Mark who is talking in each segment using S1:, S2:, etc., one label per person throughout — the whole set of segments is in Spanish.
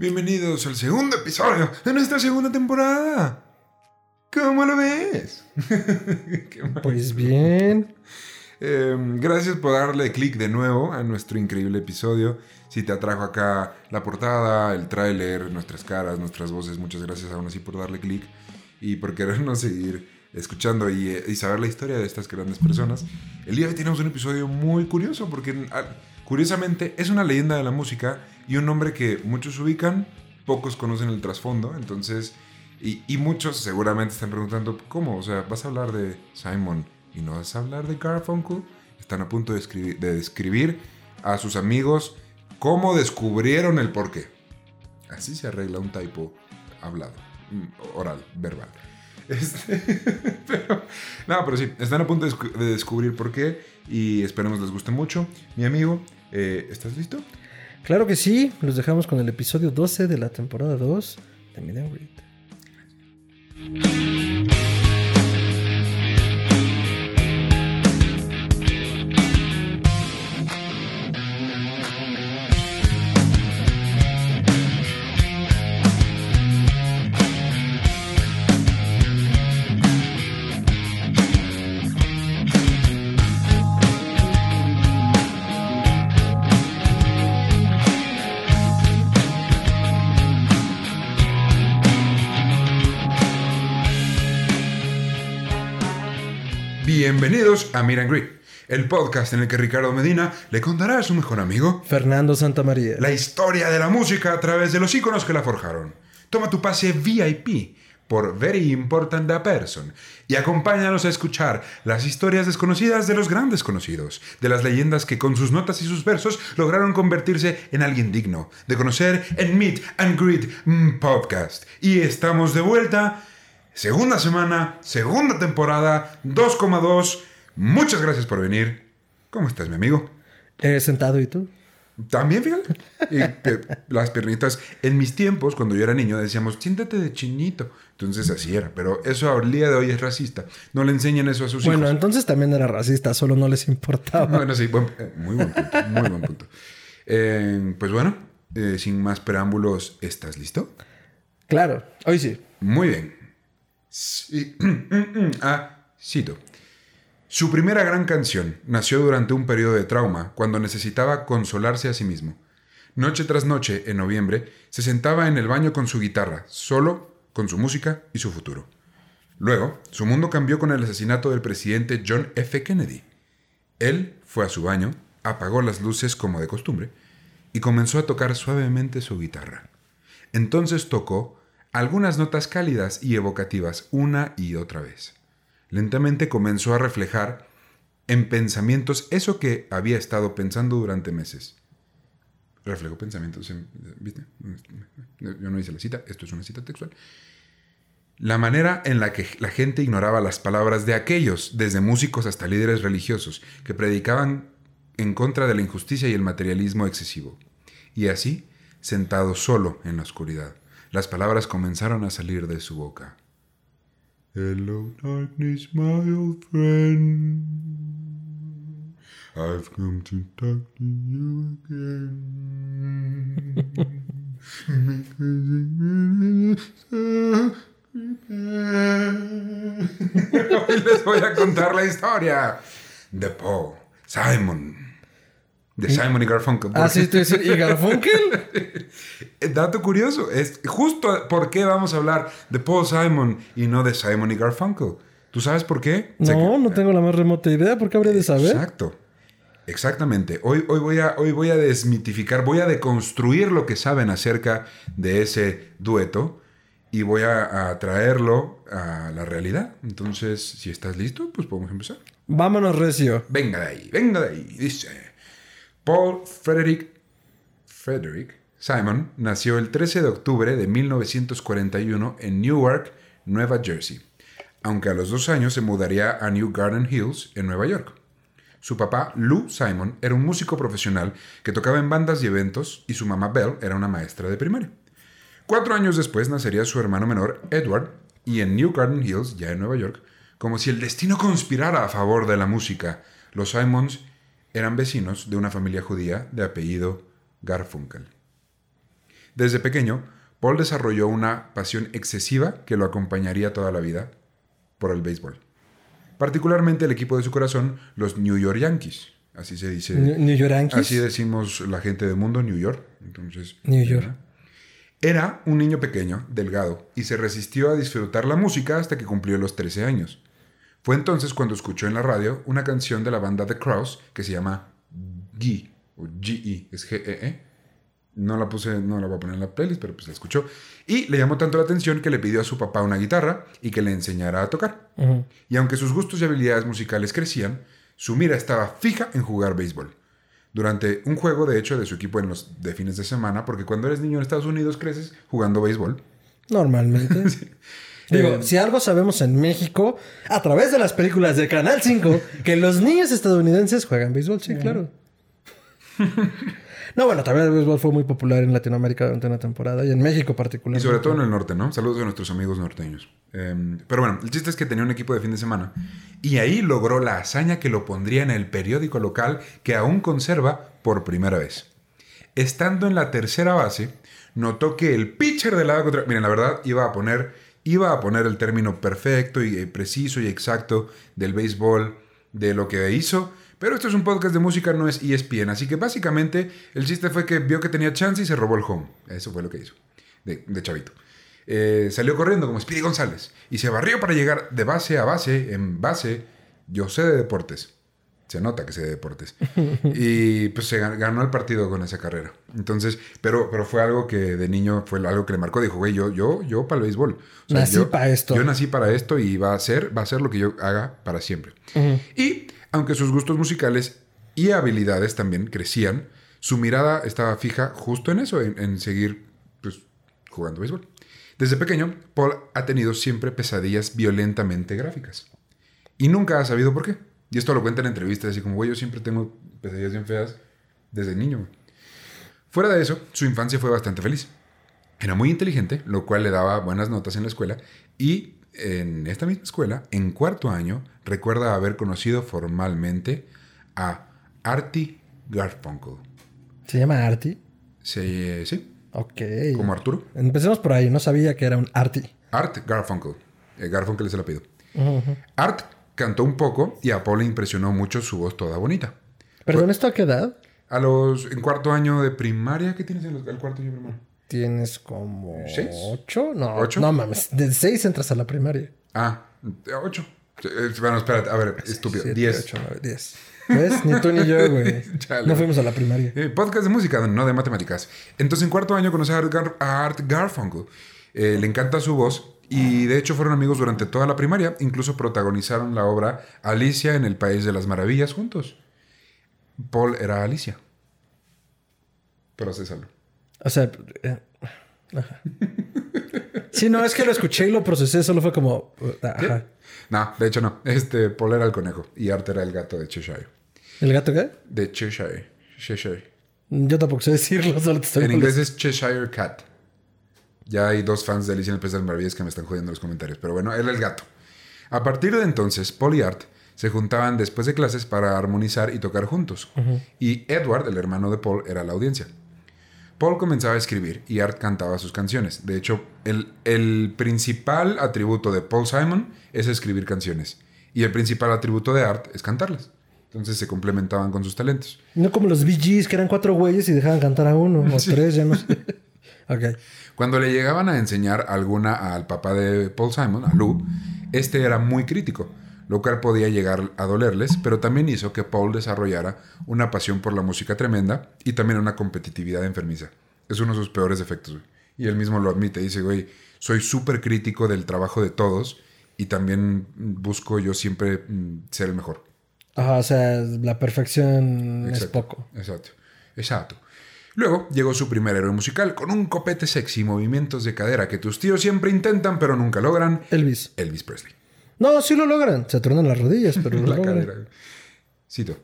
S1: Bienvenidos al segundo episodio de nuestra segunda temporada. ¿Cómo lo ves?
S2: pues bien.
S1: Em, gracias por darle clic de nuevo a nuestro increíble episodio. Si te atrajo acá la portada, el tráiler, nuestras caras, nuestras voces, muchas gracias aún así por darle clic y por querernos seguir escuchando y, y, saber la historia de estas grandes personas. El día de hoy tenemos un episodio muy curioso porque curiosamente es una leyenda de la música y un nombre que muchos ubican, pocos conocen el trasfondo, entonces, y, muchos seguramente están preguntando, ¿cómo? O sea, ¿vas a hablar de Simon y no vas a hablar de Garfunkel? Están a punto de, escribir, de describir a sus amigos cómo descubrieron el porqué. Así se arregla un typo hablado, mm, oral, verbal. Este, pero, no, pero sí, están a punto de descubrir por qué y esperemos les guste mucho. Mi amigo, eh, ¿estás listo?
S2: Claro que sí, los dejamos con el episodio 12 de la temporada 2 de Meet
S1: Bienvenidos a Miran Greet, el podcast en el que Ricardo Medina le contará a su mejor amigo,
S2: Fernando Santamaría,
S1: la historia de la música a través de los iconos que la forjaron. Toma tu pase VIP por Very Important a Person y acompáñanos a escuchar las historias desconocidas de los grandes conocidos, de las leyendas que con sus notas y sus versos lograron convertirse en alguien digno de conocer en Meet and Greet Podcast. Y estamos de vuelta Segunda semana, segunda temporada, 2,2. Muchas gracias por venir. ¿Cómo estás, mi amigo?
S2: He sentado, ¿y tú?
S1: También, fíjate. Y, las piernitas. En mis tiempos, cuando yo era niño, decíamos, siéntate de chinito. Entonces así era. Pero eso al día de hoy es racista. No le enseñan eso a sus
S2: hijos.
S1: Bueno,
S2: entonces también era racista, solo no les importaba.
S1: Bueno, sí, eh, muy buen punto. Muy buen punto. Eh, pues bueno, eh, sin más preámbulos, ¿estás listo?
S2: Claro, hoy sí.
S1: Muy bien. Ah, cito. Su primera gran canción nació durante un periodo de trauma, cuando necesitaba consolarse a sí mismo. Noche tras noche, en noviembre, se sentaba en el baño con su guitarra, solo, con su música y su futuro. Luego, su mundo cambió con el asesinato del presidente John F. Kennedy. Él fue a su baño, apagó las luces como de costumbre, y comenzó a tocar suavemente su guitarra. Entonces tocó algunas notas cálidas y evocativas una y otra vez. Lentamente comenzó a reflejar en pensamientos eso que había estado pensando durante meses. Reflejó pensamientos en... ¿Viste? Yo no hice la cita, esto es una cita textual. La manera en la que la gente ignoraba las palabras de aquellos, desde músicos hasta líderes religiosos, que predicaban en contra de la injusticia y el materialismo excesivo. Y así, sentado solo en la oscuridad, las palabras comenzaron a salir de su boca. Hello, darkness, my old friend. I've come to talk to you again. Hoy les voy a contar la historia de Paul Simon de Simon y Garfunkel.
S2: Ah, sí, estoy diciendo, ¿y Garfunkel?
S1: Dato curioso, es justo por qué vamos a hablar de Paul Simon y no de Simon y Garfunkel. ¿Tú sabes por qué?
S2: No, no tengo la más remota idea. ¿Por qué habría de saber?
S1: Exacto. Exactamente. Hoy, hoy, voy a, hoy voy a desmitificar, voy a deconstruir lo que saben acerca de ese dueto y voy a, a traerlo a la realidad. Entonces, si estás listo, pues podemos empezar.
S2: Vámonos, Recio.
S1: Venga de ahí, venga de ahí. Dice... Paul Frederick, Frederick Simon nació el 13 de octubre de 1941 en Newark, Nueva Jersey, aunque a los dos años se mudaría a New Garden Hills, en Nueva York. Su papá, Lou Simon, era un músico profesional que tocaba en bandas y eventos, y su mamá Belle era una maestra de primaria. Cuatro años después nacería su hermano menor, Edward, y en New Garden Hills, ya en Nueva York, como si el destino conspirara a favor de la música, los Simons eran vecinos de una familia judía de apellido Garfunkel. Desde pequeño, Paul desarrolló una pasión excesiva que lo acompañaría toda la vida por el béisbol. Particularmente el equipo de su corazón, los New York Yankees. Así se dice.
S2: New York Yankees.
S1: Así decimos la gente del mundo, New York. Entonces,
S2: New York.
S1: Era un niño pequeño, delgado, y se resistió a disfrutar la música hasta que cumplió los 13 años. Fue entonces cuando escuchó en la radio una canción de la banda The Crows que se llama G, o G-E, es G-E-E. No la puse, no la voy a poner en la playlist, pero pues la escuchó. Y le llamó tanto la atención que le pidió a su papá una guitarra y que le enseñara a tocar. Y aunque sus gustos y habilidades musicales crecían, su mira estaba fija en jugar béisbol. Durante un juego, de hecho, de su equipo en los de fines de semana, porque cuando eres niño en Estados Unidos creces jugando béisbol.
S2: Normalmente. Digo,
S1: Eh,
S2: si algo sabemos en México, a través de las películas de Canal 5, que los niños estadounidenses juegan béisbol, sí, claro. no, bueno, también el béisbol fue muy popular en Latinoamérica durante una temporada y en México
S1: Y
S2: particularmente.
S1: sobre todo en el norte, ¿no? Saludos a nuestros amigos norteños. Eh, pero bueno, el chiste es que tenía un equipo de fin de semana. Y ahí logró la hazaña que lo pondría en el periódico local que aún conserva por primera vez. Estando en la tercera base, notó que el pitcher de la contra... Miren, la verdad, iba a poner, iba a poner el término perfecto y eh, preciso y exacto del béisbol, de lo que hizo. Pero esto es un podcast de música, no es ESPN. Así que básicamente el chiste fue que vio que tenía chance y se robó el home. Eso fue lo que hizo, de, de chavito. Eh, salió corriendo como Speedy González y se barrió para llegar de base a base, en base. Yo sé de deportes. Se nota que sé de deportes. Y pues se gan- ganó el partido con esa carrera. Entonces, pero, pero fue algo que de niño fue algo que le marcó. Dijo, güey, yo, yo, yo para el béisbol. O
S2: Nací
S1: yo-
S2: pa' esto.
S1: Yo nací para esto y va a ser, va a ser lo que yo haga para siempre. Y aunque sus gustos musicales y habilidades también crecían, su mirada estaba fija justo en eso, en, en seguir pues, jugando béisbol. Desde pequeño, Paul ha tenido siempre pesadillas violentamente gráficas. Y nunca ha sabido por qué. Y esto lo cuenta en entrevistas, así como, güey, yo siempre tengo pesadillas bien feas desde niño. güey". Fuera de eso, su infancia fue bastante feliz. Era muy inteligente, lo cual le daba buenas notas en la escuela. Y en esta misma escuela, en cuarto año, recuerda haber conocido formalmente a Artie Garfunkel.
S2: ¿Se llama Artie?
S1: Sí, sí,
S2: Ok.
S1: como Arturo.
S2: Empecemos por ahí, no sabía que era un Artie.
S1: Art Garfunkel. Eh, Garfunkel es el apellido. Art cantó un poco y a Paul le impresionó mucho su voz toda bonita.
S2: Perdón, ¿esto a qué edad?
S1: A los, en cuarto año de primaria, ¿qué tienes en el cuarto año de primaria?
S2: Tienes como...
S1: ¿Seis?
S2: ¿Ocho? No,
S1: ¿Ocho?
S2: no mames. De seis entras a la primaria.
S1: Ah, ocho. Eh, Bueno, espérate, a ver, estúpido.
S2: Siete,
S1: Diez.
S2: ocho, nueve, diez. ¿Ves? Ni tú ni yo, güey. No fuimos a la primaria.
S1: Eh, podcast de música, no de matemáticas. Entonces, en cuarto año conocí a Art, Gar- a Art Garfunkel. Eh, le encanta su voz y de hecho fueron amigos durante toda la primaria. Incluso protagonizaron la obra Alicia en el País de las Maravillas juntos. Paul era Alicia. Pero César.
S2: O sea... eh, ajá. Sí, no, es que lo escuché y lo procesé. Solo fue como... uh, Ajá.
S1: No, de hecho no. Este, Paul era el conejo y Art era el gato de Cheshire.
S2: ¿El gato qué?
S1: De Cheshire. Cheshire.
S2: Yo tampoco sé decirlo, solo te estoy
S1: En inglés es Cheshire Cat. Ya hay dos fans de Alicia en el País de las Maravillas que me están jodiendo en los comentarios. Pero bueno, él es el gato. A partir de entonces, Paul y Art se juntaban después de clases para armonizar y tocar juntos. Y Edward, el hermano de Paul, era la audiencia. Paul comenzaba a escribir y Art cantaba sus canciones. De hecho, el, el principal atributo de Paul Simon es escribir canciones. Y el principal atributo de Art es cantarlas. Entonces se complementaban con sus talentos.
S2: No como los Bee Gees, que eran cuatro güeyes y dejaban cantar a uno o tres, ya no sé. ok.
S1: Cuando le llegaban a enseñar alguna al papá de Paul Simon, a Lou, este era muy crítico, lo cual podía llegar a dolerles, pero también hizo que Paul desarrollara una pasión por la música tremenda y también una competitividad enfermiza. Es uno de sus peores defectos, güey. Y él mismo lo admite, dice, güey, soy súper crítico del trabajo de todos y también busco yo siempre mm, ser el mejor.
S2: Ajá, o sea, la perfección es
S1: Exacto,
S2: poco.
S1: Exacto. Exacto. Luego llegó su primer héroe musical con un copete sexy y movimientos de cadera que tus tíos siempre intentan pero nunca logran.
S2: Elvis.
S1: Elvis Presley.
S2: No, sí lo logran. Se tronan las rodillas, pero lo
S1: La
S2: logran.
S1: cadera. Cito.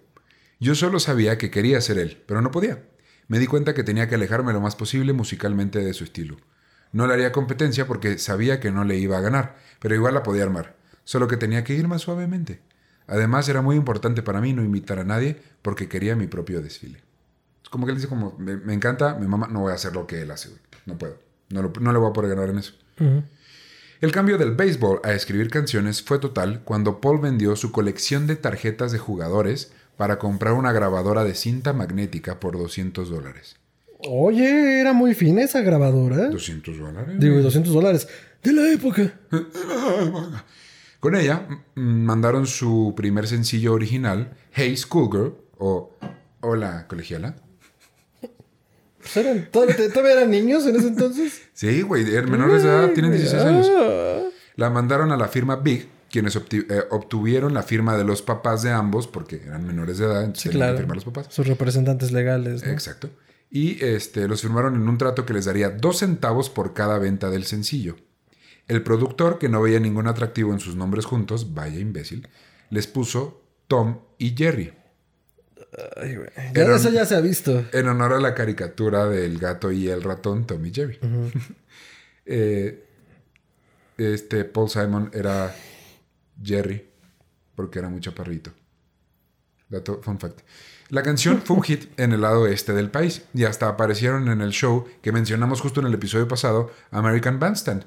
S1: Yo solo sabía que quería ser él, pero no podía. Me di cuenta que tenía que alejarme lo más posible musicalmente de su estilo. No le haría competencia porque sabía que no le iba a ganar, pero igual la podía armar. Solo que tenía que ir más suavemente. Además, era muy importante para mí no imitar a nadie porque quería mi propio desfile. Como que él dice como, me, me encanta, mi mamá, no voy a hacer lo que él hace, güey. No puedo. No, lo- no le voy a poder ganar en eso. El cambio del béisbol a escribir canciones fue total cuando Paul vendió su colección de tarjetas de jugadores para comprar una grabadora de cinta magnética por 200 dólares.
S2: Oye, era muy fina esa grabadora.
S1: ¿200 dólares?
S2: Digo, 200 dólares. De la época.
S1: Con ella mm, mandaron su primer sencillo original, Hey Schoolgirl, o Hola Colegiala.
S2: Eran, ¿todavía, eran niños en ese entonces?
S1: Sí, güey, eran menores de edad, tienen 16 años.
S2: Ah.
S1: La mandaron a la firma Big, quienes eh, obtuvieron la firma de los papás de ambos, porque eran menores de edad, entonces
S2: Sí,
S1: que firmar los papás.
S2: Sus representantes legales. ¿no?
S1: Exacto. Y este, los firmaron en un trato que les daría dos centavos por cada venta del sencillo. El productor, que no veía ningún atractivo en sus nombres juntos, vaya imbécil, les puso Tom y Jerry,
S2: Ay, güey. Ya
S1: Eran-
S2: eso ya se ha visto.
S1: en honor a la caricatura del gato y el ratón Tom y Jerry. Eh, este Paul Simon era Jerry, porque era muy chaparrito. Dato, fun fact. La canción fue un hit en el lado este del país y hasta aparecieron en el show que mencionamos justo en el episodio pasado, American Bandstand,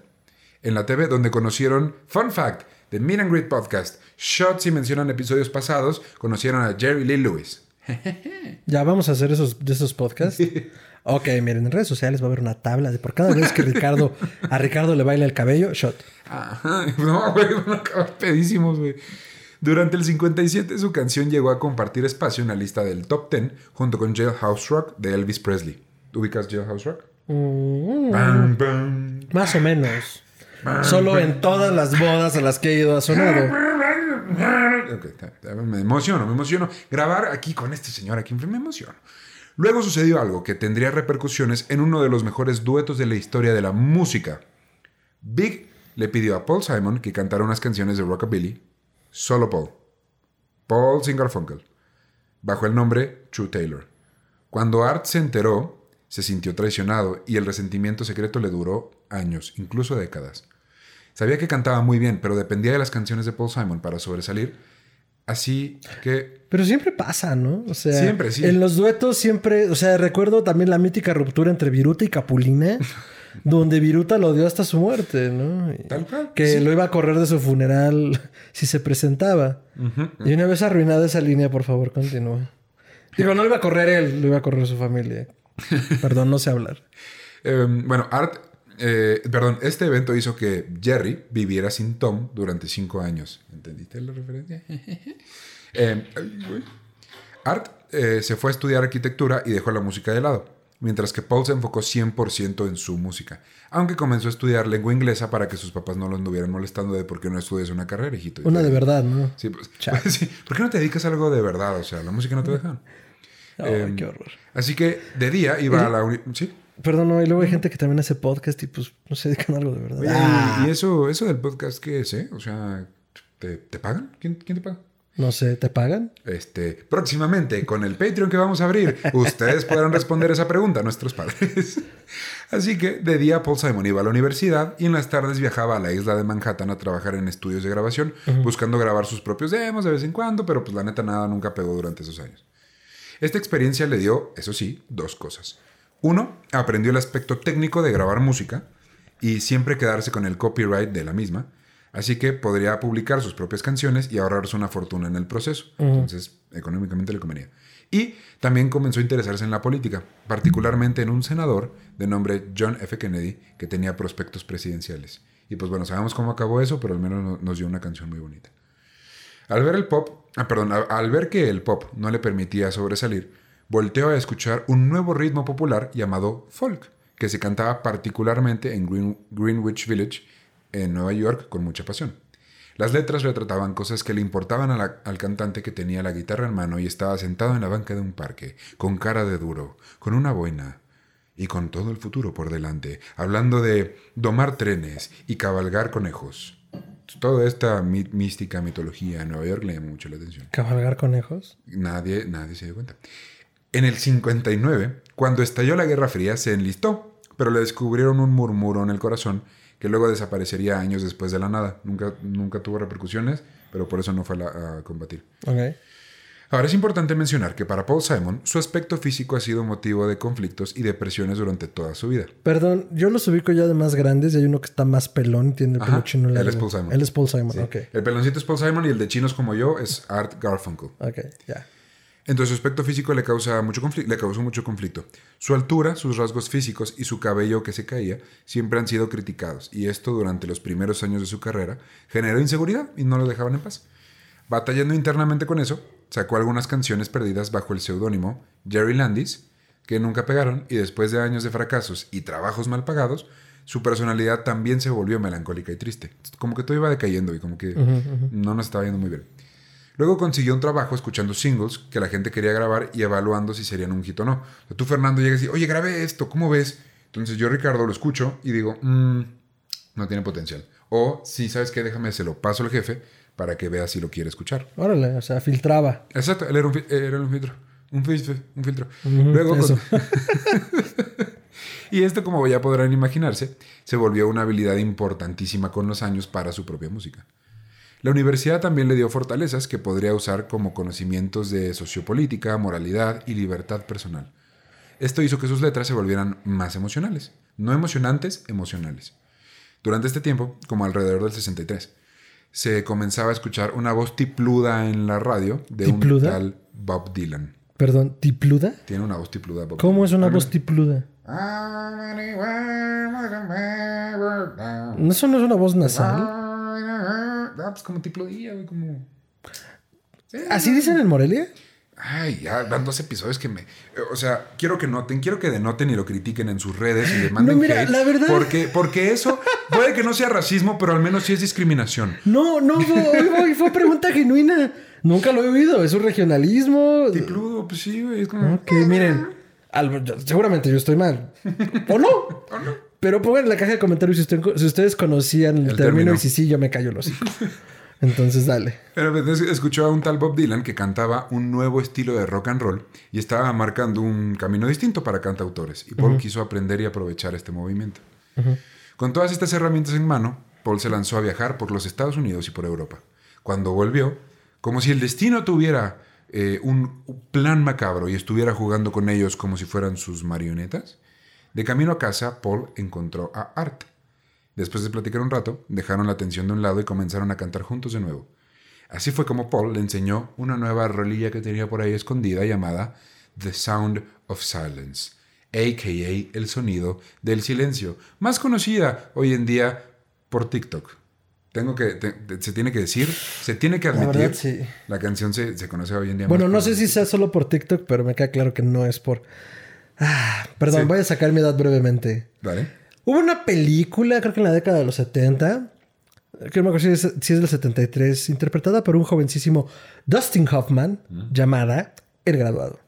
S1: en la TV, donde conocieron, fun fact, de Meet and Greet Podcast, Shots y mencionan episodios pasados, conocieron a Jerry Lee Lewis.
S2: Ya vamos a hacer esos, de esos podcasts. Ok, miren, en redes sociales va a haber una tabla de por cada vez que Ricardo, a Ricardo le baila el cabello, shot.
S1: Ajá, no, güey, van a acabar pedísimos, güey. Durante el 57 su canción llegó a compartir espacio en la lista del top 10 junto con Jailhouse Rock de Elvis Presley. ¿Ubicas Jailhouse Rock?
S2: Mm,
S1: Bam, bam.
S2: más o menos. Solo en todas las bodas a las que he ido a sonado.
S1: Me emociono, me emociono. Grabar aquí con este señor aquí me emociono. Luego sucedió algo que tendría repercusiones en uno de los mejores duetos de la historia de la música. Big le pidió a Paul Simon que cantara unas canciones de rockabilly, solo Paul, Paul Singarfunkel, bajo el nombre True Taylor. Cuando Art se enteró, se sintió traicionado y el resentimiento secreto le duró años, incluso décadas. Sabía que cantaba muy bien, pero dependía de las canciones de Paul Simon para sobresalir. Así que
S2: Pero siempre pasa, ¿no? O sea,
S1: Siempre, sí.
S2: En los duetos siempre, o sea, recuerdo también la mítica ruptura entre Viruta y Capulina, donde Viruta lo dio hasta su muerte, ¿no?
S1: Tal cual,
S2: Que
S1: sí.
S2: lo iba a correr de su funeral si se presentaba. Y una vez arruinada esa línea, por favor, continúa. Digo, no lo iba a correr él, lo iba a correr su familia. Perdón, no sé hablar.
S1: Eh, bueno, Art, eh, perdón, este evento hizo que Jerry viviera sin Tom durante cinco años. ¿Entendiste la referencia? Eh, güey. Art eh, se fue a estudiar arquitectura y dejó la música de lado, mientras que Paul se enfocó 100% en su música, aunque comenzó a estudiar lengua inglesa para que sus papás no lo anduvieran molestando de por qué no estudias una carrera, hijito.
S2: Una de verdad, ¿no?
S1: Sí, pues, pues sí. ¿Por qué no te dedicas a algo de verdad? O sea, la música no te deja.
S2: Ay,
S1: Em,
S2: qué horror.
S1: Así que de día iba a la ¿Sí?
S2: Perdón, no, y luego hay gente que también hace podcast y pues no se dedican a algo de verdad.
S1: Oye,
S2: Ah,
S1: ¿y eso, eso del podcast qué es, eh? O sea, ¿te, te pagan? ¿Quién, quién te paga?
S2: no sé, ¿te pagan?
S1: Este, próximamente, con el Patreon que vamos a abrir, ustedes podrán responder esa pregunta a nuestros padres. Así que de día Paul Simon iba a la universidad y en las tardes viajaba a la isla de Manhattan a trabajar en estudios de grabación, buscando grabar sus propios demos de vez en cuando, pero pues la neta nada nunca pegó durante esos años. Esta experiencia le dio, eso sí, dos cosas. Uno, aprendió el aspecto técnico de grabar música y siempre quedarse con el copyright de la misma, así que podría publicar sus propias canciones y ahorrarse una fortuna en el proceso. Entonces, económicamente le convenía. Y también comenzó a interesarse en la política, particularmente en un senador de nombre John F. Kennedy que tenía prospectos presidenciales. Y pues bueno, sabemos cómo acabó eso, pero al menos no- nos dio una canción muy bonita. Al ver el pop, ah, perdón, al ver que el pop no le permitía sobresalir, volteó a escuchar un nuevo ritmo popular llamado folk, que se cantaba particularmente en Green- Greenwich Village, en Nueva York, con mucha pasión. Las letras retrataban cosas que le importaban la- al cantante que tenía la guitarra en mano y estaba sentado en la banca de un parque, con cara de duro, con una boina y con todo el futuro por delante, hablando de domar trenes y cabalgar conejos. Toda esta mística mitología en Nueva York le llamó mucho la atención.
S2: ¿Cabalgar conejos?
S1: Nadie, nadie se dio cuenta. En el 59, cuando estalló la Guerra Fría, se enlistó, pero le descubrieron un murmuro en el corazón que luego desaparecería años después de la nada. Nunca, nunca tuvo repercusiones, pero por eso no fue a la- a combatir.
S2: Ok.
S1: Ahora es importante mencionar que para Paul Simon su aspecto físico ha sido motivo de conflictos y depresiones durante toda su vida.
S2: Perdón, yo los ubico ya de más grandes y hay uno que está más pelón y tiene el
S1: Ajá,
S2: pelo chino
S1: él es Paul Simon.
S2: Él es Paul Simon,
S1: Sí.
S2: ok.
S1: El peloncito es Paul Simon y el de chinos como yo es Art Garfunkel.
S2: Ok, ya.
S1: Entonces su aspecto físico le, causa mucho le causó mucho conflicto. Su altura, sus rasgos físicos y su cabello que se caía siempre han sido criticados y esto durante los primeros años de su carrera generó inseguridad y no lo dejaban en paz. Batallando internamente con eso, sacó algunas canciones perdidas bajo el seudónimo Jerry Landis, que nunca pegaron y después de años de fracasos y trabajos mal pagados, su personalidad también se volvió melancólica y triste. Como que todo iba decayendo y como que no nos estaba yendo muy bien. Luego consiguió un trabajo escuchando singles que la gente quería grabar y evaluando si serían un hit o no. O sea, tú, Fernando, llegas y dices, oye, grabé esto, ¿cómo ves? Entonces yo, Ricardo, lo escucho y digo, "Mm, no tiene potencial. O, sí, ¿sabes qué? Déjame, se lo paso al jefe para que vea si lo quiere escuchar.
S2: Órale, o sea, filtraba.
S1: Exacto, él era un, era un filtro. Un, fil- un filtro. Luego,
S2: eso.
S1: con- y esto, como ya podrán imaginarse, se volvió una habilidad importantísima con los años para su propia música. La universidad también le dio fortalezas que podría usar como conocimientos de sociopolítica, moralidad y libertad personal. Esto hizo que sus letras se volvieran más emocionales. No emocionantes, emocionales. Durante este tiempo, como alrededor del 63, se comenzaba a escuchar una voz tipluda en la radio de
S2: ¿Tipluda?
S1: un tal Bob Dylan.
S2: Perdón, ¿tipluda?
S1: Tiene una voz tipluda. Bob
S2: ¿Cómo es una voz tipluda? ¿No ¿Eso no es una voz nasal?
S1: Ah, pues como tipludilla, güey, como...
S2: ¿Así dicen en Morelia?
S1: Ay, ya van dos episodios que me. eh, O sea, quiero que noten, quiero que denoten y lo critiquen en sus redes y le manden
S2: No, mira,
S1: hate,
S2: la verdad-
S1: Porque, porque eso puede que no sea racismo, pero al menos sí es discriminación.
S2: No, no, fue, fue- fue pregunta genuina. Nunca lo he oído. Es un regionalismo.
S1: Tipludo, pues sí, güey. Es como.
S2: Ok, miren. al- yo- seguramente yo estoy mal. ¿O no? Pero pongan en la caja de comentarios si, usted- si ustedes conocían el,
S1: El
S2: término
S1: término.
S2: y si sí, yo me callo los hocico. Entonces, dale.
S1: Pero escuchó a un tal Bob Dylan que cantaba un nuevo estilo de rock and roll y estaba marcando un camino distinto para cantautores. Y Paul quiso aprender y aprovechar este movimiento. Con todas estas herramientas en mano, Paul se lanzó a viajar por los Estados Unidos y por Europa. Cuando volvió, como si el destino tuviera eh, un plan macabro y estuviera jugando con ellos como si fueran sus marionetas, de camino a casa, Paul encontró a Art. Después de platicar un rato, dejaron la tensión de un lado y comenzaron a cantar juntos de nuevo. Así fue como Paul le enseñó una nueva rolilla que tenía por ahí escondida llamada The Sound of Silence, a.k.a. el sonido del silencio, más conocida hoy en día por TikTok. Tengo que, te- te- se tiene que decir, se tiene que
S2: La
S1: admitir,
S2: verdad, sí.
S1: la canción se, se conoce hoy en día.
S2: Bueno, no sé si sea solo por TikTok, pero me queda claro que no es por. Ah, perdón,
S1: Sí.
S2: voy a sacar mi edad brevemente.
S1: Vale.
S2: Hubo una película, creo que en la década de los 70, que no me acuerdo si es, si es del 73, interpretada por un jovencísimo Dustin Hoffman, llamada El Graduado.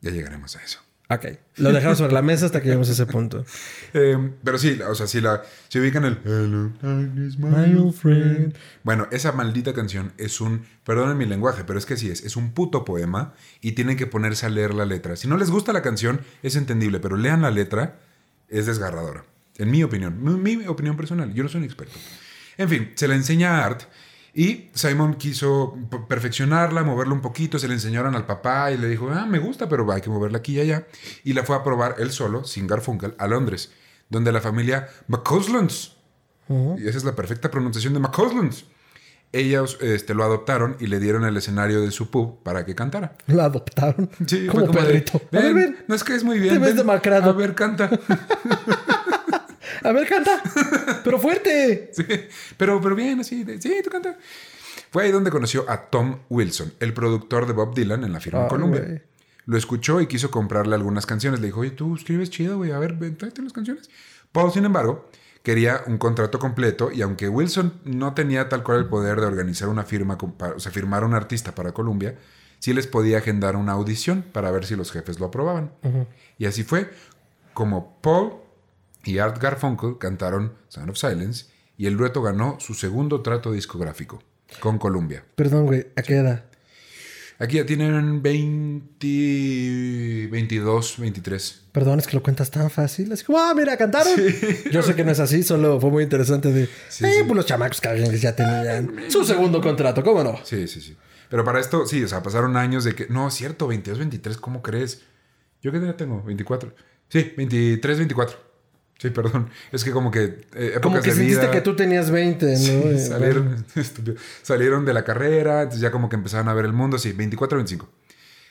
S1: Ya llegaremos a eso.
S2: Ok. Lo dejamos sobre la mesa hasta que lleguemos a ese punto.
S1: Eh, pero sí, o sea, si la se ubican el Hello, darkness, my old
S2: friend.
S1: Bueno, esa maldita canción es un, perdonen mi lenguaje, pero es que sí es, es un puto poema y tienen que ponerse a leer la letra. Si no les gusta la canción, es entendible, pero lean la letra, es desgarradora. En mi opinión, mi, mi opinión personal, yo no soy un experto. En fin, se la enseña a Art y Simon quiso perfeccionarla, moverla un poquito, se la enseñaron al papá y le dijo, ah, me gusta, pero hay que moverla aquí y allá. Y la fue a probar él solo, sin Garfunkel, a Londres, donde la familia McCauslands, y esa es la perfecta pronunciación de McCauslands, ellos este, lo adoptaron y le dieron el escenario de su pub para que cantara.
S2: Lo adoptaron.
S1: Sí,
S2: como,
S1: fue de,
S2: Pedrito. a ver,
S1: "Ven. No es que es muy bien.
S2: Te ves demacrado.
S1: A ver, canta.
S2: A ver, canta. Pero fuerte.
S1: Sí, pero, pero bien, así. de, sí, tú canta. Fue ahí donde conoció a Tom Wilson, el productor de Bob Dylan en la firma
S2: Ah,
S1: Columbia.
S2: güey.
S1: Lo escuchó y quiso comprarle algunas canciones. Le dijo, oye, tú escribes chido, güey. A ver, ven, tráete las canciones. Paul, sin embargo, quería un contrato completo y aunque Wilson no tenía tal cual el poder de organizar una firma, o sea, firmar a un artista para Columbia, sí les podía agendar una audición para ver si los jefes lo aprobaban. Y así fue como Paul y Art Garfunkel cantaron Sound of Silence y el dueto ganó su segundo trato discográfico con Columbia.
S2: Perdón, güey. ¿A qué edad?
S1: Aquí ya tienen 20, 22, 23.
S2: Perdón, es que lo cuentas tan fácil. Así como, ah, mira, cantaron. Yo sé que no es así, solo fue muy interesante de.
S1: Sí,
S2: eh,
S1: sí.
S2: pues los chamacos que ya tenían su segundo contrato, ¿cómo no?
S1: Sí, sí, sí. Pero para esto, sí, o sea, pasaron años de que, no, cierto, 22, 23, ¿cómo crees? ¿Yo qué edad tengo? 24. Sí, 23, 24. Sí, perdón. Es que como que eh,
S2: Como que
S1: de
S2: sentiste
S1: vida,
S2: que tú tenías 20, ¿no?
S1: Sí,
S2: Eh,
S1: salieron, estúpido. salieron de la carrera, entonces ya como que empezaron a ver el mundo, sí, 24 25.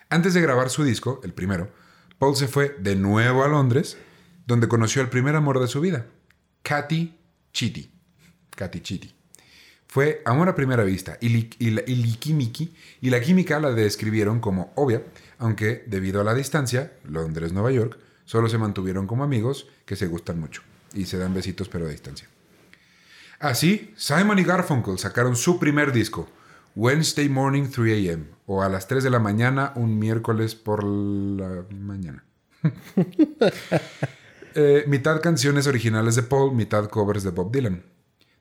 S1: Antes de grabar su disco, el primero, Paul se fue de nuevo a Londres, donde conoció al primer amor de su vida, Katy Chitty. Katy Chitty. Fue amor a primera vista y, li- y la, y y la química la describieron como obvia, aunque debido a la distancia, Londres-Nueva York, solo se mantuvieron como amigos que se gustan mucho y se dan besitos pero a distancia. Así, Simon y Garfunkel sacaron su primer disco, Wednesday Morning 3 a.m. o a las 3 de la mañana un miércoles por la mañana. Eh, mitad canciones originales de Paul, mitad covers de Bob Dylan.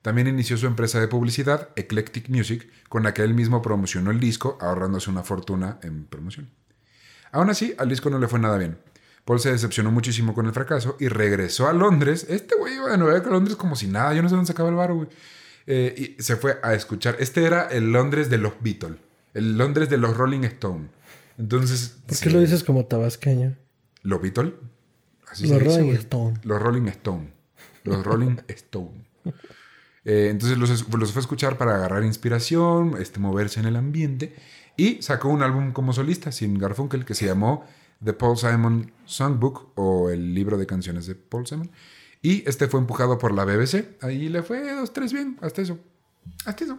S1: También inició su empresa de publicidad, Eclectic Music, con la que él mismo promocionó el disco, ahorrándose una fortuna en promoción. Aún así, al disco no le fue nada bien. Paul se decepcionó muchísimo con el fracaso y regresó a Londres. Este güey iba de Nueva York a Londres como si nada. Yo no sé dónde sacaba el bar, güey. Eh, y se fue a escuchar. Este era el Londres de los Beatles. El Londres de los Rolling Stone. Entonces...
S2: ¿Por
S1: sí.
S2: qué lo dices como tabasqueño?
S1: ¿Los Beatles? Así
S2: Los
S1: dice,
S2: Rolling. Stone.
S1: Los Rolling Stone. Los Rolling Stone. Eh, entonces los, es- los fue a escuchar para agarrar inspiración, este, moverse en el ambiente. Y sacó un álbum como solista, sin Garfunkel, que se llamó The Paul Simon Songbook o el libro de canciones de Paul Simon. Y este fue empujado por la BBC. Ahí le fue dos, tres bien, hasta eso. Hasta eso.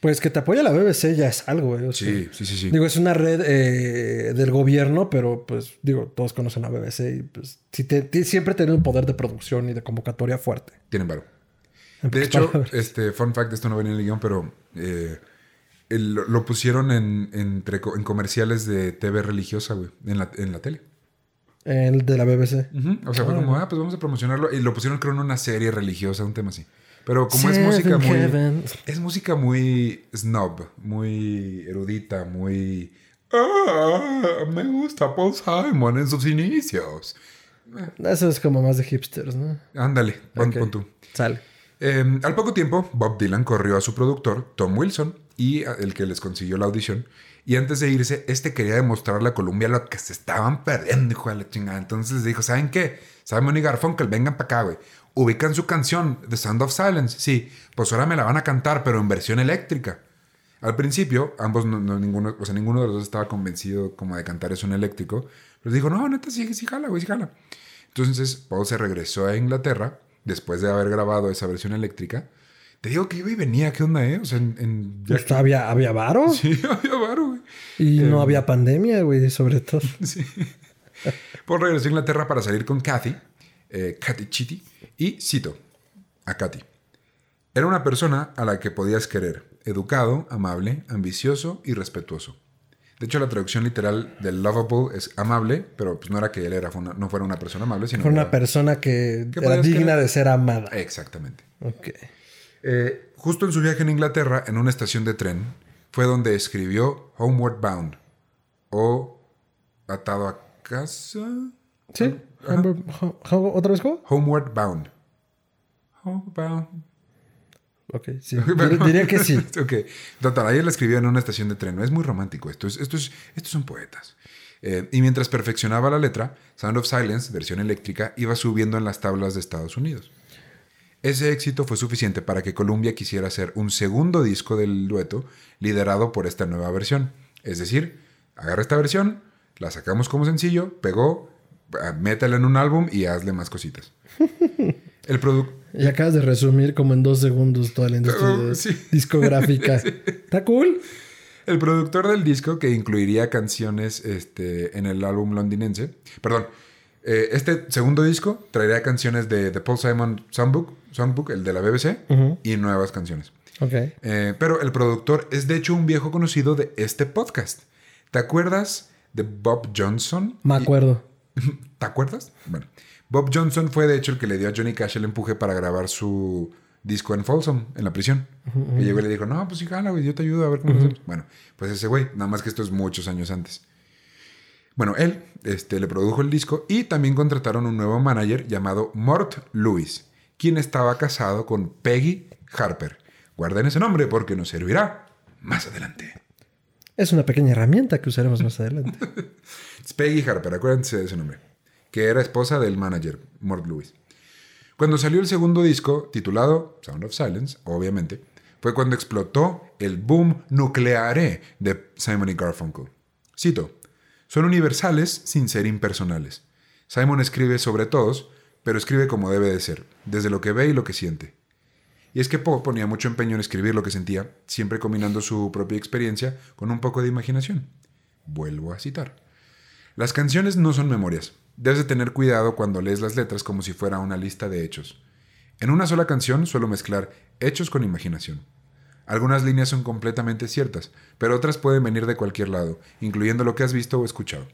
S2: Pues que te apoya la BBC ya es algo, güey. o sea,
S1: Sí, sí, sí, sí.
S2: Digo, es una red eh, del gobierno, pero pues digo, todos conocen a BBC y pues te- siempre tiene un poder de producción y de convocatoria fuerte.
S1: Tienen varo.
S2: En
S1: De hecho,
S2: palabras.
S1: este, fun fact, esto no venía en el guion, pero eh, el- lo, pusieron en, entre en comerciales de TV religiosa, güey, en la, en la tele.
S2: El de la BBC.
S1: O sea, fue como, ah, pues vamos a promocionarlo. Y lo pusieron, creo, en una serie religiosa, un tema así. Pero como es música muy.
S2: Heaven.
S1: Es música muy snob, muy erudita, muy. Ah, me gusta Paul Simon en sus inicios.
S2: Eso es como más de hipsters, ¿no?
S1: Ándale, pon tú.
S2: Sale.
S1: Eh, al poco tiempo, Bob Dylan corrió a su productor, Tom Wilson, y el que les consiguió la audición. Y antes de irse, este quería demostrarle a Columbia lo que se estaban perdiendo, hijo de la chingada. Entonces les dijo, ¿saben qué? Simon y Garfunkel, vengan para acá, güey. Ubican su canción, The Sound of Silence. Sí, pues ahora me la van a cantar, pero en versión eléctrica. Al principio, ambos, no, no- ninguno, o sea, ninguno de los dos estaba convencido como de cantar eso en eléctrico. Pero dijo, no, neta, sí, sí jala, güey, sí jala. Entonces, Paul se regresó a Inglaterra después de haber grabado esa versión eléctrica. Te digo que iba y venía, ¿qué onda, eh? O sea, en... en- ya-
S2: Pues, había, había varo
S1: Sí, había varo, güey.
S2: y
S1: Em.
S2: no había pandemia, güey, sobre todo.
S1: Sí. Regresó a Inglaterra para salir con Kathy, eh, Kathy Chitty, y cito a Kathy. Era una persona a la que podías querer, educado, amable, ambicioso y respetuoso. De hecho, la traducción literal del lovable es amable, pero pues no era que él era, una- no fuera una persona amable, sino
S2: Fue una
S1: era-
S2: persona que
S1: ¿Qué
S2: era digna de ser amada.
S1: Exactamente.
S2: Ok.
S1: Eh, justo en su viaje en Inglaterra, en una estación de tren, fue donde escribió Homeward Bound o Atado a casa.
S2: ¿Sí? ¿Otra vez cómo?
S1: Homeward Bound. Homeward Bound.
S2: Ok, sí. Diría que sí.
S1: ok. Total, ayer la escribió en una estación de tren. Es muy romántico esto. Es- esto es- estos son poetas. Eh, y mientras perfeccionaba la letra, Sound of Silence, versión eléctrica, iba subiendo en las tablas de Estados Unidos. Ese éxito fue suficiente para que Columbia quisiera hacer un segundo disco del dueto liderado por esta nueva versión. Es decir, agarra esta versión, la sacamos como sencillo, pegó, ah, métela en un álbum y hazle más cositas. El producto...
S2: Y acabas de resumir como en dos segundos toda la industria
S1: Oh, sí.
S2: discográfica. Está cool.
S1: El productor del disco, que incluiría canciones este, en el álbum londinense, perdón, eh, este segundo disco traería canciones de The Paul Simon Songbook, Songbook el de la BBC, y nuevas canciones.
S2: Ok.
S1: Eh, pero el productor es de hecho un viejo conocido de este podcast. ¿Te acuerdas de Bob Johnson?
S2: Me
S1: Y-
S2: acuerdo.
S1: ¿Te acuerdas? Bueno, Bob Johnson fue de hecho el que le dio a Johnny Cash el empuje para grabar su disco en Folsom, en la prisión. Y llegó y le dijo, no, pues sí, jala, güey, yo te ayudo a ver cómo hacemos". Bueno, pues ese güey, nada más que esto es muchos años antes. Bueno, él este, le produjo el disco y también contrataron un nuevo manager llamado Mort Lewis, quien estaba casado con Peggy Harper. Guarden ese nombre porque nos servirá más adelante.
S2: Es una pequeña herramienta que usaremos más adelante.
S1: Es Peggy Harper, acuérdense de ese nombre. Que era esposa del manager, Mort Lewis. Cuando salió el segundo disco, titulado Sound of Silence, obviamente, fue cuando explotó el boom nucleare de Simon y Garfunkel. Cito, son universales sin ser impersonales. Simon escribe sobre todos, pero escribe como debe de ser, desde lo que ve y lo que siente. Y es que Poe ponía mucho empeño en escribir lo que sentía, siempre combinando su propia experiencia con un poco de imaginación. Vuelvo a citar. Las canciones no son memorias. Debes de tener cuidado cuando lees las letras como si fuera una lista de hechos. En una sola canción suelo mezclar hechos con imaginación. Algunas líneas son completamente ciertas, pero otras pueden venir de cualquier lado, incluyendo lo que has visto o escuchado.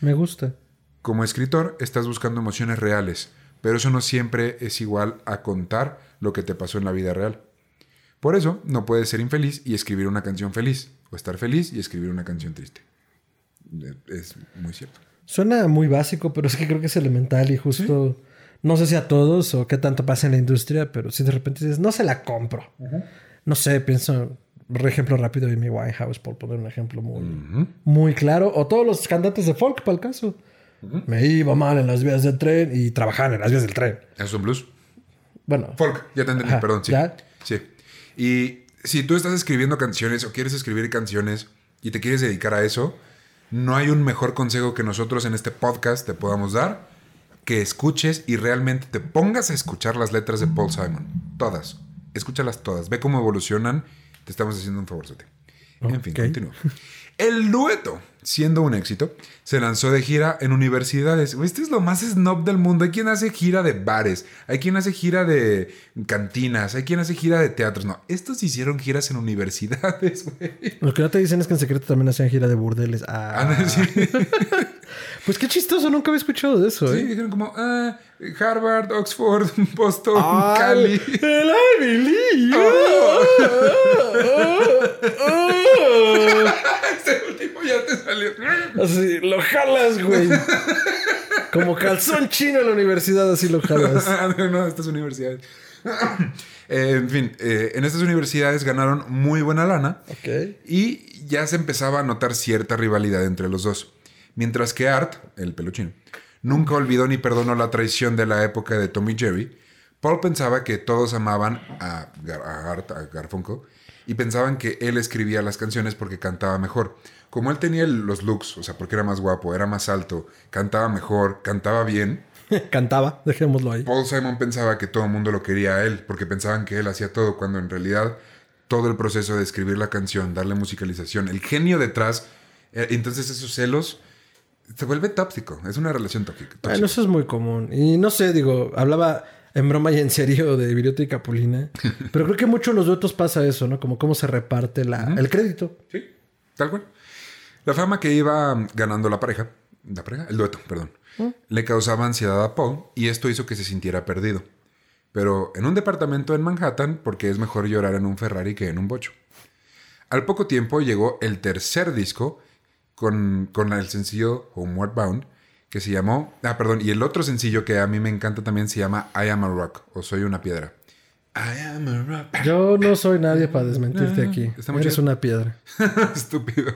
S2: Me gusta.
S1: Como escritor, estás buscando emociones reales, pero eso no siempre es igual a contar lo que te pasó en la vida real. Por eso, no puedes ser infeliz y escribir una canción feliz, o estar feliz y escribir una canción triste. Es muy cierto.
S2: Suena muy básico, pero es que creo que es elemental y justo. No sé si a todos o qué tanto pasa en la industria, pero si de repente dices, no se la compro. No sé, pienso, por ejemplo rápido de mi Winehouse, por poner un ejemplo muy, muy claro. O todos los cantantes de folk, para el caso. Me iba mal en las vías del tren y trabajaban en las vías del tren.
S1: ¿Eso es un blues?
S2: Bueno,
S1: Folk, ya te entendí,
S2: Ajá,
S1: perdón, sí.
S2: ¿ya?
S1: Sí. Y si tú estás escribiendo canciones o quieres escribir canciones y te quieres dedicar a eso, no hay un mejor consejo que nosotros en este podcast te podamos dar que escuches y realmente te pongas a escuchar las letras de Paul Simon. Todas. Escúchalas todas. Ve cómo evolucionan. Te estamos haciendo un favorzote. En fin,
S2: Ok.
S1: continúo. El dueto, siendo un éxito, se lanzó de gira en universidades. Este es lo más snob del mundo. Hay quien hace gira de bares, hay quien hace gira de cantinas, hay quien hace gira de teatros. No, estos hicieron giras en universidades, güey.
S2: lo que no te dicen es que en secreto también hacían gira de burdeles. Ah,
S1: Ah, sí.
S2: Pues qué chistoso, nunca había escuchado de eso,
S1: Sí,
S2: ¿eh?
S1: dijeron como ah, Harvard, Oxford, Boston,
S2: Ah,
S1: Cali.
S2: El Ivy League.
S1: Este último ya te salió.
S2: Así, lo jalas, güey. Como calzón chino en la universidad, así lo jalas.
S1: Ah, no, estas universidades. Eh, en fin, eh, en estas universidades ganaron muy buena lana
S2: Ok.
S1: y ya se empezaba a notar cierta rivalidad entre los dos. Mientras que Art, el peluchín, nunca olvidó ni perdonó la traición de la época de Tommy Jerry, Paul pensaba que todos amaban a, Gar- a Art, a Garfunkel, y pensaban que él escribía las canciones porque cantaba mejor. Como él tenía los looks, o sea, porque era más guapo, era más alto, cantaba mejor, cantaba bien,
S2: Cantaba, dejémoslo ahí.
S1: Paul Simon pensaba que todo el mundo lo quería a él, porque pensaban que él hacía todo, cuando en realidad todo el proceso de escribir la canción, darle musicalización, el genio detrás, eh, entonces esos celos se vuelve tóxico, es una relación tóxica. tóxica.
S2: Bueno, eso es muy común. Y no sé, digo, hablaba en broma y en serio de Viriota y Capulina. pero creo que mucho en los duetos pasa eso, ¿no? Como cómo se reparte la, el crédito.
S1: Sí, tal cual. La fama que iba ganando la pareja, la pareja, el dueto, perdón, le causaba ansiedad a Paul y esto hizo que se sintiera perdido. Pero en un departamento en Manhattan, porque es mejor llorar en un Ferrari que en un bocho. Al poco tiempo llegó el tercer disco con, con el sencillo Homeward Bound, que se llamó. Ah, perdón, y el otro sencillo que a mí me encanta también se llama I Am a Rock o Soy una piedra. I am a rock.
S2: Yo no soy nadie para desmentirte aquí.
S1: está muy
S2: Eres una piedra.
S1: Estúpido.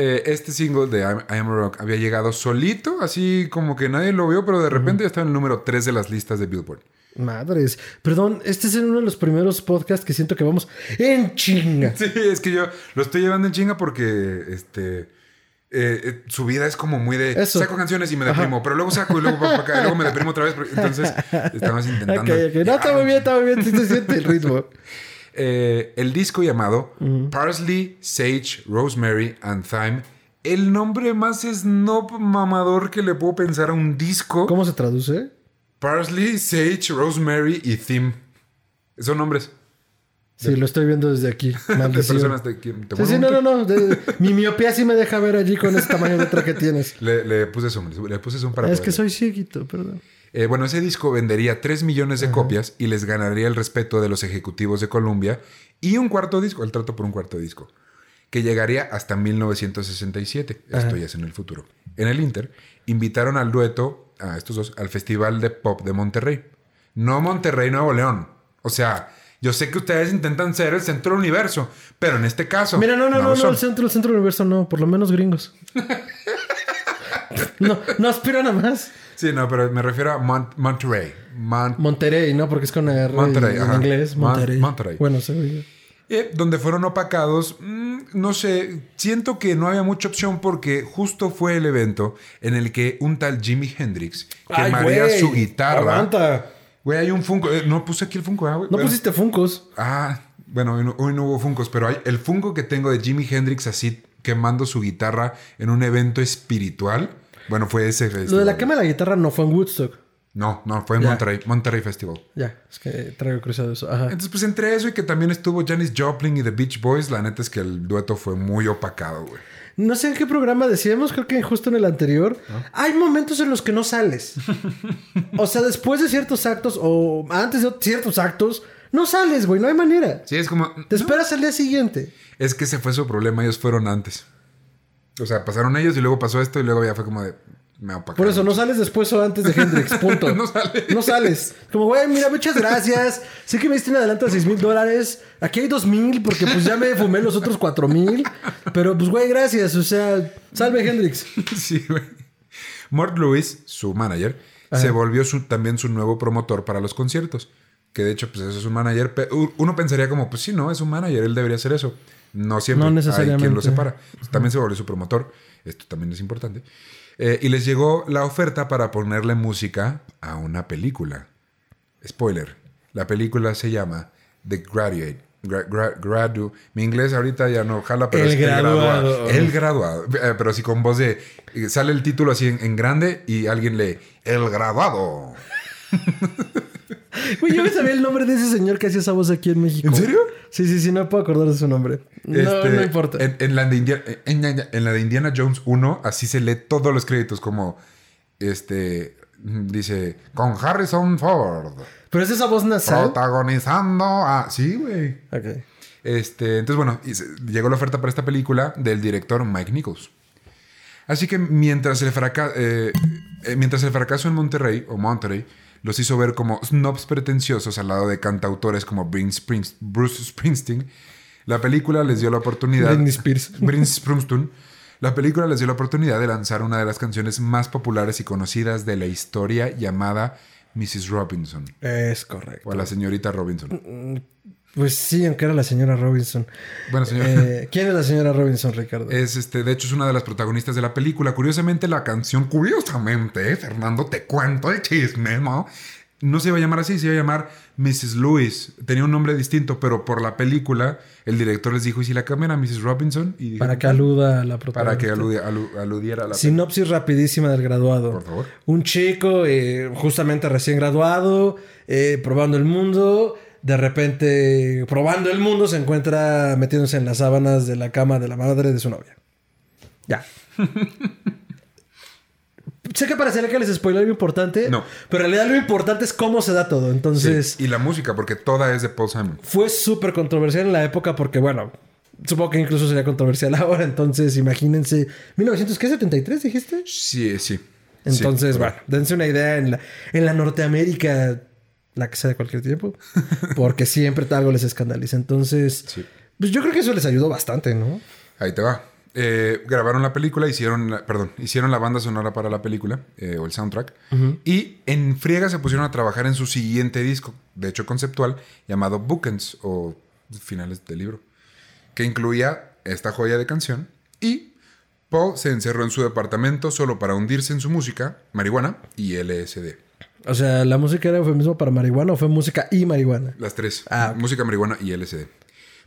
S1: Eh, este single de I, I Am a Rock había llegado solito, así como que nadie lo vio, pero de repente ya estaba en el número 3 de las listas de Billboard.
S2: Madres. Perdón, este es en uno de los primeros podcasts que siento que vamos en chinga.
S1: Sí, es que yo lo estoy llevando en chinga porque este. eh, eh, su vida es como muy de
S2: Eso.
S1: saco canciones y me deprimo, pero luego saco y luego para acá y luego me deprimo otra vez. Entonces estamos intentando.
S2: No, está muy bien, está muy bien. Se siente el ritmo.
S1: Eh, el disco llamado Parsley, Sage, Rosemary and Thyme. El nombre más snob mamador que le puedo pensar a un disco.
S2: ¿Cómo se traduce?
S1: Parsley, Sage, Rosemary y Theme. Son nombres
S2: Sí, lo estoy viendo desde aquí.
S1: de
S2: Maldición.
S1: personas de quien te
S2: Sí, sí, no, no, no. De- mi miopía sí me deja ver allí con ese tamaño de letra que tienes.
S1: Le, le puse zoom, le puse zoom para
S2: es que soy cieguito, perdón.
S1: Eh, bueno, ese disco vendería 3 millones de copias y les ganaría el respeto de los ejecutivos de Columbia y un cuarto disco, el trato por un cuarto disco, que llegaría hasta 1967. Esto ya es en el futuro. En el Inter, invitaron al dueto, a estos dos, al Festival de Pop de Monterrey. No Monterrey, Nuevo León. O sea, Yo sé que ustedes intentan ser el centro del universo, pero en este caso.
S2: Mira, no, no, no, no, el centro, el centro del universo no, por lo menos gringos. no, no aspiran a más.
S1: Sí, no, pero me refiero a Mont- Monterrey. Mon-
S2: Monterrey, ¿no? Porque es con R
S1: Monterrey,
S2: en
S1: ajá.
S2: inglés.
S1: Mon-
S2: Monterrey.
S1: Monterrey.
S2: Bueno, se oye.
S1: Eh, donde fueron opacados, mm, no sé, siento que no había mucha opción porque justo fue el evento en el que un tal Jimi Hendrix quemaría su guitarra.
S2: Aguanta.
S1: Güey, hay un Funko. eh, no puse aquí el Funko, ah, güey.
S2: No pusiste Funcos.
S1: Ah, bueno, hoy no, hoy no hubo Funkos, pero hay el Funko que tengo de Jimi Hendrix así quemando su guitarra en un evento espiritual. Bueno, fue ese festival.
S2: Lo de la quema de la guitarra no fue en Woodstock.
S1: No, no, fue en
S2: Ya.
S1: Monterrey, Monterrey Festival.
S2: Ya, es que traigo cruzado eso. Ajá.
S1: Entonces, pues entre eso y que también estuvo Janis Joplin y The Beach Boys, la neta es que el dueto fue muy opacado, güey.
S2: No sé en qué programa decíamos, creo que justo en el anterior. Hay momentos en los que no sales. o sea, después de ciertos actos o antes de ciertos actos, no sales, güey, no hay manera.
S1: Sí, es como...
S2: Te esperas al día siguiente.
S1: Es que ese fue su problema, ellos fueron antes. O sea, pasaron ellos y luego pasó esto y luego ya fue como de... Me opacaron.
S2: Por eso, no sales después o antes de Hendrix, punto.
S1: No sales.
S2: No sales. Como, güey, mira, muchas gracias. Sé que me diste un adelanto de 6 mil dólares. Aquí hay 2 mil porque pues ya me fumé los otros 4 mil. Pero pues, güey, gracias. O sea, salve Hendrix.
S1: Sí, güey. Mort Lewis, su manager, se volvió su- también su nuevo promotor para los conciertos. Que de hecho, pues eso es un manager. Uno pensaría como, pues sí, no, es un manager, él debería hacer eso. No siempre.
S2: No
S1: Hay
S2: necesariamente.
S1: quien lo separa. También se volvió su promotor. Esto también es importante. Eh, y les llegó la oferta para ponerle música a una película. Spoiler. La película se llama The Graduate. Gra- gra- gradu. Mi inglés ahorita ya no jala, pero
S2: El
S1: es
S2: graduado.
S1: El graduado. Eh, Pero así con voz de. eh, Sale el título así en, en grande y alguien lee El graduado.
S2: Güey, yo me sabía el nombre de ese señor que hacía esa voz aquí en México.
S1: ¿En serio?
S2: Sí, sí, sí, no puedo acordar de su nombre. No,
S1: Este,
S2: no importa.
S1: En, en la de India- en- la de Indiana Jones 1, así se lee todos los créditos, como. Este. Dice. Con Harrison Ford.
S2: Pero es esa voz nasal.
S1: Protagonizando a. Sí, güey.
S2: Ok.
S1: Este, entonces, bueno, llegó la oferta para esta película del director Mike Nichols. Así que mientras el, fraca- eh, eh, mientras el fracaso en Monterrey, o Monterrey, los hizo ver como snobs pretenciosos al lado de cantautores como Bruce Springs- Bruce Springsteen, la película les dio la oportunidad...
S2: Britney Spears.
S1: Britney Springsteen. La película les dio la oportunidad de lanzar una de las canciones más populares y conocidas de la historia llamada Mrs. Robinson,
S2: Es correcto.
S1: o a la señorita Robinson.
S2: Pues sí, aunque era la señora Robinson.
S1: Bueno, señora...
S2: Eh, ¿Quién es la señora Robinson, Ricardo?
S1: Es este, de hecho, es una de las protagonistas de la película. Curiosamente, la canción, curiosamente, Fernando, te cuento el chisme, ¿no? No se iba a llamar así, se iba a llamar Mrs. Lewis. Tenía un nombre distinto, pero por la película, el director les dijo, ¿y si la cambian a Mrs. Robinson? Y dijeron,
S2: para que aluda a la
S1: para que
S2: protagonista.
S1: aludi- alu- aludiera a la
S2: Sinopsis rapidísima del graduado.
S1: Por favor.
S2: Un chico, eh, justamente recién graduado, eh, probando el mundo. De repente, probando el mundo, se encuentra metiéndose en las sábanas de la cama de la madre de su novia. Ya. sé que parecería que les spoilé algo importante.
S1: No.
S2: Pero en realidad lo importante es cómo se da todo. Entonces,
S1: Sí, Y la música, porque toda es de Paul Simon.
S2: fue súper controversial en la época porque, bueno, supongo que incluso sería controversial ahora. Entonces, imagínense. ¿1973 dijiste?
S1: Sí, sí.
S2: Entonces,
S1: Sí,
S2: bueno, dense una idea en la, en la Norteamérica, la que sea de cualquier tiempo, porque siempre algo les escandaliza. Entonces,
S1: Sí.
S2: pues yo creo que eso les ayudó bastante, ¿no?
S1: Ahí te va. Eh, grabaron la película, hicieron, la- perdón, hicieron la banda sonora para la película, eh, o el soundtrack, y en friega se pusieron a trabajar en su siguiente disco, de hecho conceptual, llamado Bookends, o finales del libro, que incluía esta joya de canción, y Paul se encerró en su departamento solo para hundirse en su música, marihuana y LSD.
S2: O sea, ¿la música era eufemismo para marihuana o fue música y marihuana?
S1: Las tres.
S2: Ah.
S1: Música, marihuana y LSD.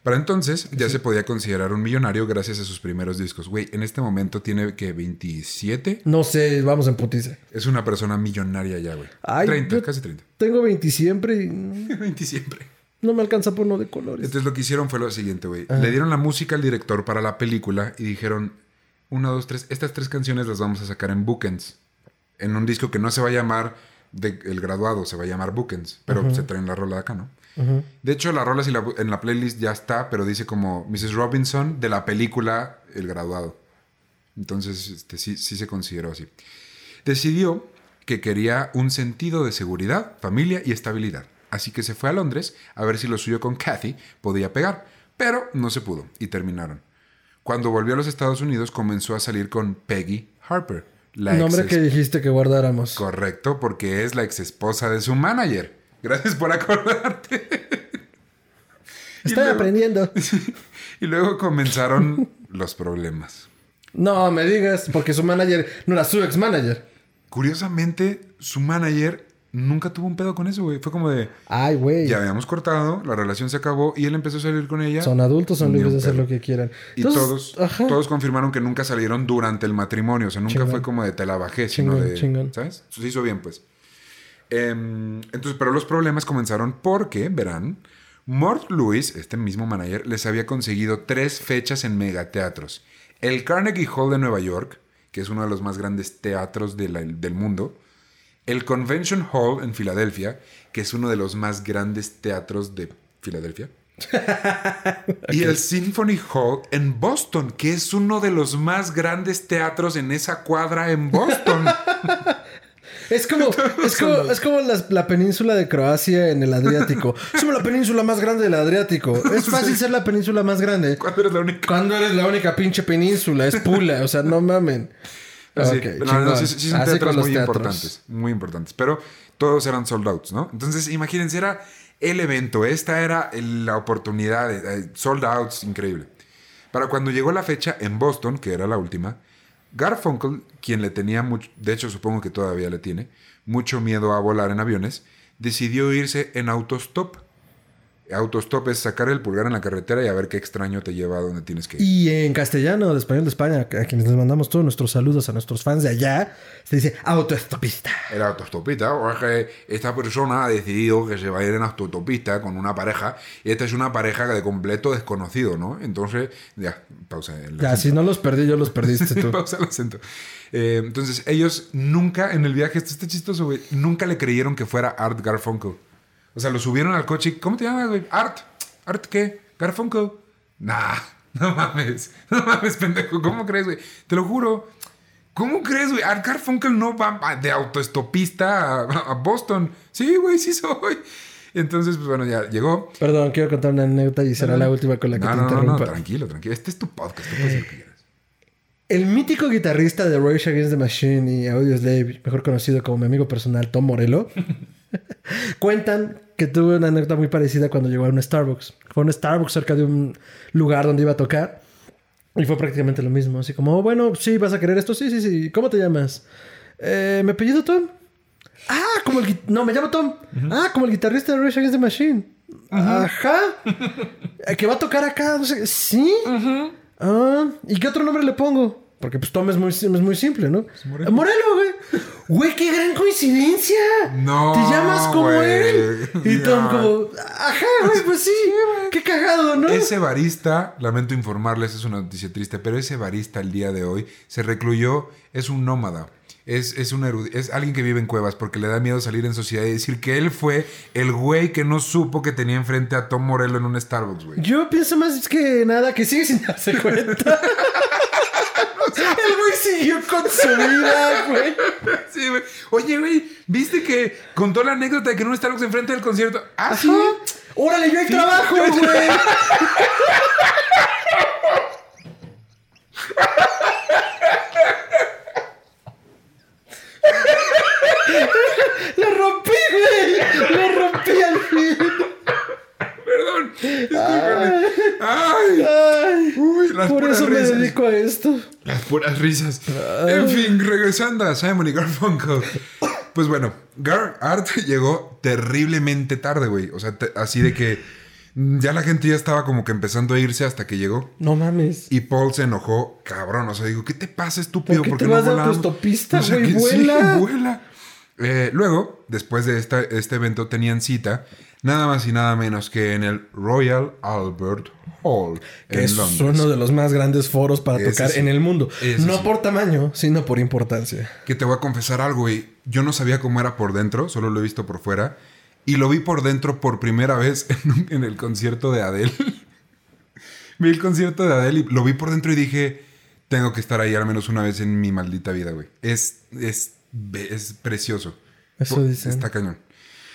S1: Para entonces ya se podía considerar un millonario gracias a sus primeros discos. Güey, en este momento tiene que 27.
S2: No sé, vamos en putiza.
S1: Es una persona millonaria ya, güey.
S2: Ay,
S1: 30,
S2: yo-
S1: casi 30.
S2: Tengo 20 siempre y no
S1: 20 siempre.
S2: no me alcanza por uno de colores.
S1: Entonces lo que hicieron fue lo siguiente, güey. Le dieron la música al director para la película y dijeron, una, dos, tres, estas tres canciones las vamos a sacar en Bookends. En un disco que no se va a llamar de El Graduado, se va a llamar Bookends. Pero se traen la rola de acá, ¿no? De hecho, la rola sí la- en la playlist ya está, pero dice como Mrs. Robinson de la película El Graduado. Entonces, este, sí, sí se consideró así. Decidió que quería un sentido de seguridad, familia y estabilidad. así que se fue a Londres a ver si lo suyo con Kathy podía pegar, pero no se pudo y terminaron. Cuando volvió a los Estados Unidos comenzó a salir con Peggy Harper.
S2: La Nombre que dijiste que guardáramos.
S1: Correcto, porque es la ex esposa de su manager. Gracias por acordarte.
S2: Estoy aprendiendo.
S1: y luego comenzaron los problemas.
S2: No me digas, porque su manager no era su ex manager.
S1: Curiosamente, su manager nunca tuvo un pedo con eso, güey. Fue como de.
S2: Ay, güey.
S1: Ya habíamos cortado, la relación se acabó y él empezó a salir con ella.
S2: Son adultos, son libres de hacer lo que quieran.
S1: Y todos, todos confirmaron que nunca salieron durante el matrimonio. O sea, nunca fue como de te la bajé, sino de. ¿Sabes? Se hizo bien, pues. Em, entonces, pero los problemas comenzaron porque, verán, Mort Lewis, este mismo manager, les había conseguido tres fechas en megateatros. El Carnegie Hall de Nueva York, que es uno de los más grandes teatros del mundo el Convention Hall en Filadelfia, que es uno de los más grandes teatros de Filadelfia. Y el Symphony Hall en Boston, que es uno de los más grandes teatros en esa cuadra en Boston.
S2: Es como, es como, la, península de Croacia en el Adriático. Somos la península más grande del Adriático. Es fácil ser la península más grande.
S1: ¿Cuándo eres la única?
S2: Cuando eres la única pinche península. Es Pula. O sea, no mamen.
S1: Sí, sí, son teatros muy importantes, muy importantes. Pero todos eran sold outs, ¿no? Entonces, imagínense, era el evento. Esta era la oportunidad de sold outs, increíble. Para cuando llegó la fecha en Boston, que era la última, Garfunkel, quien le tenía mucho, de hecho supongo que todavía le tiene, mucho miedo a volar en aviones, decidió irse en autostop Autostop es sacar el pulgar en la carretera y a ver qué extraño te lleva a donde tienes que ir.
S2: Y en castellano, de español de España, a quienes les mandamos todos nuestros saludos a nuestros fans de allá, se dice autostopista.
S1: El autostopista, o es que esta persona ha decidido que se va a ir en autostopista con una pareja, y esta es una pareja de completo desconocido, ¿no? Entonces, ya, pausa.
S2: ya, si no los perdí, yo los perdiste tú.
S1: pausa el acento. Eh, entonces, ellos nunca en el viaje, esto está chistoso, güey, nunca le creyeron que fuera Art Garfunkel. O sea, lo subieron al coche. ¿Cómo te llamas, güey? Art. ¿Art qué? Garfunkel. Nah, no mames. No mames, pendejo. ¿Cómo crees, güey? Te lo juro. ¿Cómo crees, güey? Art Garfunkel no va de autoestopista a, Boston. Sí, güey, sí soy. Entonces, pues bueno, ya llegó.
S2: Perdón, quiero contar una anécdota y será la última con la que te no, interrumpa. No, no,
S1: tranquilo, tranquilo. Este es tu podcast, tú puedes lo que quieras.
S2: El mítico guitarrista de Rage Against the Machine y Audioslave, mejor conocido como mi amigo personal Tom Morello, Cuentan que tuve una anécdota muy parecida cuando llegó a un Starbucks. Fue un Starbucks cerca de un lugar donde iba a tocar. Y fue prácticamente lo mismo. Así como, oh, bueno, sí, vas a querer esto. Sí, sí, sí. ¿Cómo te llamas? Eh, ¿Me apellido Tom? Ah, como el... No, me llamo Tom. Ah, como el guitarrista de Rage Against the Machine. Ajá. Eh, que va a tocar acá. No sé. ¿Sí? Ah, ¿y qué otro nombre le pongo? Porque pues Tom es muy, es muy simple, ¿no? Morelo. güey. Güey, qué gran coincidencia.
S1: No.
S2: Te llamas como él. Y Tom como, ajá, güey, pues sí, qué cagado, ¿no?
S1: Ese barista, lamento informarles, es una noticia triste, pero ese barista el día de hoy se recluyó, es un nómada. Es, es, un es alguien que vive en cuevas porque le da miedo salir en sociedad y decir que él fue el güey que no supo que tenía enfrente a Tom Morello en un Starbucks, güey.
S2: Yo pienso más que nada que sigue sin darse cuenta. El güey siguió con su vida, güey.
S1: Sí, güey. Oye, güey, ¿viste que contó la anécdota de que no estábamos enfrente del concierto? Ah, sí.
S2: Órale, yo hay trabajo, güey. Lo rompí, güey. Lo rompí al fin.
S1: Perdón. Ay. Ay.
S2: Uy, Por eso me dedico a esto.
S1: Las puras risas. En fin, regresando a Simon y Garfunkel. Pues bueno, Gar Art llegó terriblemente tarde, güey. O sea, así de que ya la gente ya estaba como que empezando a irse hasta que llegó.
S2: No mames.
S1: Y Paul se enojó, cabrón. O sea, digo, ¿qué te pasa, estúpido?
S2: ¿Por qué, te vas no de autostopista, güey? vuela.
S1: Sí, vuela. Eh, luego, después de este evento, tenían cita nada más y nada menos que en el Royal Albert Hall.
S2: Que es uno de los más grandes foros para tocar en el mundo. no por tamaño, sino por importancia.
S1: Que te voy a confesar algo, güey. Yo no sabía cómo era por dentro, solo lo he visto por fuera. Y lo vi por dentro por primera vez en, el concierto de Adele. vi el concierto de Adele y lo vi por dentro y dije, tengo que estar ahí al menos una vez en mi maldita vida, güey. Es, es, es precioso.
S2: Eso dice.
S1: Está cañón.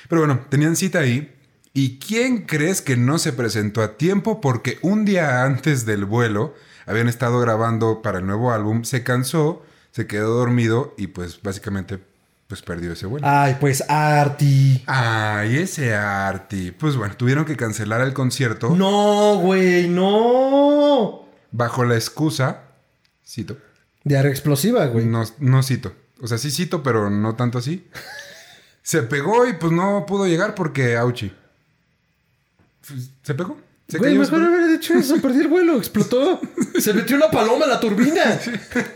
S1: Pero bueno, tenían cita ahí. ¿Y quién crees que no se presentó a tiempo? Porque un día antes del vuelo habían estado grabando para el nuevo álbum, se cansó, se quedó dormido y pues básicamente pues perdió ese vuelo.
S2: Ay, pues Arti.
S1: Ay, ese Arti. Pues bueno, tuvieron que cancelar el concierto
S2: No, güey, no.
S1: bajo la excusa, cito,
S2: Diarrea explosiva, güey.
S1: no, no cito, o sea, sí cito, pero no tanto así. Se pegó y pues no pudo llegar porque Auchi. Pues, Se pegó. Se
S2: Güey, mejor
S1: se
S2: haber dicho eso, perdí el vuelo, explotó. Se metió una paloma en la turbina.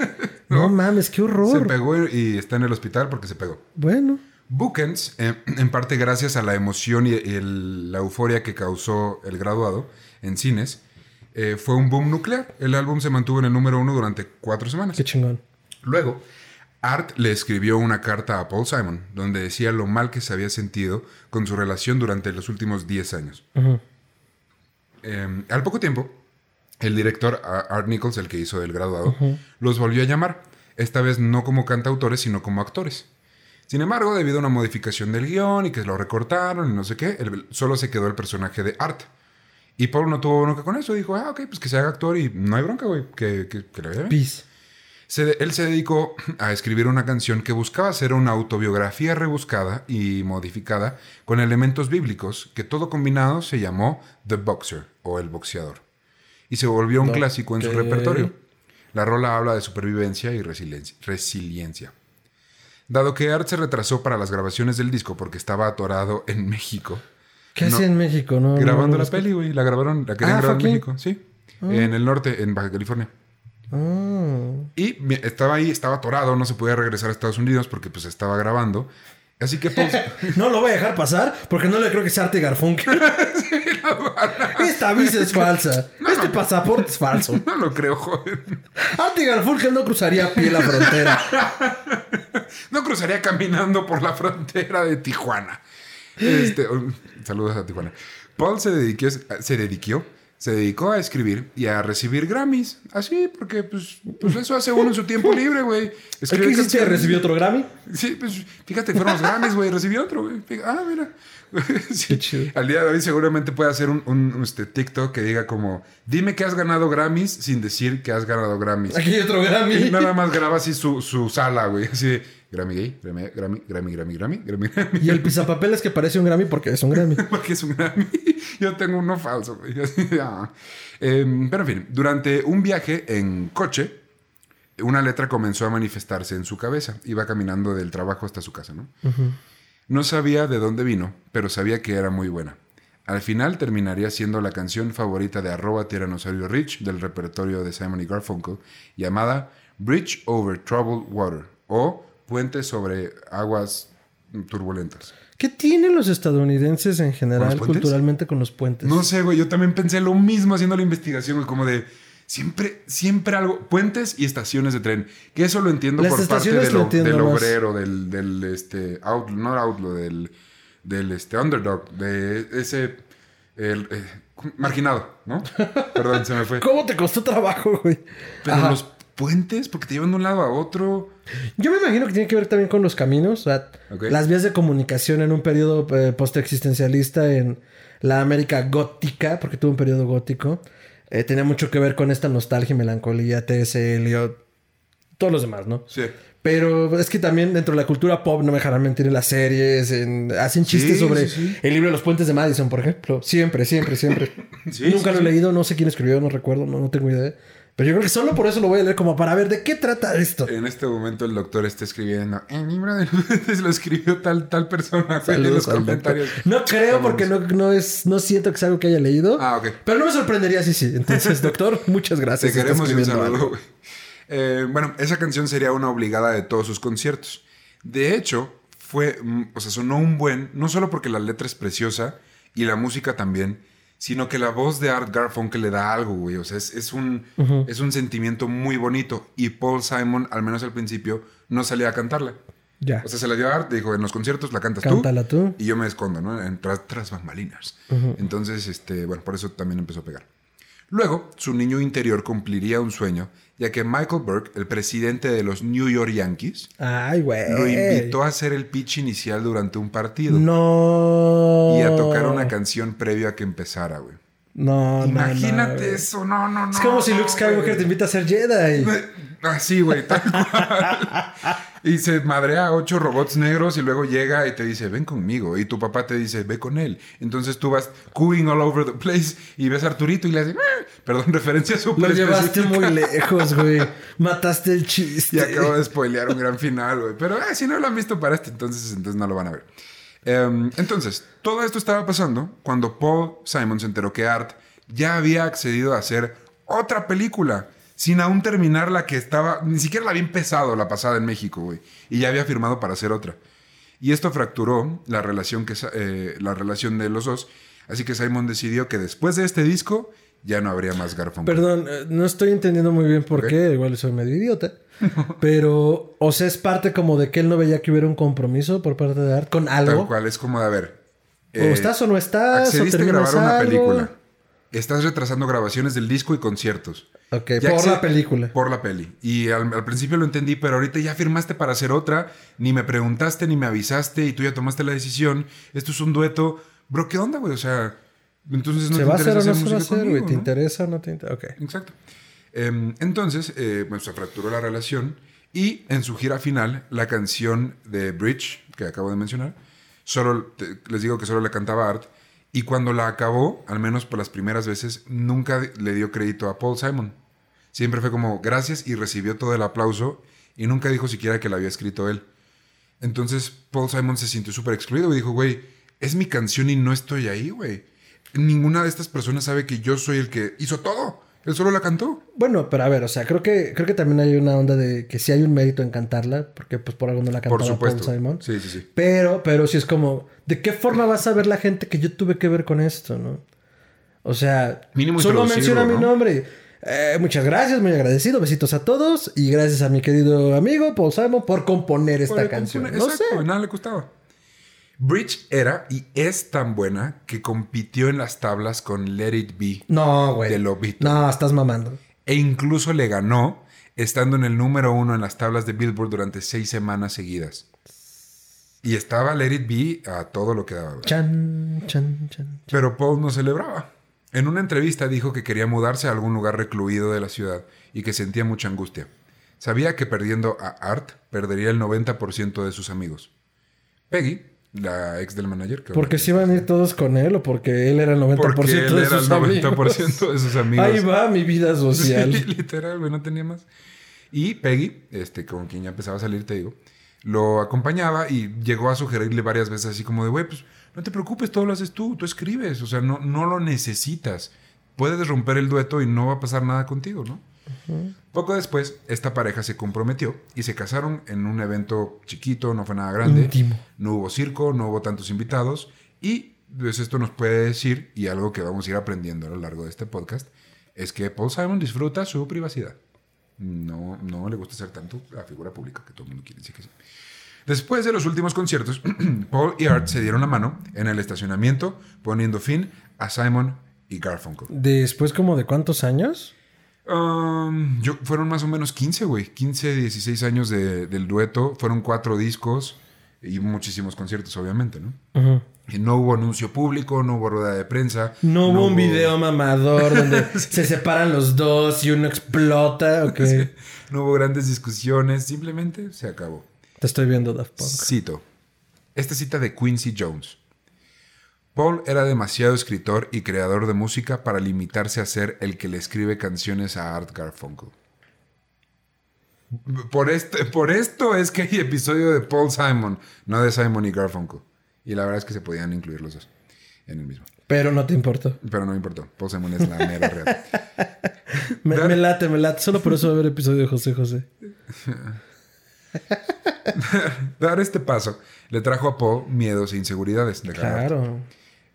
S2: No mames, qué
S1: Se
S2: horror.
S1: pegó y está en el hospital porque se pegó.
S2: Bueno,
S1: Bookends, eh, en parte gracias a la emoción y el- la euforia que causó el graduado en cines, eh, fue un boom nuclear. El álbum se mantuvo en el número uno durante cuatro semanas.
S2: qué chingón.
S1: Luego, Art le escribió una carta a Paul Simon, donde decía lo mal que se había sentido con su relación durante los últimos 10 años. Eh, al poco tiempo, el director Art Nichols, el que hizo el graduado, los volvió a llamar, esta vez no como cantautores, sino como actores. Sin embargo, debido a una modificación del guion y que lo recortaron y no sé qué, el- solo se quedó el personaje de Art. Y Paul no tuvo bronca con eso, dijo, ah, ok, pues que se haga actor y no hay bronca, güey, que, que, que le vaya bien.
S2: Peace.
S1: Se él se dedicó a escribir una canción que buscaba ser una autobiografía rebuscada y modificada con elementos bíblicos que todo combinado se llamó The Boxer o El Boxeador. Y se volvió un clásico en su repertorio. La rola habla de supervivencia y resiliencia. resiliencia. Dado que Art se retrasó para las grabaciones del disco porque estaba atorado en México,
S2: ¿Qué
S1: No.
S2: hacía en México? No,
S1: grabando
S2: no,
S1: la peli, güey, la grabaron, la querían
S2: Ah,
S1: grabar en. México, sí. En el norte, en Baja California.
S2: Ah.
S1: Y estaba ahí, estaba atorado, no se podía regresar a Estados Unidos porque pues estaba grabando. Así que pues
S2: No lo voy a dejar pasar porque no le creo que sea Arte Garfunkel. Esta visa es falsa. Este pasaporte es falso.
S1: no lo creo, joder.
S2: Arte Garfunkel no cruzaría a pie la frontera.
S1: No cruzaría caminando por la frontera de Tijuana. Este, saludos a Tijuana. Paul se dedicó, se dedicó, se dedicó a escribir y a recibir Grammys. Así, porque pues, pues eso hace uno en su tiempo libre, güey.
S2: ¿Qué
S1: Escribe
S2: hiciste? ¿Recibió otro Grammy?
S1: Sí, pues fíjate, fueron los Grammys, güey. Recibió otro, güey. Ah, mira. Sí.
S2: Qué chido.
S1: Al día de hoy seguramente puede hacer un, un, este, TikTok que diga como, dime que has ganado Grammys sin decir que has ganado Grammys.
S2: Aquí hay otro Grammy.
S1: Y nada más graba así su, su sala, güey. Así de Grammy gay, Grammy, Grammy, Grammy, Grammy, Grammy, Grammy, Grammy.
S2: Y el pisapapeles que parece un Grammy porque es un Grammy.
S1: Porque es un Grammy. Yo tengo uno falso, güey. Ah. Em, pero en fin, durante un viaje en coche, una letra comenzó a manifestarse en su cabeza. Iba caminando del trabajo hasta su casa, ¿no? No sabía de dónde vino, pero sabía que era muy buena. Al final terminaría siendo la canción favorita de arroba tiranosaurio Rich del repertorio de Simon y Garfunkel, llamada Bridge Over Troubled Water o Puente sobre aguas turbulentas.
S2: ¿Qué tienen los estadounidenses en
S1: ¿Con
S2: general
S1: puentes?
S2: culturalmente con los puentes?
S1: No sé, güey, yo también pensé lo mismo haciendo la investigación, güey, como de siempre, siempre algo, puentes y estaciones de tren, que eso lo entiendo
S2: Las
S1: por parte del,
S2: lo
S1: obrero, del, del este, outlaw, no outlaw, del, del este, underdog, de ese, el, eh, marginado, ¿no? Perdón, se me fue.
S2: ¿Cómo te costó trabajo, güey?
S1: Pero
S2: Ajá.
S1: los puentes, porque te llevan de un lado a otro.
S2: Yo me imagino que tiene que ver también con los caminos, o sea,
S1: Ok.
S2: las vías de comunicación en un periodo eh, postexistencialista en la América gótica, porque tuvo un periodo gótico, eh, tenía mucho que ver con esta nostalgia y melancolía, T.S. Eliot, todos los demás, ¿no?
S1: Sí.
S2: Pero es que también dentro de la cultura pop no me dejarán mentir en las series, en- hacen chistes
S1: Sí,
S2: sobre
S1: sí, sí.
S2: el libro de los puentes de Madison, por ejemplo. Siempre, siempre, siempre. Nunca lo he leído, no sé quién escribió, no recuerdo, no, no tengo idea. Pero yo creo que solo por eso lo voy a leer como para ver de qué trata esto.
S1: En este momento el doctor está escribiendo, el libro de los puentes lo escribió tal, tal persona en los
S2: doctor.
S1: comentarios.
S2: No creo porque no, no es, no siento que sea algo que haya leído.
S1: Ah, ok.
S2: Pero no me sorprendería si sí. Entonces, doctor, muchas
S1: Te
S2: gracias. Está
S1: queremos un saludo. Eh, bueno, esa canción sería una obligada de todos sus conciertos. De hecho, fue, mm, o sea, sonó un buen, no solo porque la letra es preciosa y la música también, sino que la voz de Art Garfunkel le da algo, güey. O sea, es, es un, es un sentimiento muy bonito. Y Paul Simon, al menos al principio, no salía a cantarla.
S2: Ya.
S1: O sea, se la dio a Art, dijo, en los conciertos la cantas
S2: Cántala tú.
S1: y yo me escondo, ¿no? En tras, tras bambalinas. Entonces, este, bueno, por eso también empezó a pegar. Luego, su niño interior cumpliría un sueño, ya que Michael Burke, el presidente de los New York Yankees,
S2: Ay,
S1: lo invitó a hacer el pitch inicial durante un partido
S2: No.
S1: y a tocar una canción previo a que empezara, güey.
S2: No, no, no,
S1: Imagínate
S2: güey.
S1: eso, no, no, no.
S2: Es como si
S1: no,
S2: Luke Skywalker te invita a ser Jedi.
S1: Así, güey, tal cual. Y se madrea a ocho robots negros y luego llega y te dice, ven conmigo. Y tu papá te dice, ve con él. Entonces tú vas cooing all over the place y ves a Arturito y le haces, "Ah". perdón, referencia
S2: Lo
S1: súper
S2: llevaste
S1: específica.
S2: muy lejos, güey. Mataste el chiste.
S1: Y acabo de spoilear un gran final, güey. Pero eh, si no lo han visto para este, entonces, entonces no lo van a ver. Em, entonces, todo esto estaba pasando cuando Paul Simon se enteró que Art ya había accedido a hacer otra película sin aún terminar la que estaba, ni siquiera la había empezado la pasada en México, güey. Y ya había firmado para hacer otra. Y esto fracturó la relación, que, eh, la relación de los dos. Así que Simon decidió que después de este disco ya no habría más Garfunkel.
S2: Perdón, eh, no estoy entendiendo muy bien por qué. Igual soy medio idiota. Pero, o sea, es parte como de que él no veía que hubiera un compromiso por parte de Art con
S1: Tal
S2: algo.
S1: cual, es como de, a ver.
S2: O
S1: eh,
S2: estás o no estás.
S1: Accediste
S2: o
S1: a grabar una
S2: algo.
S1: película. Estás retrasando grabaciones del disco y conciertos.
S2: Ok,
S1: Ya
S2: por la película.
S1: Por la peli. Y al, al principio lo entendí, pero ahorita ya firmaste para hacer otra. Ni me preguntaste, ni me avisaste y tú ya tomaste la decisión. Esto es un dueto. Bro, ¿qué onda, güey? O sea, entonces no
S2: ¿Se
S1: te
S2: va a hacer o no se va a hacer, güey? ¿Te
S1: ¿no?
S2: interesa o no te interesa? Ok.
S1: Exacto. Em, entonces, eh, bueno, se fracturó la relación y en su gira final, la canción de Bridge, que acabo de mencionar, solo, te- les digo que solo la cantaba Art, y cuando la acabó, al menos por las primeras veces, nunca le dio crédito a Paul Simon. Siempre fue como gracias y recibió todo el aplauso y nunca dijo siquiera que la había escrito él. Entonces Paul Simon se sintió súper excluido y dijo, güey, es mi canción y no estoy ahí, güey. Ninguna de estas personas sabe que yo soy el que hizo todo. Él solo la cantó.
S2: Bueno, pero a ver, o sea, creo que, creo que también hay una onda de que sí hay un mérito en cantarla, porque pues por algo no la
S1: Por
S2: cantaba Paul
S1: supuesto.
S2: Simon.
S1: Sí, sí, sí.
S2: Pero, pero sí es como, ¿de qué forma vas a ver la gente que yo tuve que ver con esto, no? O sea,
S1: Mínimo
S2: solo menciona mi
S1: ¿no?
S2: nombre. Eh, muchas gracias, muy agradecido. Besitos a todos. Y gracias a mi querido amigo Paul Simon por componer esta
S1: Por
S2: canción. No
S1: Exacto,
S2: sé.
S1: nada le costaba. Bridge era y es tan buena que compitió en las tablas con Let It Be
S2: No, güey.
S1: de Lobito.
S2: No, estás mamando.
S1: E incluso le ganó estando en el número uno en las tablas de Billboard durante seis semanas seguidas. Y estaba Let It Be a todo lo que daba. güey.
S2: Chan, chan, chan.
S1: Pero Paul no celebraba. En una entrevista dijo que quería mudarse a algún lugar recluido de la ciudad y que sentía mucha angustia. Sabía que perdiendo a Art perdería el 90% de sus amigos. Peggy, la ex del manager, que
S2: Porque si iban a ir todos con él o porque él era el 90%
S1: porque él
S2: de
S1: era el
S2: sus
S1: 90% de sus amigos.
S2: Ahí va mi vida social.
S1: Sí, literal, güey, no tenía más. Y Peggy, este, con quien ya empezaba a salir, te digo, lo acompañaba y llegó a sugerirle varias veces así como de, güey, pues no te preocupes, todo lo haces tú, tú escribes, o sea, no, no lo necesitas. Puedes romper el dueto y no va a pasar nada contigo, ¿no? Poco después, esta pareja se comprometió y se casaron en un evento chiquito, no fue nada grande.
S2: Íntimo.
S1: No hubo circo, no hubo tantos invitados y pues esto nos puede decir, y algo que vamos a ir aprendiendo a lo largo de este podcast, es que Paul Simon disfruta su privacidad. No, no le gusta ser tanto la figura pública que todo el mundo quiere decir que sí. Después de los últimos conciertos, Paul y Art se dieron la mano en el estacionamiento, poniendo fin a Simon y Garfunkel.
S2: Después como de cuántos años?
S1: Um, yo, fueron más o menos 15, güey. 15, 16 años de- del dueto. Fueron cuatro discos y muchísimos conciertos, obviamente, ¿no? Y no hubo anuncio público, no hubo rueda de prensa.
S2: No hubo un video mamador donde se separan los dos y uno explota.
S1: No hubo grandes discusiones, simplemente se acabó.
S2: Te estoy viendo, Daft Punk.
S1: Cito. Esta cita de Quincy Jones. Paul era demasiado escritor y creador de música para limitarse a ser el que le escribe canciones a Art Garfunkel. Por, este, por esto es que hay episodio de Paul Simon, no de Simon y Garfunkel. Y la verdad es que se podían incluir los dos en el mismo.
S2: Pero no te importó.
S1: Pero no me importó. Paul Simon es la mera real.
S2: Me, me late, me late. Solo por eso va a haber episodio de José José.
S1: Dar este paso le trajo a Paul miedos e inseguridades. de.
S2: Claro.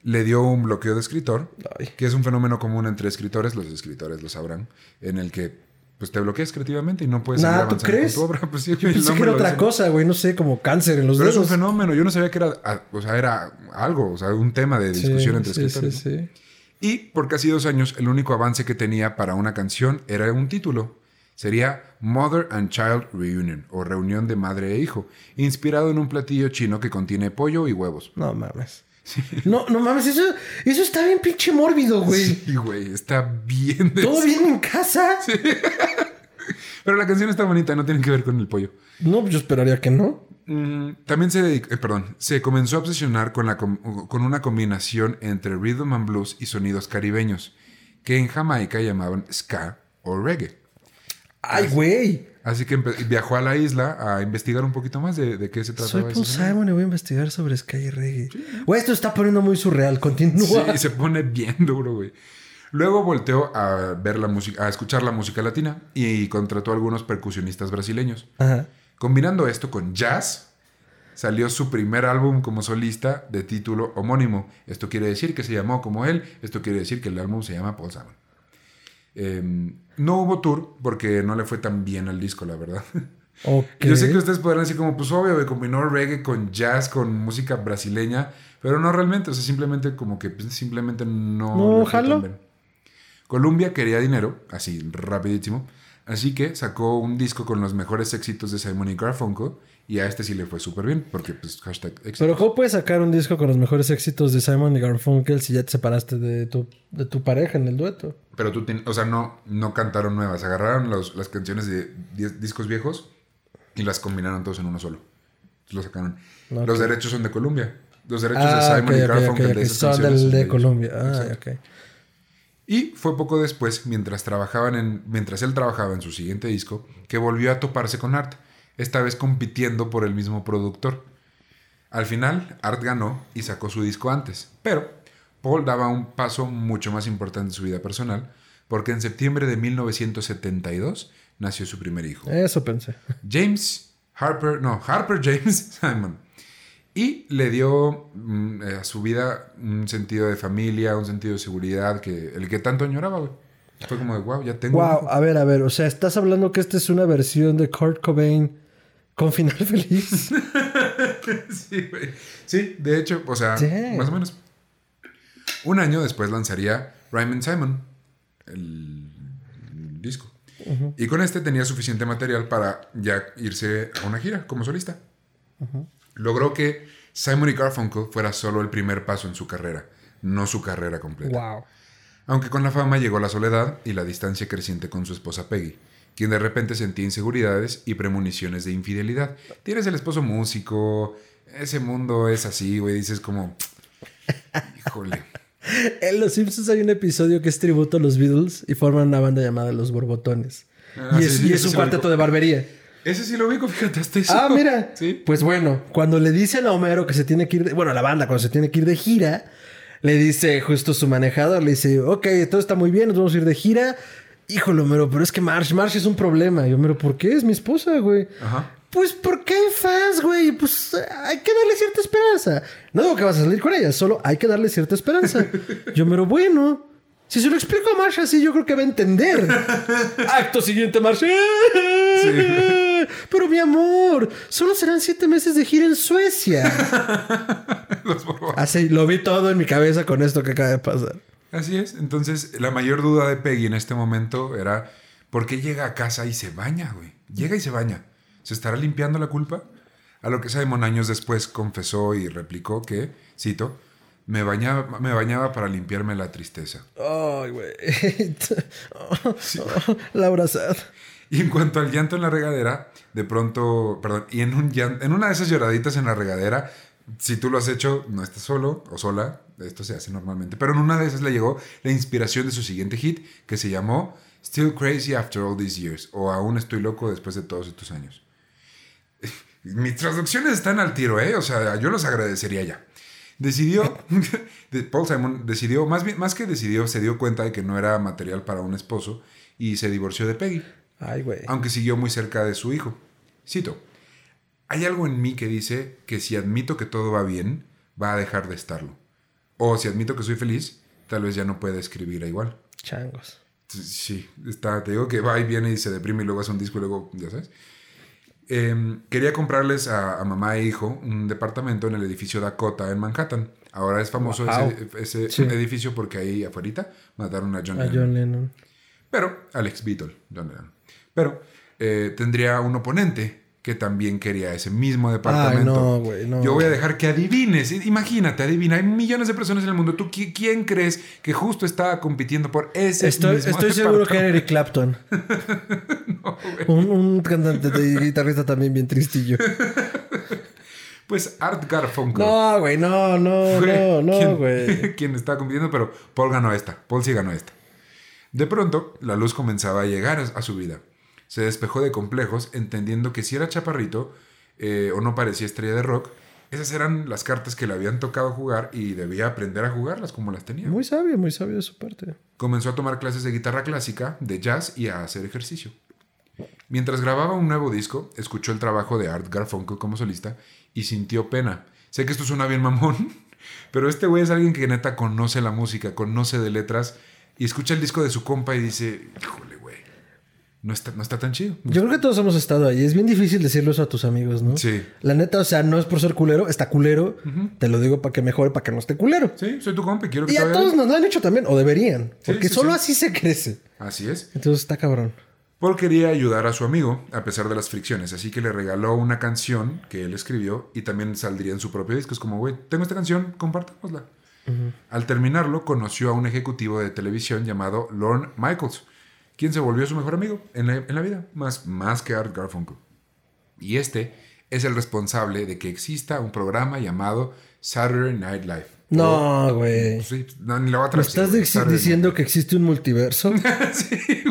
S1: Le dio un bloqueo de escritor,
S2: Ay.
S1: que es un fenómeno común entre escritores, los escritores lo sabrán, en el que pues te bloqueas creativamente y no puedes
S2: Nah, ¿tú crees?
S1: con tu obra. Pues sí,
S2: Yo
S1: el
S2: pensé que era otra cosa, güey. No sé, como cáncer en los
S1: Pero es un
S2: dedos.
S1: fenómeno. Yo no sabía que era, ah, o sea, era algo, o sea, un tema de discusión
S2: Sí,
S1: entre
S2: sí,
S1: escritores.
S2: sí, sí.
S1: Y por casi dos años, el único avance que tenía para una canción era un título. Sería Mother and Child Reunion, o Reunión de Madre e Hijo, inspirado en un platillo chino que contiene pollo y huevos.
S2: No mames. No, no mames, eso, eso está bien pinche mórbido, güey.
S1: Sí, güey, está bien.
S2: ¿Todo bien en casa?
S1: Pero la canción está bonita, no tiene que ver con el pollo.
S2: No, yo esperaría que no.
S1: Mm, también se, dedic- eh, perdón, se comenzó a obsesionar con, la com- con una combinación entre rhythm and blues y sonidos caribeños, que en Jamaica llamaban ska o reggae.
S2: Ay, güey.
S1: Así que viajó a la isla a investigar un poquito más de, de qué se
S2: Soy
S1: trataba. ese
S2: Paul. Simon y voy a investigar sobre Sky Reggae. Güey, esto está poniendo muy surreal. Continúa.
S1: Sí, se pone bien duro, güey. Luego volteó a ver la música, a escuchar la música latina y contrató a algunos percusionistas brasileños.
S2: Ajá.
S1: Combinando esto con jazz, salió su primer álbum como solista de título homónimo. Esto quiere decir que se llamó como él, esto quiere decir que el álbum se llama Paul Simon. Eh, no hubo tour porque no le fue tan bien al disco, la verdad. Yo sé que ustedes podrán decir como, pues obvio, combinó reggae con jazz, con música brasileña, pero no realmente, o sea, simplemente como que pues, simplemente no...
S2: No,
S1: bien. Columbia quería dinero, así rapidísimo, así que sacó un disco con los mejores éxitos de Simon y Garfunkel y a este sí le fue súper bien, porque pues hashtag éxito.
S2: Pero ¿cómo puedes sacar un disco con los mejores éxitos de Simon y Garfunkel si ya te separaste de tu, de tu pareja en el dueto?
S1: Pero tú, ten- o sea, no, no cantaron nuevas, agarraron los- las canciones de discos viejos y las combinaron todos en uno solo. Lo sacaron. Los derechos son de Columbia. Los derechos
S2: Ah,
S1: de Simon
S2: ok,
S1: y Garfunkel de esas
S2: Son del de
S1: ellos.
S2: Colombia. Ah, ok.
S1: Y fue poco después, mientras trabajaban en, mientras él trabajaba en su siguiente disco, que volvió a toparse con Art, esta vez compitiendo por el mismo productor. Al final, Art ganó y sacó su disco antes, pero Paul daba un paso mucho más importante en su vida personal, porque en septiembre de 1972 nació su primer hijo.
S2: Eso pensé.
S1: James Harper, no, Harper James Simon. Y le dio mm, eh, a su vida un sentido de familia, un sentido de seguridad, que el que tanto añoraba, güey. Fue como de, wow, ya tengo. un
S2: Wow,
S1: hijo".
S2: a ver, a ver. O sea, estás hablando que esta es una versión de Kurt Cobain con final feliz.
S1: sí, güey. Sí, de hecho, o sea, más o menos. Un año después lanzaría Ryman Simon, el disco. Y con este tenía suficiente material para ya irse a una gira como solista. Logró que Simon y Garfunkel fuera solo el primer paso en su carrera, no su carrera completa.
S2: wow.
S1: Aunque con la fama llegó la soledad y la distancia creciente con su esposa Peggy, quien de repente sentía inseguridades y premoniciones de infidelidad. Tienes el esposo músico, ese mundo es así, güey, dices como, híjole.
S2: En Los Simpsons hay un episodio que es tributo a los Beatles y forman una banda llamada Los Borbotones.
S1: Ah,
S2: y es,
S1: sí,
S2: y
S1: ese
S2: es un cuarteto de barbería.
S1: Ese sí lo ubico, fíjate, hasta eso.
S2: Ah, mira.
S1: Sí.
S2: Pues bueno, cuando le dicen a Homero que se tiene que ir, de- bueno, a la banda cuando se tiene que ir de gira, le dice justo su manejador, le dice, ok, todo está muy bien, nos vamos a ir de gira. Híjole, Homero, pero es que Marsh, Marsh es un problema. Y Homero, ¿por qué? Es mi esposa, güey.
S1: Ajá.
S2: Pues porque hay fans, güey. Pues hay que darle cierta esperanza. No digo que vas a salir con ella, solo hay que darle cierta esperanza. Yo, pero bueno. Si se lo explico a Marsh así, yo creo que va a entender. Acto siguiente, Marsh. Pero mi amor, solo serán siete meses de gira en Suecia.
S1: Los.
S2: Así, lo vi todo en mi cabeza con esto que acaba de pasar.
S1: Así es. Entonces, la mayor duda de Peggy en este momento era, ¿por qué llega a casa y se baña, güey? Llega y se baña. ¿Se estará limpiando la culpa? A lo que Simon años después confesó y replicó que, cito, me bañaba, me bañaba para limpiarme la tristeza.
S2: Ay, güey. Laura Sad.
S1: Y en cuanto al llanto en la regadera, de pronto, perdón, y en, un llan- en una de esas lloraditas en la regadera, si tú lo has hecho, no estás solo o sola, esto se hace normalmente, pero en una de esas le llegó la inspiración de su siguiente hit, que se llamó Still Crazy After All These Years, o Aún estoy loco después de todos estos años. Mis traducciones están al tiro, ¿eh? O sea, yo los agradecería ya. Decidió, de- Paul Simon decidió, más, bien, más que decidió, se dio cuenta de que no era material para un esposo y se divorció de Peggy
S2: Ay, güey.
S1: aunque siguió muy cerca de su hijo. Cito, hay algo en mí que dice que si admito que todo va bien, va a dejar de estarlo. O si admito que soy feliz, tal vez ya no pueda escribir igual.
S2: Changos.
S1: Sí, está, te digo que va y viene y se deprime y luego hace un disco y luego, ya sabes. Em, quería comprarles a, a mamá e hijo un departamento en el edificio Dakota en Manhattan. Ahora es famoso
S2: Wow.
S1: ese, ese
S2: Sí.
S1: edificio porque ahí afuera mataron a John
S2: A
S1: Lennon.
S2: John Lennon.
S1: Pero, Alex Beatle, John Lennon. Pero eh, tendría un oponente que también quería ese mismo departamento.
S2: no, güey, no.
S1: Yo voy a dejar que adivines. Imagínate, adivina. Hay millones de personas en el mundo. ¿Tú qui- quién crees que justo estaba compitiendo por ese
S2: Estoy,
S1: mismo
S2: estoy seguro que era? Eric Clapton.
S1: No,
S2: un, un cantante de guitarrista también bien tristillo.
S1: Pues Art Garfunkel.
S2: No, güey, no, no,
S1: fue
S2: no, no, güey.
S1: quien estaba compitiendo, pero Paul ganó esta. Paul sí ganó esta. De pronto, la luz comenzaba a llegar a su vida. Se despejó de complejos, entendiendo que si era chaparrito eh, o no parecía estrella de rock, esas eran las cartas que le habían tocado jugar y debía aprender a jugarlas como las tenía.
S2: Muy sabio, muy sabio de su parte.
S1: Comenzó a tomar clases de guitarra clásica, de jazz y a hacer ejercicio. Mientras grababa un nuevo disco, escuchó el trabajo de Art Garfunkel como solista y sintió pena. Sé que esto suena bien mamón, pero este güey es alguien que neta conoce la música, conoce de letras y escucha el disco de su compa y dice, híjole, no está, no está tan chido.
S2: Yo creo que todos hemos estado ahí. Es bien difícil decirlo eso a tus amigos, ¿no?
S1: Sí.
S2: La neta, o sea, no es por ser culero, está culero. Te lo digo para que mejore, para que no esté culero.
S1: Sí, soy tu compa y quiero que
S2: Y a todos
S1: bien".
S2: nos lo han hecho también, o deberían.
S1: Sí,
S2: Porque
S1: sí,
S2: solo
S1: sí.
S2: así se crece.
S1: Así es.
S2: Entonces está cabrón.
S1: Paul quería ayudar a su amigo a pesar de las fricciones, así que le regaló una canción que él escribió y también saldría en su propio disco. Es como, güey, tengo esta canción, compartámosla. Al terminarlo, conoció a un ejecutivo de televisión llamado Lorne Michaels, quien se volvió su mejor amigo en la, en la vida, más, más que Art Garfunkel. Y este es el responsable de que exista un programa llamado Saturday Night Live.
S2: No,
S1: O-
S2: güey.
S1: sí, no, ni la voy a
S2: ¿Me
S1: traducir,
S2: estás
S1: Saturday
S2: diciendo que existe un multiverso?
S1: Sí,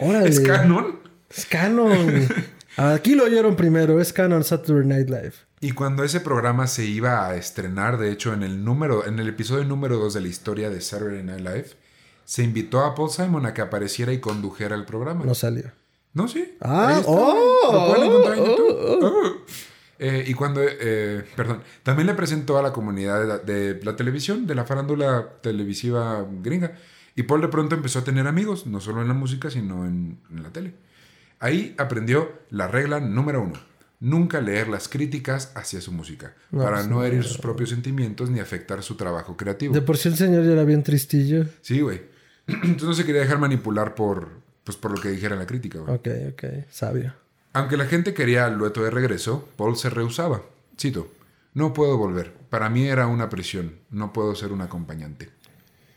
S1: güey. ¿Es canon?
S2: Es canon. Aquí lo oyeron primero. Es canon Saturday Night Live.
S1: Y cuando ese programa se iba a estrenar, de hecho, en el número, en el episodio número 2 de la historia de Saturday Night Live, se invitó a Paul Simon a que apareciera y condujera el programa.
S2: No salió.
S1: No, sí.
S2: Ah, oh,
S1: lo pueden encontrar en
S2: oh,
S1: YouTube.
S2: oh.
S1: Oh. Eh, y cuando, eh, perdón, también le presentó a la comunidad de la, de la televisión, de la farándula televisiva gringa. Y Paul de pronto empezó a tener amigos, no solo en la música, sino en, en la tele. Ahí aprendió la regla número uno. Nunca leer las críticas hacia su música,
S2: No,
S1: para
S2: pues,
S1: no. herir sus propios sentimientos ni afectar su trabajo creativo.
S2: De por sí el señor ya era bien tristillo.
S1: Sí, güey. Entonces no se quería dejar manipular por, pues, por lo que dijera la crítica, güey.
S2: Ok, ok. Sabio.
S1: Aunque la gente quería al Lueto de regreso, Paul se rehusaba. Cito, no puedo volver. Para mí era una presión. No puedo ser un acompañante.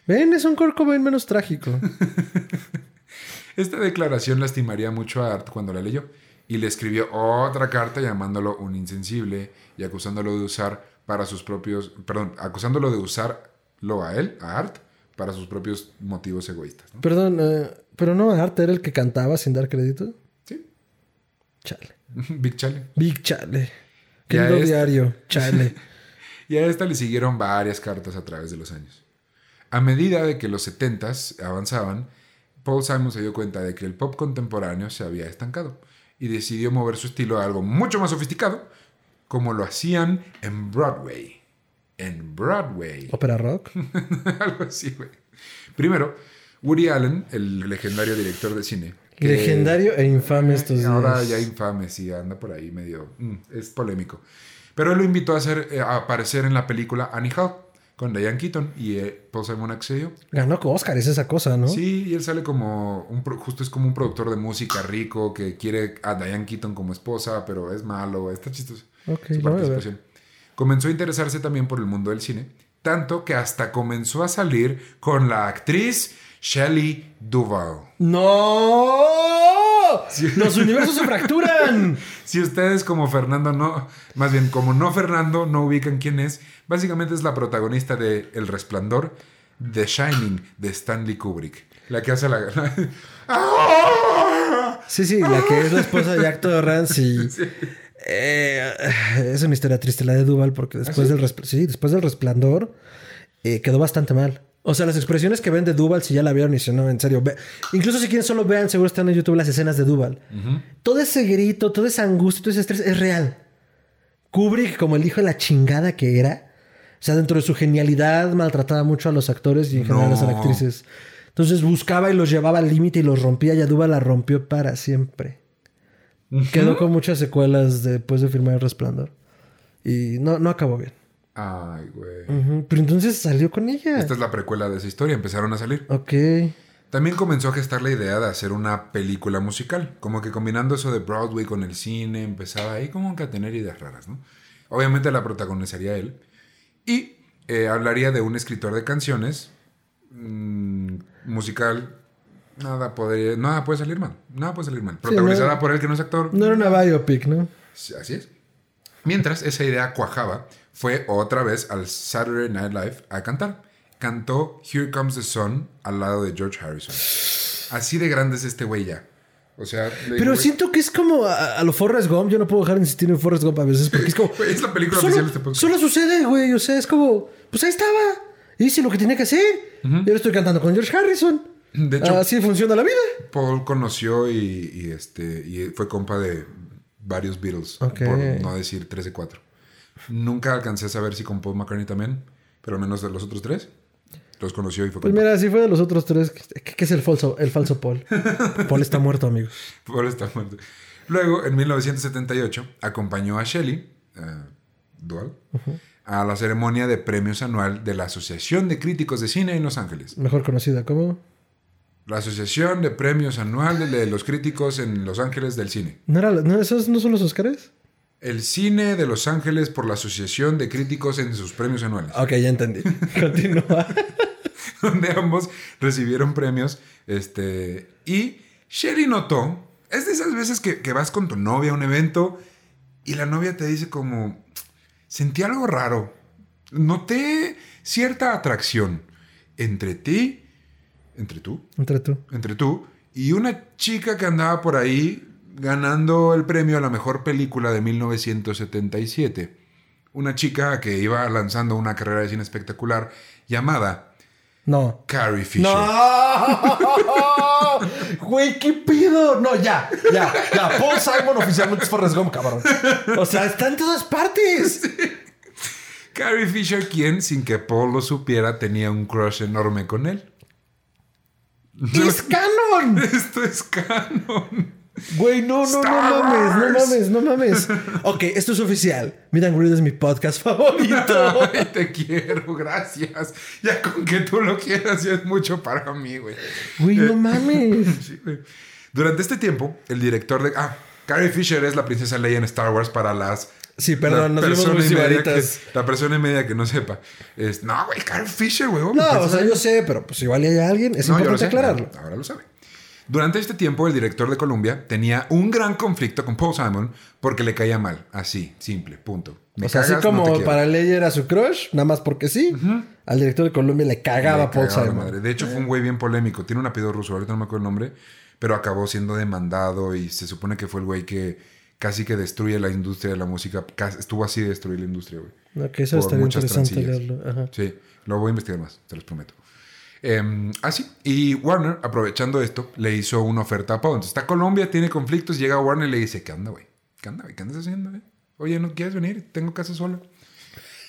S2: Ven, es un Kurt Cobain menos trágico.
S1: Esta declaración lastimaría mucho a Art cuando la leyó y le escribió otra carta llamándolo un insensible y acusándolo de usar para sus propios, perdón, acusándolo de usarlo a él, a Art, para sus propios motivos egoístas. ¿no?
S2: Perdón, eh, pero no, Art era el que cantaba sin dar crédito.
S1: Sí,
S2: Chale.
S1: Big Chale.
S2: Big Chale.
S1: Ya
S2: Querido
S1: es-
S2: diario. Chale.
S1: Y a esta le siguieron varias cartas a través de los años. A medida de que los 70s avanzaban, Paul Simon se dio cuenta de que el pop contemporáneo se había estancado y decidió mover su estilo a algo mucho más sofisticado, como lo hacían en Broadway. En Broadway.
S2: Ópera rock.
S1: algo así, güey. Primero, Woody Allen, el legendario director de cine. que-
S2: Legendario e infame estos días.
S1: Ahora ya infame, sí, anda por ahí medio. mm, es polémico. Pero él lo invitó a, hacer, eh, a aparecer en la película Annie Hall con Diane Keaton y eh, Paul Simon accedió.
S2: Ganó con Oscar, es esa cosa, ¿no?
S1: Sí, y él sale como. Un, justo es como un productor de música rico que quiere a Diane Keaton como esposa, pero es malo, está chistoso.
S2: Ok,
S1: su
S2: lo voy a ver.
S1: Comenzó a interesarse también por el mundo del cine, tanto que hasta comenzó a salir con la actriz Shelley Duvall.
S2: ¡No! Los universos se fracturan.
S1: Si ustedes como Fernando no, más bien como no Fernando no ubican quién es, básicamente es la protagonista de El Resplandor, The Shining de Stanley Kubrick. La que hace la... ¡Ah!
S2: Sí, sí, la que es la esposa de Jack Torrance y... Eh, es una historia triste la de Duval porque después del respl- sí, después del resplandor eh, quedó bastante mal. O sea, las expresiones que ven de Duval, si ya la vieron y si no, en serio. ve- Incluso si quieren solo vean, seguro están en YouTube las escenas de Duval. Todo ese grito, toda esa angustia, todo ese estrés es real. Kubrick, como el hijo de la chingada que era, o sea, dentro de su genialidad, maltrataba mucho a los actores y en general a las actrices. Entonces buscaba y los llevaba al límite y los rompía y a Duval la rompió para siempre. Quedó con muchas secuelas después de firmar El Resplandor. Y no, no acabó bien.
S1: Ay, güey.
S2: Pero entonces salió con ella.
S1: Esta es la precuela de esa historia, empezaron a salir.
S2: Ok.
S1: También comenzó a gestar la idea de hacer una película musical, como que combinando eso de Broadway con el cine, empezaba ahí como que a tener ideas raras, ¿no? Obviamente la protagonizaría él. Y eh, hablaría de un escritor de canciones mm, musical. Nada, podría, nada puede salir mal. Nada puede salir mal. Protagonizada
S2: no-
S1: por él que no es actor.
S2: No era una biopic, ¿no?
S1: Sí, Así es. Mientras esa idea cuajaba, fue otra vez al Saturday Night Live a cantar. Cantó Here Comes the Sun al lado de George Harrison. Así de grande es este güey ya. O sea, digo,
S2: Pero siento que es como a, a lo Forrest Gump. Yo no puedo dejar de insistir en Forrest Gump a veces porque es como.
S1: es la película
S2: solo,
S1: oficial de este podcast.
S2: solo sucede, güey. O sea, es como. Pues ahí estaba. Hice lo que tenía que hacer. Y ahora estoy cantando con George Harrison.
S1: De hecho,
S2: Así funciona la vida.
S1: Paul conoció y, y, este, y fue compa de varios Beatles, por no decir tres de cuatro. Nunca alcancé a saber si con Paul McCartney también, pero al menos de los otros tres, los conoció y fue
S2: Pues
S1: compa.
S2: mira, si fue de los otros tres, ¿qué, es el falso, el falso Paul? Paul está muerto, amigos.
S1: Paul está muerto. Luego, en 1978, acompañó a Shelley, eh, Dual, a la ceremonia de premios anual de la Asociación de Críticos de Cine en Los Ángeles.
S2: Mejor conocida como.
S1: La Asociación de Premios Anual de los Críticos en Los Ángeles del Cine.
S2: ¿No, era, no, ¿Esos no son los Oscars?
S1: El cine de Los Ángeles por la Asociación de Críticos en sus premios anuales,
S2: Ok, ya entendí. Continúa.
S1: donde ambos recibieron premios. Este, y Sherry notó, es de esas veces que, que vas con tu novia a un evento y la novia te dice como, sentí algo raro, noté cierta atracción entre ti, entre tú,
S2: Entre tú.
S1: entre tú y una chica que andaba por ahí ganando el premio a la mejor película de 1977. Una chica que iba lanzando una carrera de cine espectacular llamada
S2: No.
S1: Carrie Fisher.
S2: ¡No! Güey, ¿qué pido? No, ya, ya, ya. Paul Simon oficialmente es Forrest Gump, cabrón. O sea, está en todas partes.
S1: Carrie Fisher, quien, sin que Paul lo supiera, tenía un crush enorme con él.
S2: ¡Es canon!
S1: Esto es canon.
S2: Güey, no, no, no mames, no mames, no mames. Ok, esto es oficial. Meet and Greet es mi podcast favorito.
S1: Ay, te quiero, gracias. Ya con que tú lo quieras, ya es mucho para mí, güey.
S2: Güey, no mames.
S1: Sí, güey. Durante este tiempo, el director de. Ah, Carrie Fisher es la princesa Leia en Star Wars para las.
S2: Sí, perdón,
S1: la
S2: nos vimos muy sibaritas.
S1: que- La persona y media que no sepa. Es, no, güey, Carrie Fisher, güey.
S2: No, o sea, yo sé, pero pues igual hay alguien. Es
S1: No,
S2: importante
S1: sé,
S2: aclararlo.
S1: Ahora, ahora lo sabe. Durante este tiempo, el director de Columbia tenía un gran conflicto con Paul Simon porque le caía mal. Así, simple, punto. Me
S2: O sea, así
S1: cagas, no
S2: como
S1: quiero.
S2: para Leia era su crush, nada más porque sí, al director de Colombia le cagaba
S1: Le
S2: Paul
S1: cagaba
S2: Simon.
S1: madre. De hecho, fue un güey bien polémico. Tiene un apellido ruso, ahorita no me acuerdo el nombre, pero acabó siendo demandado y se supone que fue el güey que casi que destruye la industria de la música. Casi- estuvo así de destruir la industria, güey.
S2: Ok, eso estaría interesante leerlo. Ajá.
S1: Sí, lo voy a investigar más, te los prometo. Eh, así, y Warner, aprovechando esto, le hizo una oferta a Paul. Entonces está Colombia, tiene conflictos, llega Warner y le dice, ¿qué onda, güey? ¿Qué onda, güey? ¿Qué andas haciendo, güey? Oye, ¿no quieres venir? Tengo casa sola.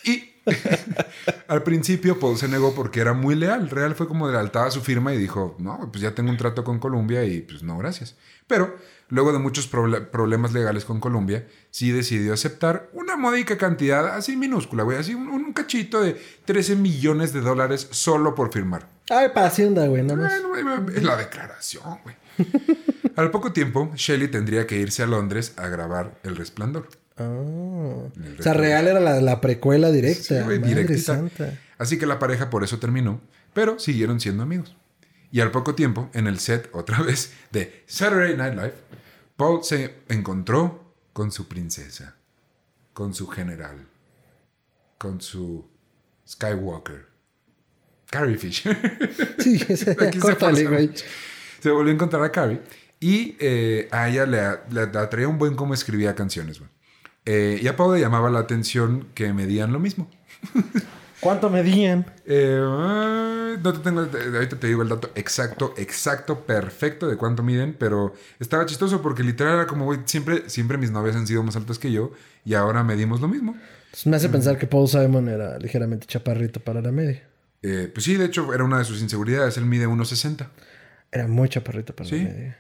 S1: Y al principio Paul se negó porque era muy leal. Real fue como de lealtad a su firma y dijo, no, pues ya tengo un trato con Colombia y pues no, gracias. Pero luego de muchos proble- problemas legales con Colombia, sí decidió aceptar una módica cantidad, así minúscula, güey, así un, un cachito de 13 millones de dólares solo por firmar.
S2: Ay, para Hacienda, güey.
S1: Bueno, güey, la declaración, güey. Al poco tiempo, Shelley tendría que irse a Londres a grabar El Resplandor.
S2: Ah. O sea, real era la, la precuela directa.
S1: Sí, güey. Así que la pareja por eso terminó, pero siguieron siendo amigos. Y al poco tiempo, en el set otra vez de Saturday Night Live, Paul se encontró con su princesa, con su general, con su Skywalker, Carrie Fisher.
S2: Sí,
S1: se
S2: córtale,
S1: forza
S2: güey.
S1: mucho. Se volvió a encontrar a Carrie y eh, a ella le, le atraía un buen cómo escribía canciones. güey. Eh, y a Paul le llamaba la atención que medían lo mismo.
S2: ¿Cuánto medían?
S1: Eh, no te tengo, ahorita te digo el dato exacto, exacto, perfecto de cuánto miden, pero estaba chistoso porque literal era como, güey, siempre, siempre mis novias han sido más altas que yo y ahora medimos lo mismo.
S2: Me hace pensar que Paul Simon era ligeramente chaparrito para la media.
S1: Eh, pues sí, de hecho era una de sus inseguridades, él mide 1,60.
S2: Era muy chaparrito para
S1: Sí.
S2: la media.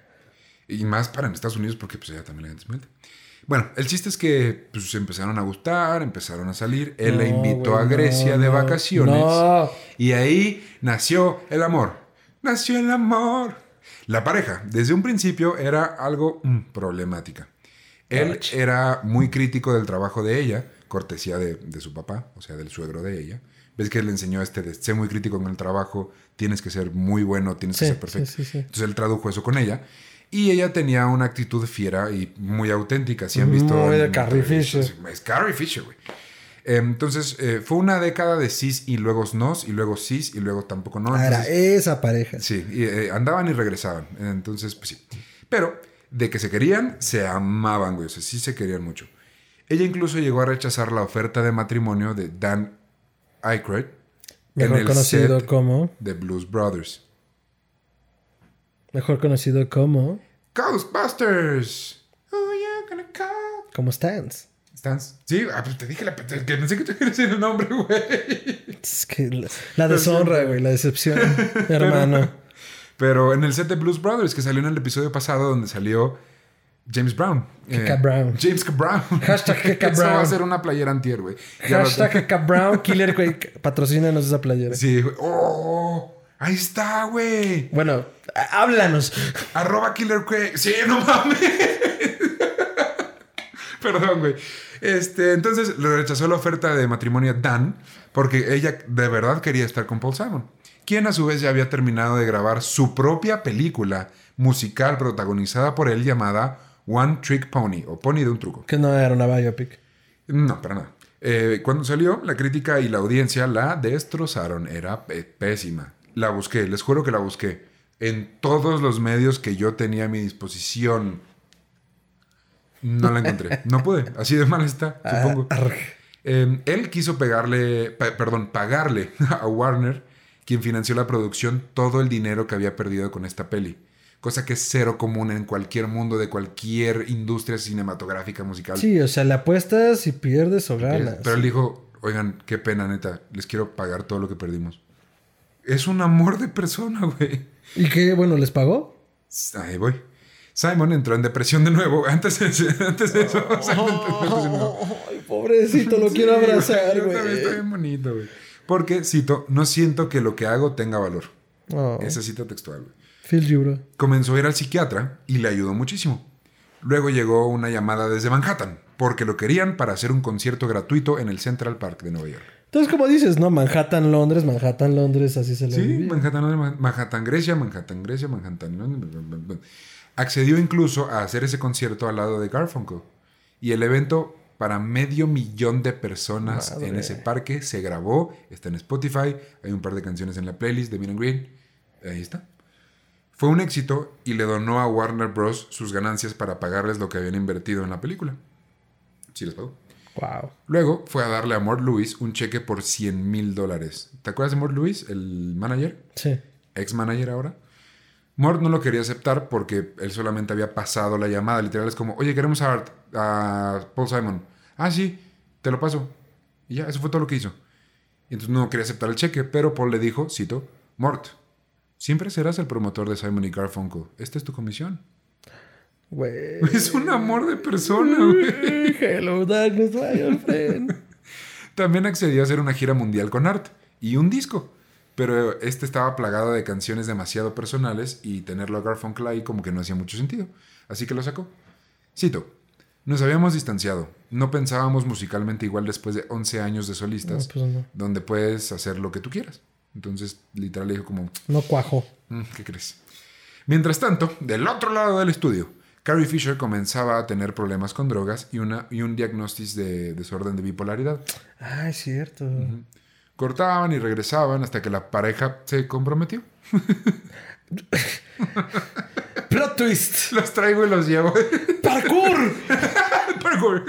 S1: Y más para en Estados Unidos porque pues allá también la gente alta. Bueno, el chiste es que pues, se empezaron a gustar, empezaron a salir. Él la invitó
S2: güey,
S1: a Grecia
S2: no,
S1: de vacaciones.
S2: No.
S1: Y ahí nació el amor. Nació el amor. La pareja, desde un principio, era algo mm, problemática. Él era muy crítico del trabajo de ella, cortesía de, de su papá, o sea, del suegro de ella. Ves que le enseñó este de sé muy crítico con el trabajo, tienes que ser muy bueno, tienes que ser perfecto.
S2: sí, sí, sí.
S1: Entonces él tradujo eso con ella. Y ella tenía una actitud fiera y muy auténtica. Si han visto.
S2: Muy de
S1: en-
S2: Carrie Fisher.
S1: Es Carrie Fisher, güey. Entonces, eh, fue una década de cis y luego nos, y luego cis y luego tampoco no.
S2: Era esa pareja.
S1: Sí, y, eh, andaban y regresaban. Entonces, pues sí. Pero de que se querían, se amaban, güey. O sea, sí se querían mucho. Ella incluso llegó a rechazar la oferta de matrimonio de Dan Aykroyd
S2: Mejor conocido
S1: set
S2: como.
S1: de Blues Brothers.
S2: Mejor conocido como.
S1: Ghostbusters. Who you gonna call?
S2: Como Stans.
S1: ¿Estás? Sí, ah, pues te dije la, que pensé que te decir el nombre, güey.
S2: Es que la, la deshonra, güey, la decepción, hermano.
S1: Pero en el set de Blues Brothers, que salió en el episodio pasado, donde salió James Brown. Eh,
S2: Keka Brown.
S1: James K. Brown.
S2: Hashtag Keka
S1: Eso va a
S2: Brown.
S1: ser una playera antier, güey.
S2: Hashtag Keka Brown Killer, güey. Patrocínanos esa playera.
S1: Sí, güey. ¡Oh! Ahí está, güey.
S2: Bueno, háblanos.
S1: Arroba Killer. Sí, no mames. Perdón, güey. Este, entonces le rechazó la oferta de matrimonio a Dan porque ella de verdad quería estar con Paul Simon, quien a su vez ya había terminado de grabar su propia película musical protagonizada por él llamada One Trick Pony o Pony de un truco.
S2: Que no era una biopic.
S1: No, para nada. Eh, cuando salió, la crítica y la audiencia la destrozaron. Era eh, pésima. La busqué, les juro que la busqué. En todos los medios que yo tenía a mi disposición. No la encontré. No pude. Así de mal está, supongo.
S2: Ah, arg.
S1: Eh, él quiso pegarle, pa- perdón, pagarle a Warner, quien financió la producción, todo el dinero que había perdido con esta peli. Cosa que es cero común en cualquier mundo de cualquier industria cinematográfica musical.
S2: Sí, o sea, le apuestas y pierdes o ganas.
S1: Pero él dijo, oigan, qué pena, neta, les quiero pagar todo lo que perdimos. Es un amor de persona, güey.
S2: ¿Y qué? Bueno, ¿les pagó?
S1: Ahí voy. Simon entró en depresión de nuevo. Antes de, antes de eso, Simon entró en depresión de nuevo.
S2: Ay, pobrecito, lo quiero abrazar,
S1: también, Está
S2: güey.
S1: bien bonito, güey. Porque, cito, no siento que lo que hago tenga valor.
S2: Oh,
S1: Esa cita textual, güey.
S2: feel you, bro.
S1: Comenzó a ir al psiquiatra y le ayudó muchísimo. Luego llegó una llamada desde Manhattan, porque lo querían para hacer un concierto gratuito en el Central Park de Nueva York.
S2: Entonces, como dices, ¿no? Manhattan, Londres, Manhattan, Londres, así se le
S1: Sí,
S2: vivía.
S1: Manhattan, Manhattan, Grecia, Manhattan, Grecia, Manhattan. Accedió incluso a hacer ese concierto al lado de Garfunkel. Y el evento para medio millón de personas
S2: Madre.
S1: en ese parque se grabó, está en Spotify, hay un par de canciones en la playlist de and Green. Ahí está. Fue un éxito y le donó a Warner Bros. sus ganancias para pagarles lo que habían invertido en la película. Sí, les pagó.
S2: Wow.
S1: Luego fue a darle a Mort Lewis un cheque por 100 mil dólares. ¿Te acuerdas de Mort Lewis, el manager?
S2: Sí.
S1: ex manager ahora. Mort no lo quería aceptar porque él solamente había pasado la llamada. Literal es como, oye, queremos a, a Paul Simon. Ah, sí, te lo paso. Y ya, eso fue todo lo que hizo. Y entonces no quería aceptar el cheque, pero Paul le dijo, cito, Mort, siempre serás el promotor de Simon y Garfunkel. Esta es tu comisión.
S2: Güey.
S1: Es un amor de persona, güey.
S2: Hello, darkness, my old friend.
S1: También accedió a hacer una gira mundial con Art y un disco. Pero este estaba plagado de canciones demasiado personales y tenerlo a Garfunkel ahí como que no hacía mucho sentido. Así que lo sacó. Cito. Nos habíamos distanciado. No pensábamos musicalmente igual después de 11 años de solistas,
S2: No, pues no.
S1: donde puedes hacer lo que tú quieras. Entonces, literal, dijo como,
S2: No cuajo.
S1: "Mm, ¿qué crees? Mientras tanto, del otro lado del estudio, Carrie Fisher comenzaba a tener problemas con drogas y, una, y un diagnóstico de desorden de bipolaridad.
S2: Ah, es cierto.
S1: Cortaban y regresaban hasta que la pareja se comprometió.
S2: Plot twist.
S1: Los traigo y los llevo.
S2: Parkour.
S1: Parkour.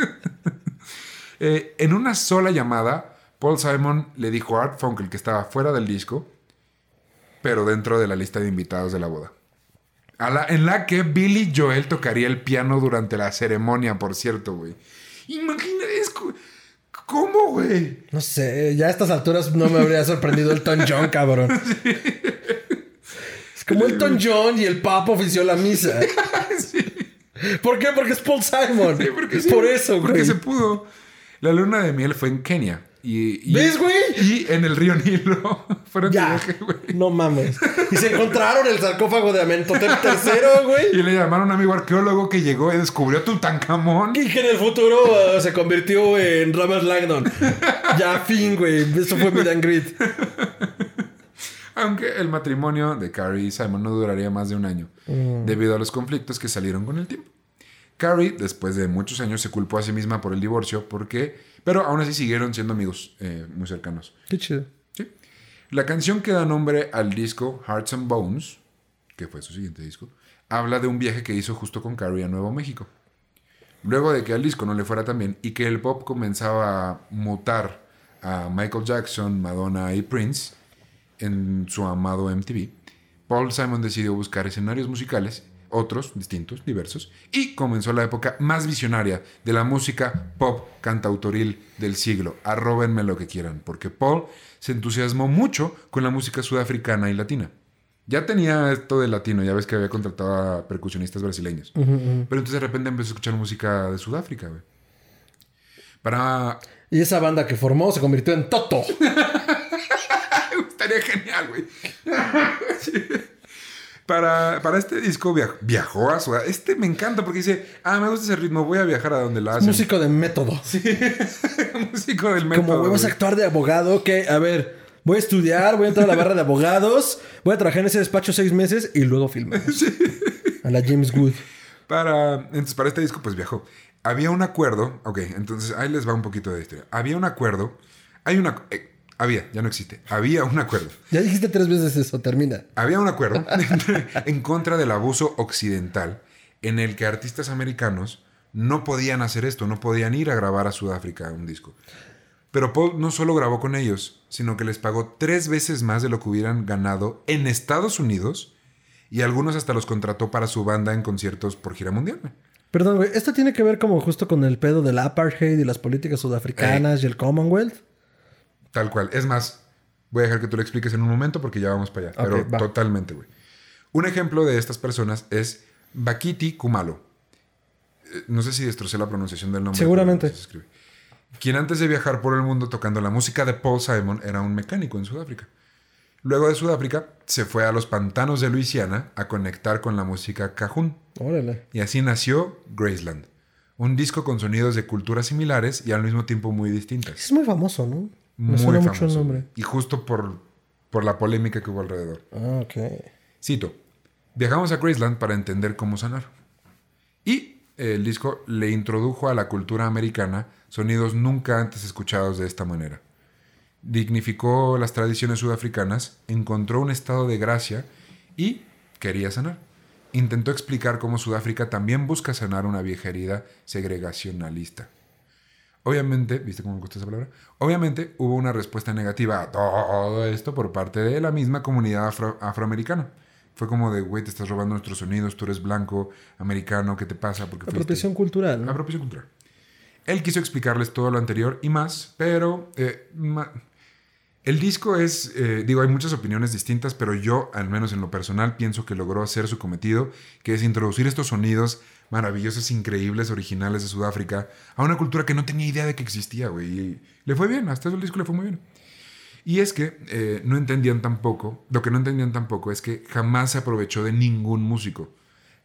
S1: Eh, en una sola llamada, Paul Simon le dijo a Art Funkel que estaba fuera del disco, pero dentro de la lista de invitados de la boda. A la- en la que Billy Joel tocaría el piano durante la ceremonia, por cierto, güey. Imagínate, es ¿cómo, güey?
S2: No sé, ya a estas alturas no me habría sorprendido el Elton John, cabrón. Es como Elton John y el Papa ofició la misa.
S1: Sí,
S2: ¿Por qué? Porque es Paul Simon.
S1: Sí, porque
S2: por eso,
S1: Porque
S2: güey.
S1: se pudo. La luna de miel fue en Kenia. Y, y-
S2: ¿Ves, güey?
S1: Y en el río Nilo. Fueron
S2: Ya.
S1: viaje, güey.
S2: No mames. Y se encontraron el sarcófago de Amenhotep III, güey.
S1: Y le llamaron a un amigo arqueólogo que llegó y descubrió Tutankamón.
S2: Y que en el futuro uh, se convirtió en Robert Langdon. Ya, fin, güey. Eso fue and Greet.
S1: Aunque el matrimonio de Carrie y Simon no duraría más de un año,
S2: Mm.
S1: debido a los conflictos que salieron con el tiempo. Carrie, después de muchos años, se culpó a sí misma por el divorcio, porque, pero aún así siguieron siendo amigos eh, muy cercanos.
S2: Qué chido.
S1: ¿sí? La canción que da nombre al disco Hearts and Bones, que fue su siguiente disco, habla de un viaje que hizo justo con Carrie a Nuevo México. Luego de que al disco no le fuera tan bien y que el pop comenzaba a mutar a Michael Jackson, Madonna y Prince en su amado MTV, Paul Simon decidió buscar escenarios musicales, otros, distintos, diversos, y comenzó la época más visionaria de la música pop cantautoril del siglo. Arróbenme lo que quieran, porque Paul se entusiasmó mucho con la música sudafricana y latina. Ya tenía esto de latino, ya ves que había contratado a percusionistas brasileños. Pero entonces de repente empezó a escuchar música de Sudáfrica, güey. Para...
S2: Y esa banda que formó se convirtió en Toto.
S1: Estaría genial, güey. Sí. Para, para este disco via- viajó a Sudáfrica. Este me encanta porque dice, ah, me gusta ese ritmo, voy a viajar a donde la hacen.
S2: Músico de método.
S1: Músico del método.
S2: Como vamos a actuar de abogado, que, a ver, voy a estudiar, voy a entrar a la barra de abogados, voy a trabajar en ese despacho seis meses y luego filmamos. A la James Wood.
S1: Para, entonces, para este disco, pues viajó. Había un acuerdo, ok, entonces ahí les va un poquito de historia. Había un acuerdo, hay una, eh, había, ya no existe, había un acuerdo.
S2: Ya dijiste tres veces eso, termina.
S1: Había un acuerdo en contra del abuso occidental en el que artistas americanos no podían hacer esto, no podían ir a grabar a Sudáfrica un disco. Pero Paul no solo grabó con ellos, sino que les pagó tres veces más de lo que hubieran ganado en Estados Unidos y algunos hasta los contrató para su banda en conciertos por gira mundial.
S2: Perdón, güey, esto tiene que ver como justo con el pedo del apartheid y las políticas sudafricanas y el Commonwealth.
S1: Tal cual. Es más, voy a dejar que tú lo expliques en un momento porque ya vamos para allá. Pero
S2: va.
S1: totalmente, güey. Un ejemplo de estas personas es Bakiti Kumalo. Eh, No sé si destrocé la pronunciación del nombre.
S2: Seguramente.
S1: se escribe. Quien antes de viajar por el mundo tocando la música de Paul Simon era un mecánico en Sudáfrica. Luego de Sudáfrica se fue a los pantanos de Luisiana a conectar con la música cajún.
S2: Órale.
S1: Y así nació Graceland, un disco con sonidos de culturas similares y al mismo tiempo muy distintas.
S2: Es muy famoso, ¿no?
S1: Muy
S2: suena mucho el
S1: famoso.
S2: nombre.
S1: Y justo por, por la polémica que hubo alrededor.
S2: Ah, ok.
S1: Cito, viajamos a Graceland para entender cómo sanar. Y el disco le introdujo a la cultura americana sonidos nunca antes escuchados de esta manera. Dignificó las tradiciones sudafricanas, encontró un estado de gracia y quería sanar. Intentó explicar cómo Sudáfrica también busca sanar una vieja herida segregacionalista. Obviamente, ¿viste cómo me gusta esa palabra? Obviamente hubo una respuesta negativa a todo esto por parte de la misma comunidad afro- afroamericana. Fue como de, güey, te estás robando nuestros sonidos, tú eres blanco, americano, ¿qué te pasa? Porque fuiste-
S2: Apropiación cultural, ¿no?
S1: Apropiación cultural. Él quiso explicarles todo lo anterior y más, pero eh, ma- el disco es, eh, digo, hay muchas opiniones distintas, pero yo, al menos en lo personal, pienso que logró hacer su cometido, que es introducir estos sonidos maravillosos, increíbles, originales de Sudáfrica a una cultura que no tenía idea de que existía, güey. Le fue bien, hasta el disco le fue muy bien. Y es que eh, no entendían tampoco, lo que no entendían tampoco es que jamás se aprovechó de ningún músico.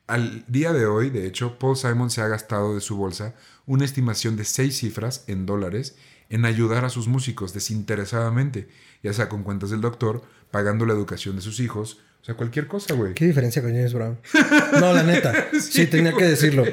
S1: Al día de hoy, de hecho, Paul Simon se ha gastado de su bolsa una estimación de seis cifras en dólares en ayudar a sus músicos desinteresadamente, ya sea con cuentas del doctor, pagando la educación de sus hijos, o sea, cualquier cosa, güey.
S2: ¿Qué diferencia con James Brown? No, la neta. Sí, tenía que decirlo.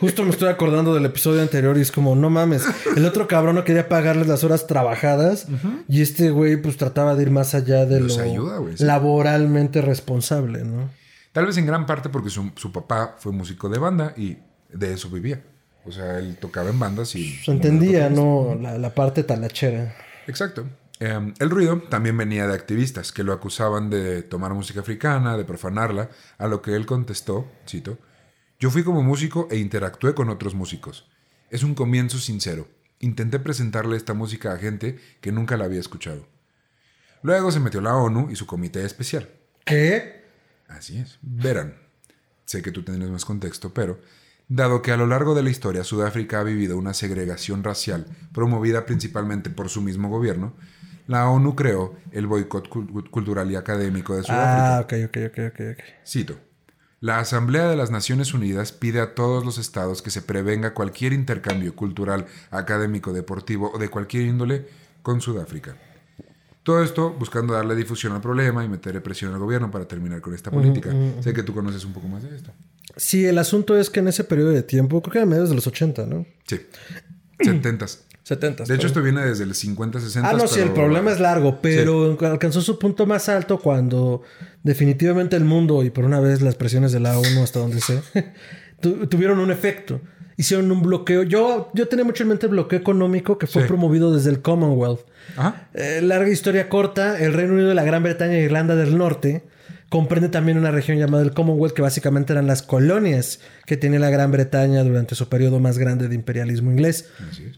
S2: Justo me estoy acordando del episodio anterior y es como, no mames. El otro cabrón no quería pagarles las horas trabajadas y este güey pues trataba de ir más allá de
S1: Los
S2: lo
S1: ayuda, güey, sí.
S2: laboralmente responsable, ¿no?
S1: Tal vez en gran parte porque su, su papá fue músico de banda y de eso vivía. O sea, él tocaba en bandas y...
S2: Se entendía, ¿no? La, la parte talachera.
S1: Exacto. Eh, el ruido también venía de activistas que lo acusaban de tomar música africana, de profanarla, a lo que él contestó, cito, Yo fui como músico e interactué con otros músicos. Es un comienzo sincero. Intenté presentarle esta música a gente que nunca la había escuchado. Luego se metió la ONU y su comité especial.
S2: ¿Qué?
S1: Así es. Verán, sé que tú tendrás más contexto, pero Dado que a lo largo de la historia Sudáfrica ha vivido una segregación racial promovida principalmente por su mismo gobierno, la ONU creó el boicot cul- cultural y académico de Sudáfrica.
S2: Ah, ok, ok, ok, ok, ok.
S1: Cito. La Asamblea de las Naciones Unidas pide a todos los estados que se prevenga cualquier intercambio cultural, académico, deportivo o de cualquier índole con Sudáfrica. Todo esto buscando darle difusión al problema y meter presión al gobierno para terminar con esta política. Sé que tú conoces un poco más de esto.
S2: Sí, el asunto es que en ese periodo de tiempo, creo que a mediados de los 80, ¿no?
S1: Sí. 70.
S2: 70.
S1: De hecho, esto viene desde el 50, 60.
S2: Ah, no, sí, el
S1: pero-
S2: problema es largo, pero alcanzó su punto más alto cuando definitivamente el mundo y por una vez las presiones de la ONU hasta donde sé, tu- tuvieron un efecto. Hicieron un bloqueo. Yo, yo tenía mucho en mente el bloqueo económico que fue
S1: Sí.
S2: promovido desde el Commonwealth.
S1: Ajá.
S2: Eh, larga historia corta, el Reino Unido, la Gran Bretaña e Irlanda del Norte comprende también una región llamada el Commonwealth, que básicamente eran las colonias que tenía la Gran Bretaña durante su periodo más grande de imperialismo inglés.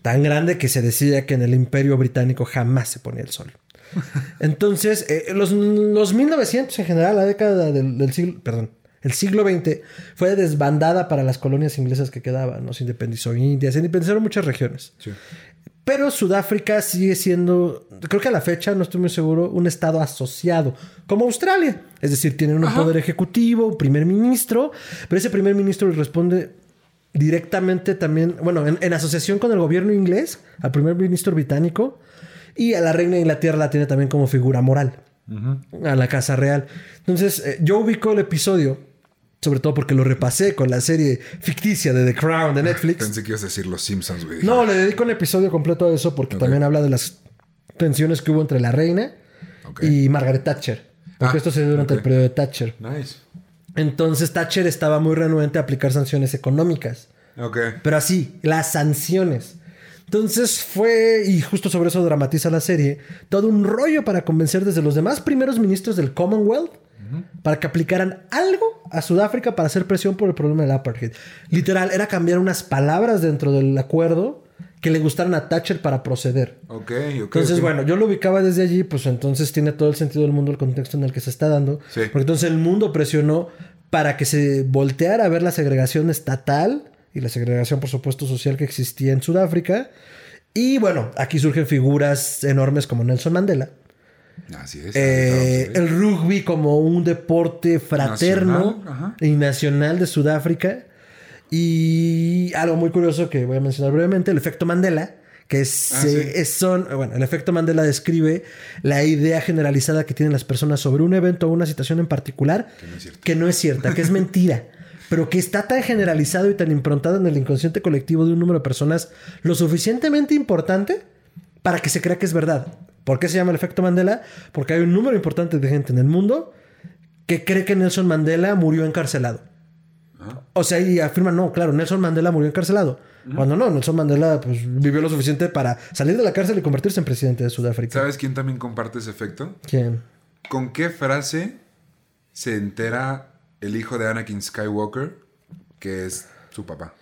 S2: Tan grande que se decía que en el imperio británico jamás se ponía el sol. Entonces, eh, los, los 1900 en general, la década del, del siglo, perdón, el siglo XX fue desbandada para las colonias inglesas que quedaban, ¿no? Se independizó India, se independizaron muchas regiones.
S1: Sí.
S2: Pero Sudáfrica sigue siendo, creo que a la fecha, no estoy muy seguro, un estado asociado, como Australia. Es decir, tienen un
S1: Ajá.
S2: poder ejecutivo, un primer ministro, pero ese primer ministro le responde directamente también, bueno, en, en asociación con el gobierno inglés, al primer ministro británico, y a la reina de Inglaterra la tiene también como figura moral, a la Casa Real. Entonces, eh, yo ubico el episodio, sobre todo porque lo repasé con la serie ficticia de The Crown de Netflix.
S1: Pensé que ibas a decir Los Simpsons, güey.
S2: No, le dedico un episodio completo a eso porque también habla de las tensiones que hubo entre la reina y Margaret Thatcher. Porque
S1: Ah,
S2: esto se dio durante el periodo de Thatcher.
S1: Nice.
S2: Entonces Thatcher estaba muy renuente a aplicar sanciones económicas.
S1: Ok.
S2: Pero así, las sanciones. Entonces fue, y justo sobre eso dramatiza la serie, todo un rollo para convencer desde los demás primeros ministros del Commonwealth para que aplicaran algo a Sudáfrica para hacer presión por el problema del apartheid. Literal, era cambiar unas palabras dentro del acuerdo que le gustaran a Thatcher para proceder.
S1: Ok, ok.
S2: Entonces, bueno, yo lo ubicaba desde allí, pues entonces tiene todo el sentido del mundo el contexto en el que se está dando.
S1: Sí.
S2: Porque entonces el mundo presionó para que se volteara a ver la segregación estatal y la segregación, por supuesto, social que existía en Sudáfrica. Y bueno, aquí surgen figuras enormes como Nelson Mandela.
S1: Así es.
S2: Eh, el rugby como un deporte fraterno
S1: Nacional,
S2: y nacional de Sudáfrica. Y algo muy curioso que voy a mencionar brevemente, el efecto Mandela, que es,
S1: Ah, sí.
S2: eh, es- son, bueno, el efecto Mandela describe la idea generalizada que tienen las personas sobre un evento o una situación en particular
S1: Que no es cierto.
S2: que no es cierta, que es mentira, pero que está tan generalizado y tan improntado en el inconsciente colectivo de un número de personas lo suficientemente importante para que se crea que es verdad. ¿Por qué se llama el efecto Mandela? Porque hay un número importante de gente en el mundo que cree que Nelson Mandela murió encarcelado.
S1: Ah.
S2: O sea, y afirman, no, claro, Nelson Mandela murió encarcelado. Cuando no, Nelson Mandela pues, vivió lo suficiente para salir de la cárcel y convertirse en presidente de Sudáfrica.
S1: ¿Sabes quién también comparte ese efecto?
S2: ¿Quién?
S1: ¿Con qué frase se entera el hijo de Anakin Skywalker que es su papá?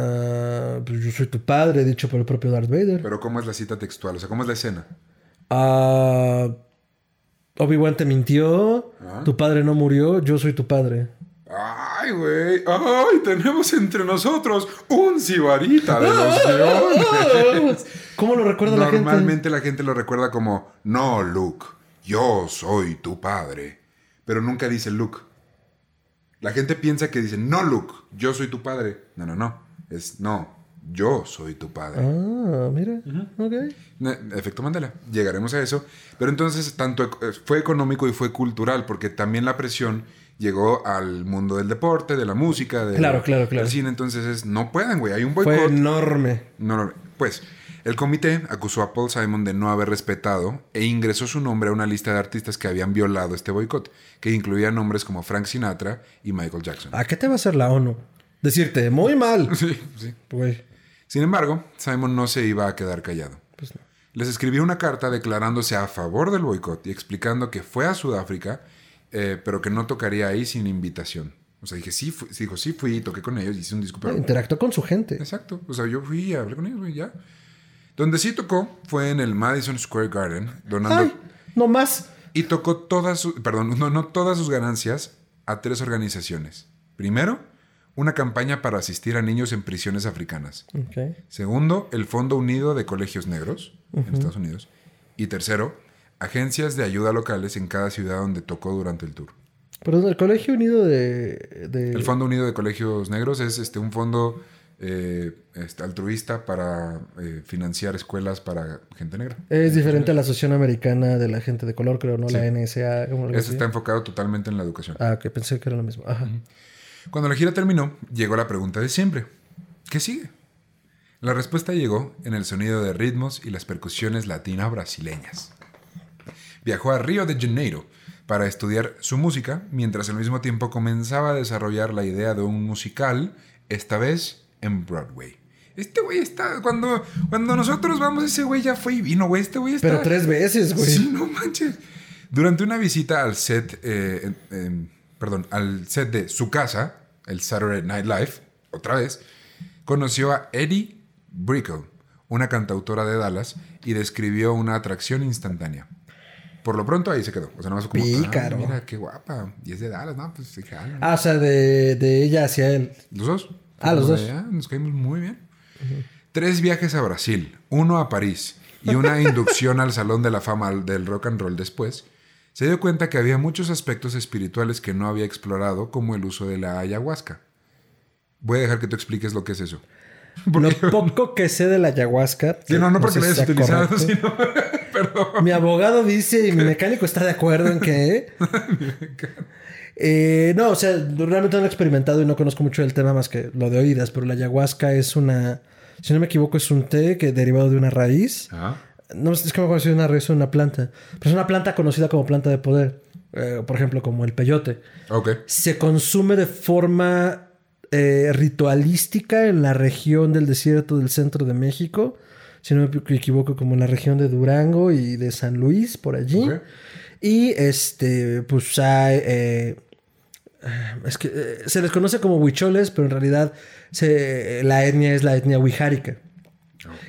S2: Ah, pues yo soy tu padre, dicho por el propio Darth Vader.
S1: Pero ¿cómo es la cita textual? O sea, ¿cómo es la escena?
S2: Ah, Obi-Wan te mintió,
S1: Ah.
S2: tu padre no murió, yo soy tu padre.
S1: ¡Ay, güey! ¡Ay! Tenemos entre nosotros un sibarita de los guiones.
S2: ¿Cómo lo recuerda la gente?
S1: Normalmente la gente lo recuerda como, no, Luke, yo soy tu padre. Pero nunca dice Luke. La gente piensa que dice, no, Luke, yo soy tu padre. No, no, no. Es, no, yo soy tu padre.
S2: Ah, mira. Ok.
S1: Ne- Efecto Mandela. Llegaremos a eso. Pero entonces, tanto eh, fue económico y fue cultural, porque también la presión llegó al mundo del deporte, de la música, del,
S2: Claro, claro, claro.
S1: del cine. Entonces, es, no pueden, güey. Hay un
S2: Fue
S1: boicot.
S2: enorme.
S1: No, no, pues, el comité acusó a Paul Simon de no haber respetado e ingresó su nombre a una lista de artistas que habían violado este boicot, que incluía nombres como Frank Sinatra y Michael Jackson.
S2: ¿A qué te va a hacer la ONU? Decirte, muy mal.
S1: Sí, sí.
S2: Güey.
S1: Sin embargo, Simon no se iba a quedar callado.
S2: Pues no.
S1: Les escribió una carta declarándose a favor del boicot y explicando que fue a Sudáfrica, eh, pero que no tocaría ahí sin invitación. O sea, dije, sí, fui, dijo, sí fui, toqué con ellos, hice un disco, pero...
S2: Interactuó con su gente.
S1: Exacto. O sea, yo fui y hablé con ellos, güey, ya. Donde sí tocó fue en el Madison Square Garden, donando...
S2: Ay, no más.
S1: Y tocó todas sus... Perdón, no, no todas sus ganancias a tres organizaciones. Primero, una campaña para asistir a niños en prisiones africanas. Segundo, el Fondo Unido de Colegios Negros en Estados Unidos. Y tercero, agencias de ayuda locales en cada ciudad donde tocó durante el tour.
S2: Perdón, el Colegio Unido de... de-
S1: El Fondo Unido de Colegios Negros es este, un fondo eh, este, altruista para eh, financiar escuelas para gente negra.
S2: Es diferente a la Asociación Americana de la Gente de Color, creo, ¿no?
S1: Sí.
S2: La NSA. así.
S1: está enfocado totalmente en la educación.
S2: Ah, ok, pensé que era lo mismo. Ajá.
S1: Cuando la gira terminó, llegó la pregunta de siempre. ¿Qué sigue? La respuesta llegó en el sonido de ritmos y las percusiones latino-brasileñas. Viajó a Río de Janeiro para estudiar su música, mientras al mismo tiempo comenzaba a desarrollar la idea de un musical, esta vez en Broadway. Este güey está... Cuando, cuando nosotros vamos, ese güey ya fue y vino, güey. Este güey está...
S2: Pero tres veces, güey.
S1: Sí, no manches. Durante una visita al set, eh, perdón, al set de su casa, el Saturday Night Live, otra vez, conoció a Eddie Brickell, una cantautora de Dallas, y describió una atracción instantánea. Por lo pronto ahí se quedó. O sea, nada más como,
S2: Pícaro.
S1: "Ah, mira, qué guapa. Y es de Dallas, ¿no? Pues se jalan.
S2: Ah, o sea, de, de ella hacia él.
S1: ¿Los dos?
S2: Ah, los dos.
S1: "Ah, nos caímos muy bien. Tres viajes a Brasil, uno a París y una inducción al Salón de la Fama del Rock and Roll después, se dio cuenta que había muchos aspectos espirituales que no había explorado, como el uso de la ayahuasca. Voy a dejar que tú expliques lo que es eso.
S2: Lo poco que sé de la ayahuasca.
S1: Sí, no, no porque lo hayas utilizado,
S2: correcto.
S1: sino... Perdón.
S2: Mi abogado dice y mi mecánico está de acuerdo en que. Eh, no, o sea, realmente no lo he experimentado y no conozco mucho del tema más que lo de oídas, pero la ayahuasca es una. Si no me equivoco, es un té que derivado de una raíz.
S1: Ah,
S2: No es que me acuerdo si una raíz o una planta. Pero es una planta conocida como planta de poder. Eh, por ejemplo, como el peyote.
S1: ok.
S2: Se consume de forma eh, ritualística en la región del desierto del centro de México. Si no me equivoco, como en la región de Durango y de San Luis, por allí. Y este, pues hay. eh, es que se les conoce como huicholes, pero en realidad se- la etnia es la etnia huijárica.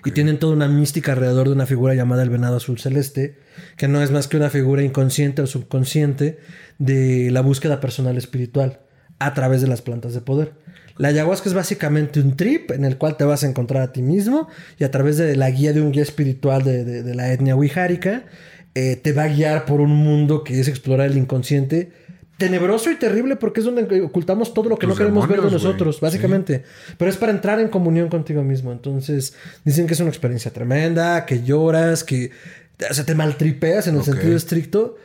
S2: Y tienen toda una mística alrededor de una figura llamada el venado azul celeste, que no es más que una figura inconsciente o subconsciente de la búsqueda personal espiritual a través de las plantas de poder. La ayahuasca es básicamente un trip en el cual te vas a encontrar a ti mismo y a través de la guía de un guía espiritual de, la etnia wijárica eh, te va a guiar por un mundo que es explorar el inconsciente tenebroso y terrible porque es donde ocultamos todo lo que no queremos ver de nosotros, básicamente. Pero es para entrar en comunión contigo mismo. Entonces, dicen que es una experiencia tremenda, que lloras, que o sea, te maltripeas en el sentido estricto,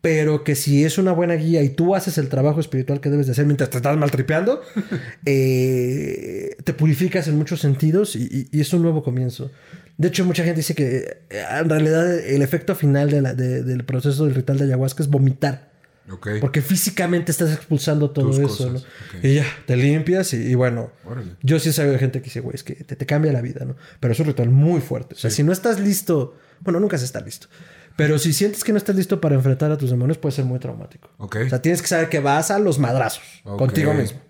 S2: pero que si es una buena guía y tú haces el trabajo espiritual que debes de hacer mientras te estás maltripeando, eh, te purificas en muchos sentidos y, y- y es un nuevo comienzo. De hecho, mucha gente dice que eh, en realidad el efecto final de la- de- del proceso del ritual de ayahuasca es vomitar.
S1: Ok.
S2: Porque físicamente estás expulsando todo
S1: Tus
S2: eso, ¿no? Y ya, te limpias y, y bueno.
S1: Órale.
S2: Yo sí he sabido de gente que dice, güey, es que te, te cambia la vida, ¿no? Pero es un ritual muy fuerte. O sea, si no estás listo, bueno, nunca se está listo. Pero si sientes que no estás listo para enfrentar a tus demonios, puede ser muy traumático.
S1: Ok.
S2: O sea, tienes que saber que vas a los madrazos contigo mismo.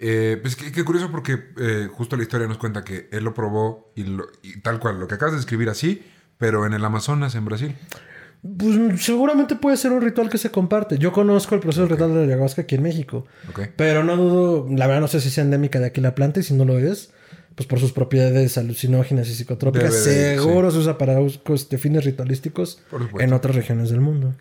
S1: Eh, pues qué, qué curioso porque eh, justo la historia nos cuenta que él lo probó y, lo- y tal cual, lo que acabas de escribir así, pero en el Amazonas, en Brasil.
S2: Pues seguramente puede ser un ritual que se comparte. Yo conozco el proceso del ritual de la ayahuasca aquí en México. Pero no dudo, la verdad no sé si sea endémica de aquí la planta y si no lo es, pues por sus propiedades alucinógenas y psicotrópicas,
S1: Debe de-
S2: seguro se usa para de fines ritualísticos en otras regiones del mundo.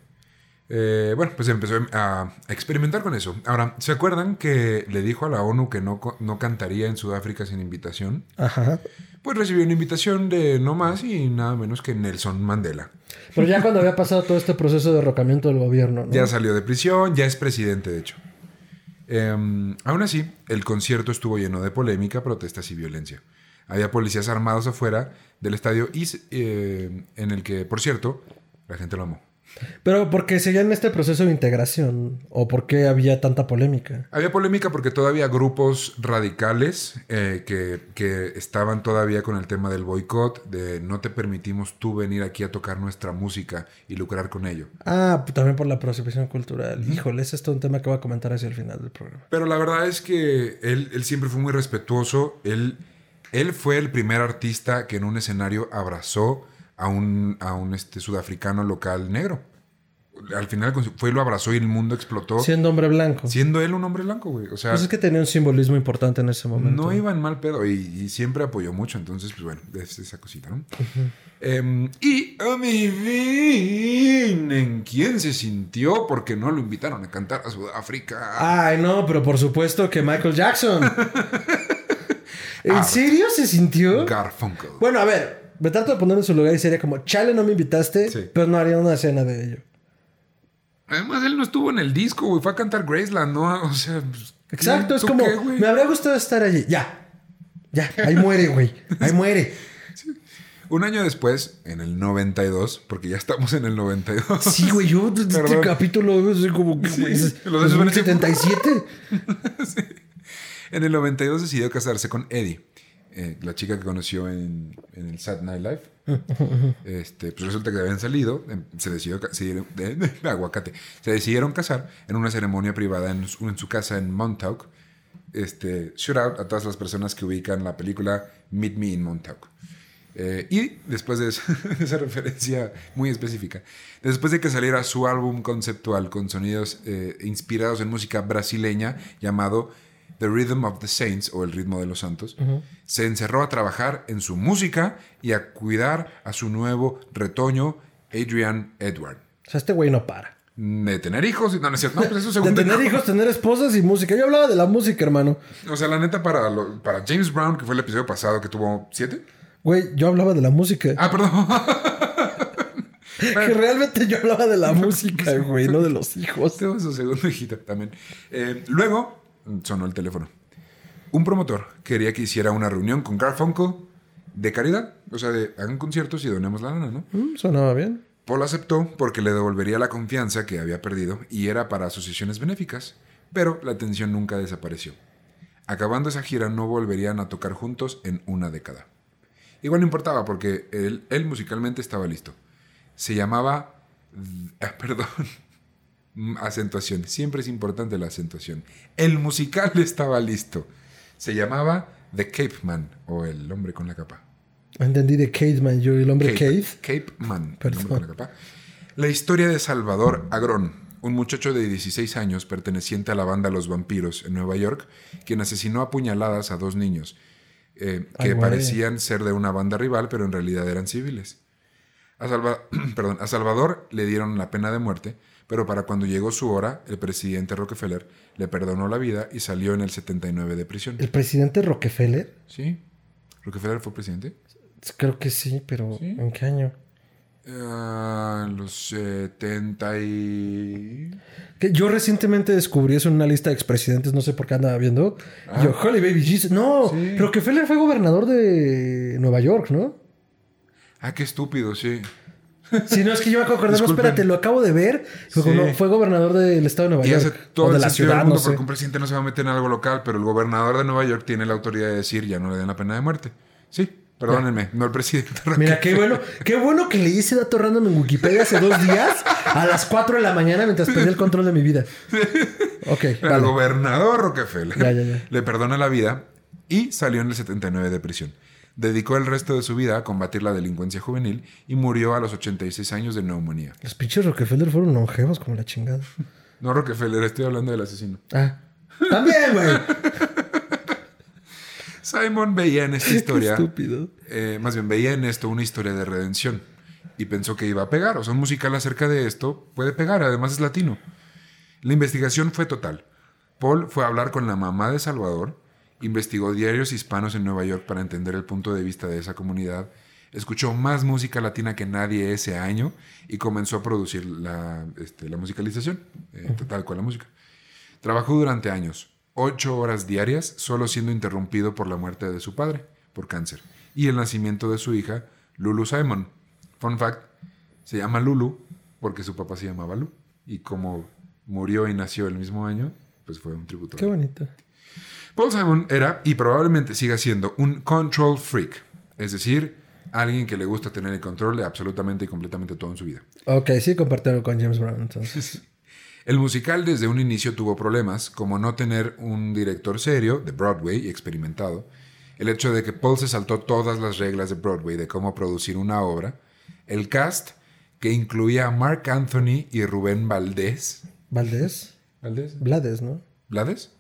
S1: Eh, bueno, pues empezó a experimentar con eso. Ahora, ¿se acuerdan que le dijo a la ONU que no, no cantaría en Sudáfrica sin invitación?
S2: Ajá.
S1: Pues recibió una invitación de no más y nada menos que Nelson Mandela.
S2: Pero ya cuando había pasado todo este proceso de derrocamiento del gobierno, ¿no?
S1: Ya salió de prisión, ya es presidente, de hecho. Em, aún así, el concierto estuvo lleno de polémica, protestas y violencia. Había policías armados afuera del estadio y, eh, en el que, por cierto, la gente lo amó.
S2: Pero porque seguían este proceso de integración o por qué había tanta polémica.
S1: Había polémica porque todavía grupos radicales eh, que, que estaban todavía con el tema del boicot, de no te permitimos tú venir aquí a tocar nuestra música y lucrar con ello.
S2: Ah, también por la apropiación cultural. Híjole, ese es todo un tema que voy a comentar hacia el final del programa.
S1: Pero la verdad es que él, él siempre fue muy respetuoso. Él, él fue el primer artista que en un escenario abrazó a un, a un este, sudafricano local negro. al final fue y lo abrazó y el mundo explotó.
S2: Siendo hombre blanco.
S1: Siendo él un hombre blanco, güey. O sea,
S2: pues es que tenía un simbolismo importante en ese momento.
S1: No iba en mal pedo y, siempre apoyó mucho. Entonces, pues bueno, es esa cosita, ¿no? Em, y a mi fin, ¿en quién se sintió? Porque no lo invitaron a cantar a Sudáfrica.
S2: Ay, no, pero por supuesto que Michael Jackson. ¿En ah, serio se sintió?
S1: Garfunkel.
S2: Bueno, a ver, me trato de poner en su lugar y sería como, chale, no me invitaste, pero no haría una escena de ello.
S1: Además, él no estuvo en el disco, güey. Fue a cantar Graceland, ¿no? O sea... Pues,
S2: Exacto, es como... me habría gustado estar allí. Ya. Ya. Ahí muere, güey. Ahí muere.
S1: Un año después, en el 92, porque ya estamos en el 92.
S2: Sí, güey, yo este capítulo es como que, güey, sí, los 77.
S1: sí. En el 92 decidió casarse con Eddie. Eh, la chica que conoció en, el Sad Night Live. este, pues resulta que habían salido, em, se decidió, se, aguacate, se decidieron casar en una ceremonia privada en su, en su casa en Montauk. Este, shout out a todas las personas que ubican la película Meet Me in Montauk. Eh, y después de, esa referencia muy específica, después de que saliera su álbum conceptual con sonidos eh, inspirados en música brasileña llamado The Rhythm of the Saints, o El ritmo de los santos, se encerró a trabajar en su música y a cuidar a su nuevo retoño, Adrian Edward.
S2: O sea, este güey no para.
S1: De tener hijos, no, no es cierto. No, pues
S2: eso De tener hijos, tener esposas y música. Yo hablaba de la música, hermano.
S1: O sea, la neta, para, para James Brown, que fue el episodio pasado que tuvo siete.
S2: Güey, yo hablaba de la música.
S1: Ah, perdón.
S2: que realmente yo hablaba de la música, güey, no de los hijos.
S1: Tengo su segundo hijito también. Eh, luego, sonó el teléfono. Un promotor quería que hiciera una reunión con Garfunkel de caridad. O sea, de hagan conciertos y donemos la lana, ¿no?
S2: Mm, sonaba bien.
S1: Paul aceptó porque le devolvería la confianza que había perdido y era para asociaciones benéficas, pero la atención nunca desapareció. Acabando esa gira no volverían a tocar juntos en una década. Igual no importaba porque él, él musicalmente estaba listo. Se llamaba... Ah, perdón. Mm, acentuación. Siempre es importante la acentuación. El musical estaba listo. Se llamaba The Cape Man o El hombre con la capa.
S2: Entendí de Cape Man, yo el hombre Cape.
S1: Cape, Man, el hombre con la capa. La historia de Salvador Agrón, un muchacho de 16 años perteneciente a la banda Los Vampiros en Nueva York, quien asesinó a puñaladas a dos niños eh, que parecían ser de una banda rival, pero en realidad eran civiles. A, Perdón, a Salvador le dieron la pena de muerte, pero para cuando llegó su hora, el presidente Rockefeller le perdonó la vida y salió en el 79 de prisión.
S2: ¿El presidente Rockefeller?
S1: Sí. ¿Rockefeller fue presidente?
S2: Creo que sí, pero ¿en qué año?
S1: En los 70 y...
S2: Que yo recientemente descubrí eso en una lista de expresidentes, no sé por qué andaba viendo. Ah. Yo, Holy Baby Jesus. No, Rockefeller fue gobernador de Nueva York, ¿no?
S1: Ah, qué estúpido, sí.
S2: Si no, es que yo me acuerdo, no, espérate, lo acabo de ver. Fue, gobernador del estado de Nueva York.
S1: todo o de la ciudad, no sé. Porque un presidente no se va a meter en algo local, pero el gobernador de Nueva York tiene la autoridad de decir ya no le den la pena de muerte. Sí, perdónenme, no el presidente.
S2: Mira, qué bueno, qué bueno que leí ese dato random en Wikipedia hace dos días a las 4 de la mañana mientras perdí el control de mi vida. Ok.
S1: El gobernador Rockefeller le perdona la vida y salió en el 79 de prisión. Dedicó el resto de su vida a combatir la delincuencia juvenil y murió a los 86 años de neumonía.
S2: Los pinches Rockefeller fueron longevos como la chingada.
S1: No Rockefeller, estoy hablando del asesino.
S2: Ah. También, güey.
S1: Simon veía en esta historia. estúpido. Eh, más bien, veía en esto una historia de redención. Y pensó que iba a pegar. O sea, un musical acerca de esto puede pegar, además es latino. La investigación fue total. Paul fue a hablar con la mamá de Salvador investigó diarios hispanos en Nueva York para entender el punto de vista de esa comunidad, escuchó más música latina que nadie ese año y comenzó a producir la, este, musicalización, eh, total con la música. Trabajó durante años, ocho horas diarias, solo siendo interrumpido por la muerte de su padre, por cáncer, y el nacimiento de su hija, Lulu Simon. Fun fact, se llama Lulu porque su papá se llamaba Lu, y como murió y nació el mismo año, pues fue un tributo.
S2: Qué bonito.
S1: Paul Simon era, y probablemente siga siendo, un control freak. Es decir, alguien que le gusta tener el control de absolutamente y completamente todo en su vida.
S2: Ok, sí, compartirlo con James Brown entonces.
S1: El musical desde un inicio tuvo problemas, como no tener un director serio, de Broadway y experimentado, el hecho de que Paul se saltó todas las reglas de Broadway de cómo producir una obra, el cast, que incluía a Mark Anthony y Rubén Valdés.
S2: ¿Valdés?
S1: ¿Valdés?
S2: Blades, ¿no?
S1: ¿Blades?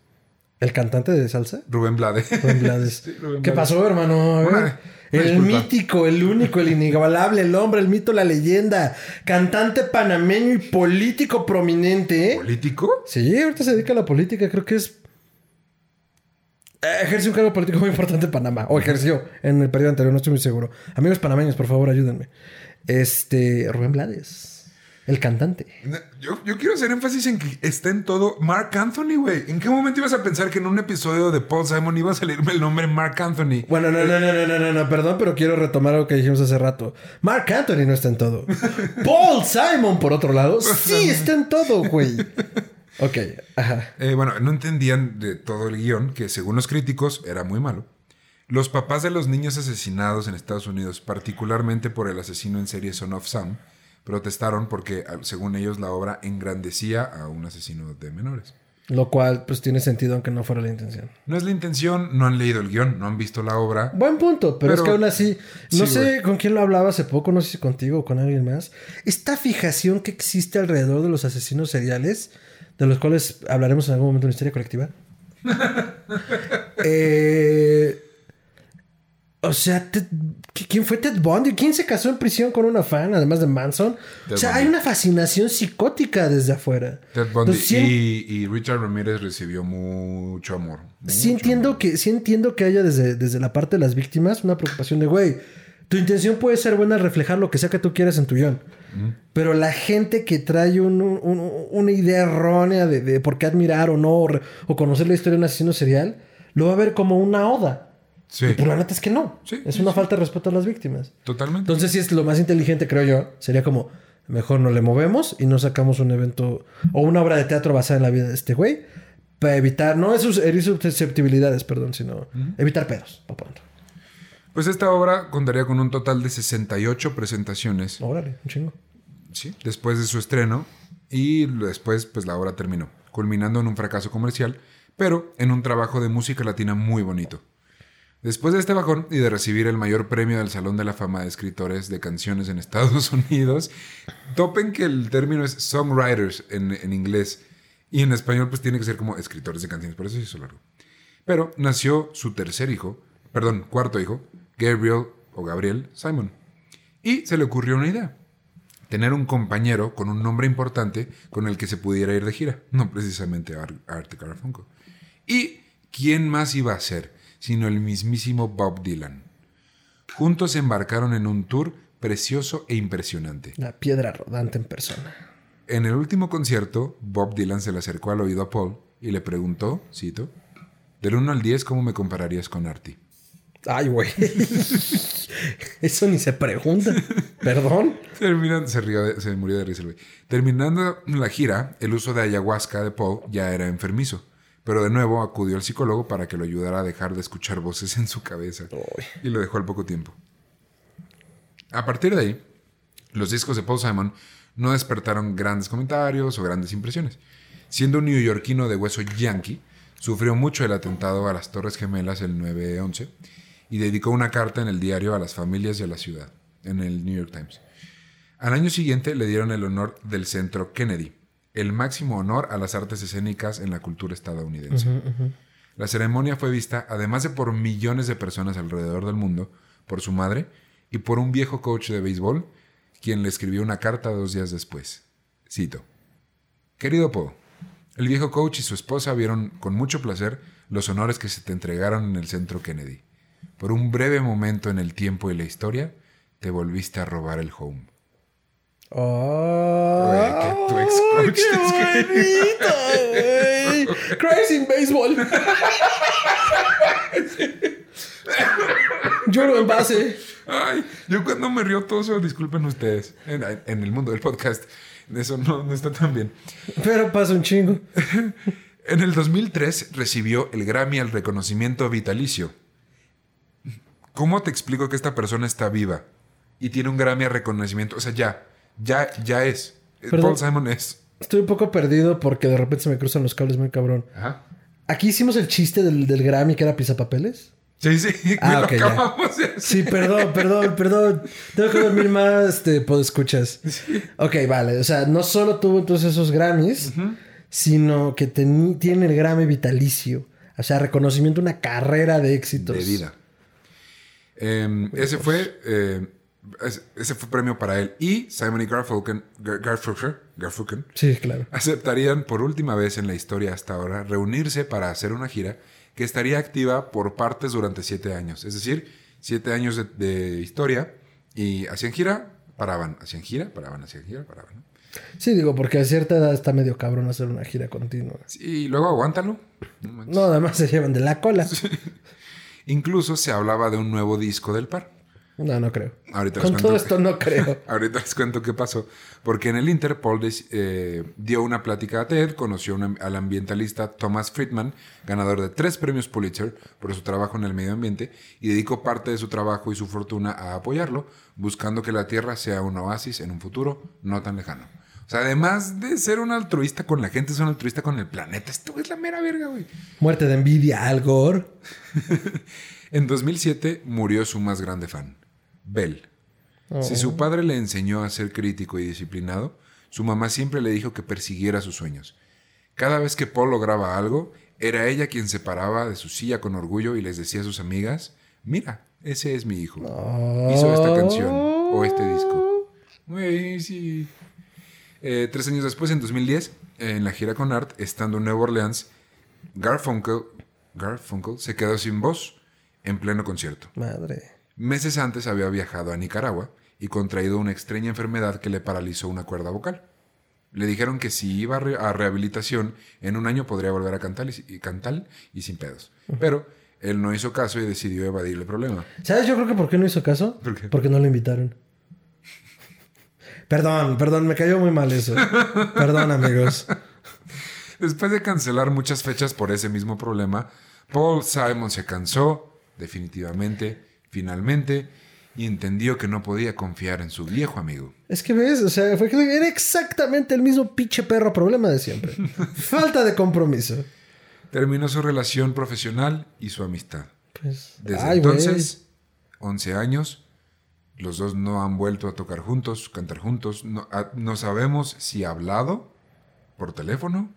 S2: ¿El cantante de salsa?
S1: Rubén Blades.
S2: Rubén Blades.
S1: Sí, Rubén
S2: ¿Qué
S1: Blades.
S2: pasó, hermano?
S1: Una- una
S2: el
S1: disculpa.
S2: mítico, el único, el inigualable, el hombre, el mito, la leyenda. Cantante panameño y político prominente. ¿eh?
S1: ¿Político?
S2: Sí, ahorita se dedica a la política. Creo que es... Eh, Ejerce un cargo político muy importante en Panamá. O ejerció en el periodo anterior, no estoy muy seguro. Amigos panameños, por favor, ayúdenme. Este... Rubén Blades. El cantante.
S1: Yo, yo quiero hacer énfasis en que está en todo Mark Anthony, güey. ¿En qué momento ibas a pensar que en un episodio de Paul Simon iba a salirme el nombre Mark Anthony?
S2: Bueno, no, no, no, no, no, no, no, perdón, pero quiero retomar algo que dijimos hace rato. Mark Anthony no está en todo. Paul Simon, por otro lado, sí está en todo, güey. Ok, ajá.
S1: Eh, bueno, no entendían de todo el guion, que según los críticos era muy malo. Los papás de los niños asesinados en Estados Unidos, particularmente por el asesino en serie Son of Sam, protestaron porque, ah, según ellos, la obra engrandecía a un asesino de menores.
S2: Lo cual, pues tiene sentido aunque no fuera la intención.
S1: No es la intención, no han leído el guion, no han visto la obra.
S2: Buen punto, pero, es que aún así, no
S1: Sí,
S2: sé
S1: güey.
S2: con quién lo hablaba hace poco, no sé si contigo o con alguien más. Esta fijación que existe alrededor de los asesinos seriales, de los cuales hablaremos en algún momento en la historia colectiva. Eh, o sea, Ted- ¿quién fue Ted Bundy? ¿Quién se casó en prisión con una fan, además de Manson?
S1: Ted
S2: o sea,
S1: Bundy.
S2: hay una fascinación psicótica desde afuera.
S1: Ted Bundy
S2: Entonces, sí,
S1: y, y Richard Ramírez recibió mucho amor.
S2: sí entiendo
S1: amor.
S2: que, sí entiendo que haya desde, desde la parte de las víctimas una preocupación de, güey, tu intención puede ser buena reflejar lo que sea que tú quieras en tu guion. Pero la gente que trae un- un- un- una idea errónea de, de por qué admirar o no, o, o conocer la historia de un asesino serial, lo va a ver como una oda.
S1: Sí,
S2: Y pues la neta es que no.
S1: Sí,
S2: es una
S1: sí.
S2: falta de respeto a las víctimas.
S1: totalmente.
S2: Entonces, sí es lo más inteligente, creo yo. Sería como, mejor no le movemos y no sacamos un evento o una obra de teatro basada en la vida de este güey. Para evitar, no esos herir susceptibilidades, perdón, sino evitar pedos, pronto.
S1: Pues esta obra contaría con un total de 68 presentaciones
S2: Órale, un chingo.
S1: Sí, después de su estreno y después pues la obra terminó, culminando en un fracaso comercial, pero en un trabajo de música latina muy bonito. Después de este bajón y de recibir el mayor premio del Salón de la Fama de Escritores de Canciones en Estados Unidos, topen que el término es songwriters en, inglés y en español pues tiene que ser como escritores de canciones, por eso se hizo largo. Pero nació su tercer hijo, perdón, cuarto hijo, Gabriel o Gabriel Simon, y se le ocurrió una idea tener un compañero con un nombre importante con el que se pudiera ir de gira, no precisamente Ar Art Garfunkel. ¿Y quién más iba a ser sino el mismísimo Bob Dylan? Juntos se embarcaron en un tour precioso e impresionante.
S2: La piedra rodante en persona.
S1: En el último concierto, Bob Dylan se le acercó al oído a Paul y le preguntó, cito, del 1 al 10, ¿cómo me compararías con Artie?
S2: Ay, güey. Eso ni se pregunta. Perdón.
S1: Terminando, se, rió de- se murió de risa el güey. Terminando la gira, el uso de ayahuasca de Paul ya era enfermizo. Pero de nuevo acudió al psicólogo para que lo ayudara a dejar de escuchar voces en su cabeza.
S2: Uy.
S1: Y lo dejó al poco tiempo. A partir de ahí, los discos de Paul Simon no despertaron grandes comentarios o grandes impresiones. Siendo un neoyorquino de hueso yankee, sufrió mucho el atentado a las Torres Gemelas el 9-11 y dedicó una carta en el diario a las familias y a la ciudad, en el New York Times. Al año siguiente le dieron el honor del Centro Kennedy, el máximo honor a las artes escénicas en la cultura estadounidense. La ceremonia fue vista, además de por millones de personas alrededor del mundo, por su madre y por un viejo coach de béisbol, quien le escribió una carta dos días después. Cito. Querido Poe, el viejo coach y su esposa vieron con mucho placer los honores que se te entregaron en el Centro Kennedy. Por un breve momento en el tiempo y la historia, te volviste a robar el home.
S2: Oh,
S1: Güey, que tu ex coach
S2: qué bonito, güey. Crazy in baseball. Lloro en base.
S1: Ay, yo cuando me río todo eso, disculpen ustedes. En, en el mundo del podcast, eso no, no está tan bien.
S2: Pero pasa un chingo.
S1: En el 2003 recibió el Grammy al reconocimiento vitalicio. ¿Cómo te explico que esta persona está viva y tiene un Grammy al reconocimiento? O sea, ya, ya, ya es.
S2: Perdón.
S1: Paul Simon es.
S2: Estoy un poco perdido porque de repente se me cruzan los cables muy cabrón.
S1: Ajá.
S2: Aquí hicimos el chiste del, del Grammy que era pisapapeles.
S1: Sí, sí,
S2: Ah,
S1: lo
S2: ok, ya. Sí, perdón, perdón, perdón. Tengo que dormir más, este, escuchas. Ok, vale. O sea, no solo tuvo entonces esos Grammys, sino que tiene el Grammy vitalicio. O sea, reconocimiento, una carrera de éxitos.
S1: de vida. Eh, ese fue eh, ese, fue premio para él y Simon y Garfunkel, Gar- Garfunkel, Garfunkel
S2: Sí, claro.
S1: aceptarían por última vez en la historia hasta ahora reunirse para hacer una gira que estaría activa por partes durante siete años. Es decir, siete años de, de historia y hacían gira, paraban, hacían gira, paraban, hacían gira, paraban.
S2: Sí, digo, porque a cierta edad está medio cabrón hacer una gira continua.
S1: Sí, y luego aguántalo. No.
S2: No, además se llevan de la cola.
S1: Incluso se hablaba de un nuevo disco del par.
S2: No, no creo.
S1: Ahorita les
S2: Con todo esto no creo.
S1: Ahorita les cuento qué pasó. Porque en el Inter, Paul des- eh, dio una plática a TED, conoció una- al ambientalista Thomas Friedman, ganador de tres premios Pulitzer por su trabajo en el medio ambiente, y dedicó parte de su trabajo y su fortuna a apoyarlo, buscando que la Tierra sea un oasis en un futuro no tan lejano. O sea, además de ser un altruista con la gente, es un altruista con el planeta. Esto es la mera verga, güey.
S2: Muerte de envidia, Al Gore.
S1: En 2007 murió su más grande fan, Bell. Si su padre le enseñó a ser crítico y disciplinado, su mamá siempre le dijo que persiguiera sus sueños. Cada vez que Paul lograba algo, era ella quien se paraba de su silla con orgullo y les decía a sus amigas, mira, ese es mi hijo. Hizo esta canción o este disco. Güey, sí. Eh, tres años después, en 2010, en la gira con Art, estando en Nueva Orleans, Garfunkel, Garfunkel se quedó sin voz en pleno concierto.
S2: Madre.
S1: Meses antes había viajado a Nicaragua y contraído una extraña enfermedad que le paralizó una cuerda vocal. Le dijeron que si iba a re- a rehabilitación, en un año podría volver a cantar y, cantar y sin pedos. Pero él no hizo caso y decidió evadir el problema.
S2: ¿Sabes yo creo que por qué no hizo caso?
S1: ¿Por qué?
S2: Porque no lo invitaron. Perdón, perdón, me cayó muy mal eso. Perdón, amigos.
S1: Después de cancelar muchas fechas por ese mismo problema, Paul Simon se cansó, definitivamente, finalmente, y entendió que no podía confiar en su viejo amigo.
S2: Es que ves, o sea, fue que era exactamente el mismo pinche perro problema de siempre. Falta de compromiso.
S1: Terminó su relación profesional y su amistad.
S2: Pues,
S1: Desde
S2: ay,
S1: entonces, 11 años, los dos no han vuelto a tocar juntos, cantar juntos. No, a- no sabemos si ha hablado por teléfono,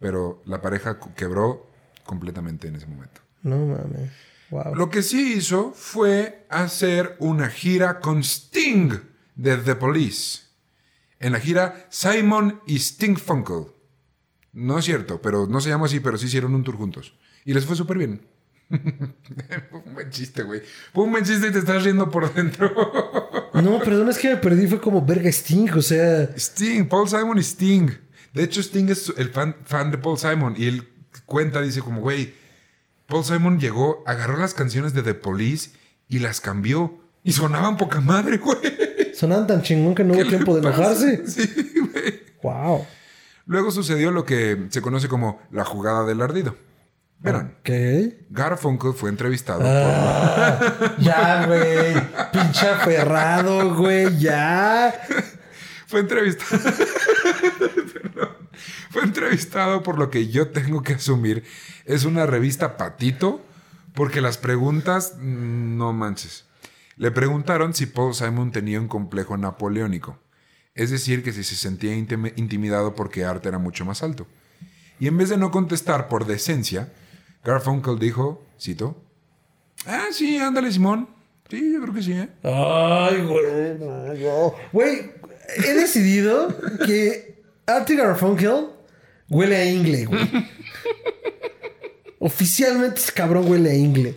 S1: pero la pareja quebró completamente en ese momento.
S2: No mames. Wow.
S1: Lo que sí hizo fue hacer una gira con Sting de The Police. En la gira Simon y Sting Funkel. No es cierto, pero no se llama así, pero sí hicieron un tour juntos. Y les fue súper bien. Fue un buen chiste, güey. Fue un buen chiste y te estás riendo por dentro.
S2: No, perdón, es que me perdí. Fue como verga Sting, o sea.
S1: Sting, Paul Simon y Sting. De hecho, Sting es el fan, fan de Paul Simon y él cuenta, dice como, güey, Paul Simon llegó, agarró las canciones de The Police y las cambió. Y sonaban poca madre, güey.
S2: Sonaban tan chingón que no hubo
S1: ¿Qué le
S2: tiempo de
S1: pasa?
S2: enojarse.
S1: Sí, güey.
S2: Wow.
S1: Luego sucedió lo que se conoce como la jugada del ardido. Verán,
S2: Ok.
S1: Garfunkel fue entrevistado
S2: Ah, ya, güey. Pinche aferrado, güey. Ya.
S1: por... Fue entrevistado... Perdón. Fue entrevistado por lo que yo tengo que asumir es una revista patito porque las preguntas... No manches. Le preguntaron si Paul Simon tenía un complejo napoleónico. Es decir, que si se sentía intimi- intimidado porque Art era mucho más alto. Y en vez de no contestar por decencia, Garfunkel dijo, cito, Ah, sí, ándale, Simón. Sí, yo creo que sí, ¿eh?
S2: Ay, güey. Güey, he decidido que Artie Garfunkel huele a ingle, güey. Oficialmente ese cabrón huele a ingle.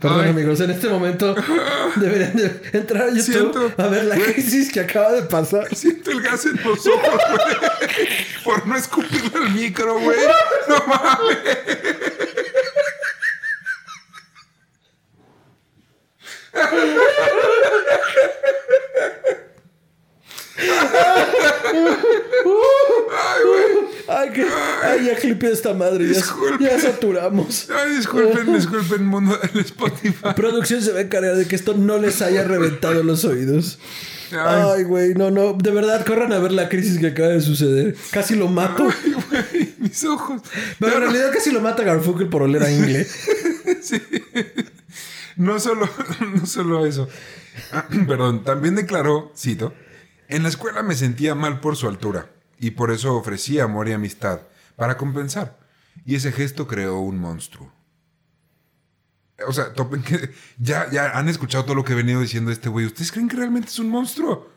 S2: Perdón,
S1: Ay.
S2: amigos, en este momento deberían de entrar a YouTube
S1: Siento-
S2: a ver la crisis que acaba de pasar.
S1: Siento el gas en los ojos, güey. Por no escupirle al micro, güey. No mames. Ay, güey.
S2: Ay, que, clipeé esta madre. Ya, saturamos.
S1: Ay, disculpen, disculpen, mundo del Spotify.
S2: Producción se va a encargar de que esto no les haya reventado los oídos. Ay, güey, no, no. De verdad, corran a ver la crisis que acaba de suceder. Casi lo mato.
S1: Ay, güey, mis ojos.
S2: Pero en realidad casi lo mata Garfunkel por oler a Ingle.
S1: Sí. No solo, no solo eso. Ah, Perdón, también declaró, cito, en la escuela me sentía mal por su altura y por eso ofrecí amor y amistad para compensar. Y ese gesto creó un monstruo. O sea, topen que ya, ya han escuchado todo lo que he venido diciendo este güey. ¿Ustedes creen que realmente es un monstruo?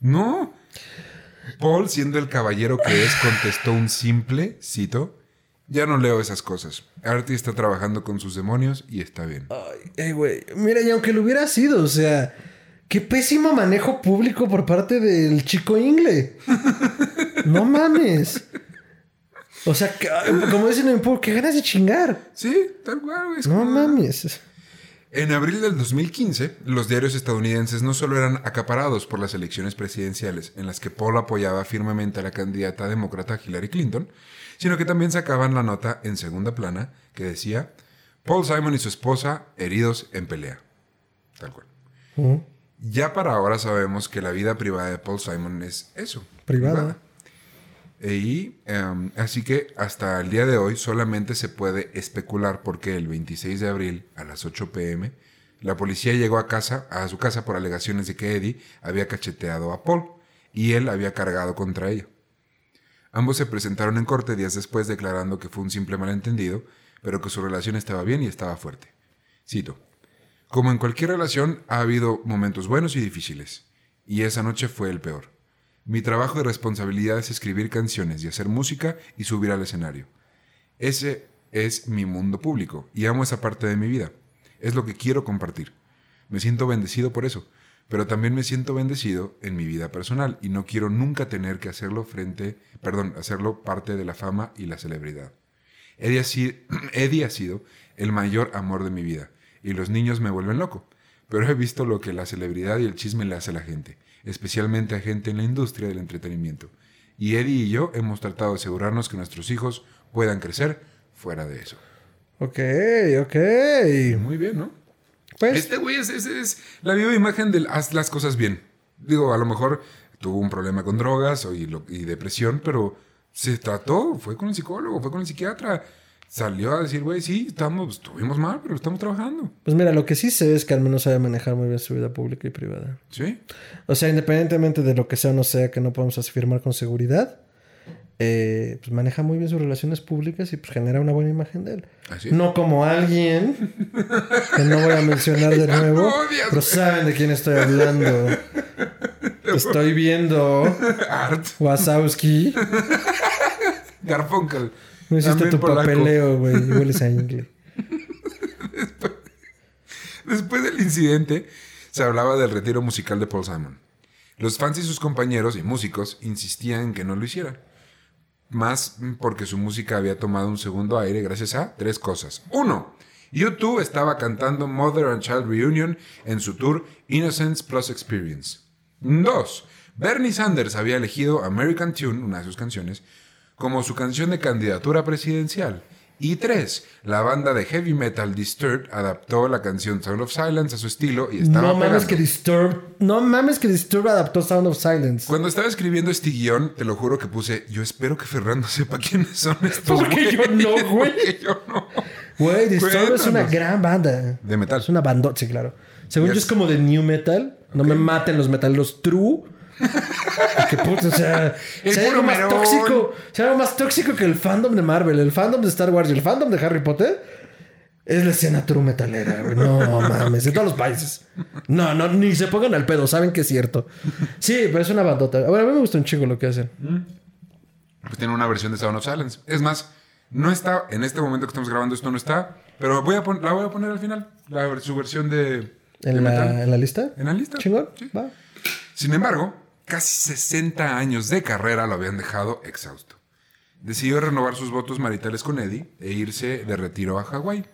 S1: No. Paul, siendo el caballero que es, contestó un simple, cito, ya no leo esas cosas. Artie está trabajando con sus demonios y está bien.
S2: Ay, eh, güey. Mira, y aunque lo hubiera sido, o sea, qué pésimo manejo público por parte del chico Ingle. No mames. O sea, que- como dicen en público, qué ganas de chingar.
S1: Sí, tal cual, güey.
S2: No
S1: como-
S2: mames.
S1: En abril del 2015, los diarios estadounidenses no solo eran acaparados por las elecciones presidenciales, en las que Paul apoyaba firmemente a la candidata demócrata Hillary Clinton, sino que también sacaban la nota en segunda plana que decía, Paul Simon y su esposa heridos en pelea. Tal cual. Ya para ahora sabemos que la vida privada de Paul Simon es eso.
S2: Privada.
S1: Y em, así que hasta el día de hoy solamente se puede especular porque el 26 de abril a las 8 pm la policía llegó a casa a su casa por alegaciones de que Eddie había cacheteado a Paul y él había cargado contra ella. Ambos se presentaron en corte días después declarando que fue un simple malentendido, pero que su relación estaba bien y estaba fuerte. Cito. Como en cualquier relación, ha habido momentos buenos y difíciles, y esa noche fue el peor. Mi trabajo y responsabilidad es escribir canciones y hacer música y subir al escenario. Ese es mi mundo público y amo esa parte de mi vida. Es lo que quiero compartir. Me siento bendecido por eso, pero también me siento bendecido en mi vida personal y no quiero nunca tener que hacerlo frente, perdón, hacerlo parte de la fama y la celebridad. Eddie Eddie ha sido el mayor amor de mi vida y los niños me vuelven loco, pero he visto lo que la celebridad y el chisme le hace a la gente, especialmente a gente en la industria del entretenimiento. Y Eddie y yo hemos tratado de asegurarnos que nuestros hijos puedan crecer fuera de eso.
S2: Ok, ok.
S1: Muy bien, ¿no?
S2: Pues,
S1: Este güey es, es- es la viva imagen del haz las cosas bien. Digo, a lo mejor tuvo un problema con drogas o y, lo- y depresión, pero se trató, fue con el psicólogo, fue con el psiquiatra. Salió a decir, güey, sí, estamos, estuvimos mal, pero estamos trabajando.
S2: pues mira, lo que sí sé es que al menos sabe manejar muy bien su vida pública y privada.
S1: ¿Sí?
S2: O sea, independientemente de lo que sea o no sea que no podemos afirmar con seguridad, eh, pues maneja muy bien sus relaciones públicas y pues genera una buena imagen de él.
S1: Así es.
S2: No como alguien que no voy a mencionar de nuevo,
S1: Odias,
S2: pero saben de quién estoy hablando. Estoy viendo
S1: Art,
S2: Wazowski.
S1: Garfunkel.
S2: No hiciste tu
S1: polaco.
S2: papeleo, güey. Hueles a inglés.
S1: Después del incidente, se hablaba del retiro musical de Paul Simon. Los fans y sus compañeros y músicos insistían en que no lo hiciera. Más porque su música había tomado un segundo aire gracias a tres cosas. Uno, U2 estaba cantando Mother and Child Reunion en su tour Innocence Plus Experience. Dos, Bernie Sanders había elegido American Tune, una de sus canciones, como su canción de candidatura presidencial. Y tres, la banda de heavy metal Disturbed adaptó la canción Sound of Silence a su estilo y estaba
S2: No mames
S1: pegando.
S2: que Disturb. No mames que Disturb adaptó Sound of Silence.
S1: Cuando estaba escribiendo este guion, te lo juro que puse, yo espero que Fernando sepa quiénes son estos
S2: Porque yo no, güey.
S1: Porque yo no.
S2: Güey, Disturbed es una gran banda.
S1: De metal.
S2: Es una bandota, sí, claro. Según
S1: Yes.
S2: yo es como de new metal. No me maten los metaleros true. Que puto, o sea,
S1: El
S2: algo
S1: puro
S2: más
S1: merón.
S2: tóxico, hay algo más tóxico que el fandom de Marvel, el fandom de Star Wars y el fandom de Harry Potter, es la escena true metalera, güey. No mames, de todos los países. No, no, ni se pongan al pedo, saben que es cierto. Sí, pero es una bandota. Bueno, a mí me gusta un chingo lo que hacen.
S1: Pues tiene una versión de Sound of Silence. Es más, no está, en este momento que estamos grabando esto no está, pero voy a pon- la voy a poner al final, la, su versión de, de
S2: ¿En
S1: metal.
S2: la, ¿En la lista?
S1: En la lista.
S2: ¿Chingón?
S1: Sí.
S2: Va.
S1: Sin embargo, casi 60 años de carrera lo habían dejado exhausto. Decidió renovar sus votos maritales con Eddie e irse de retiro a Hawái.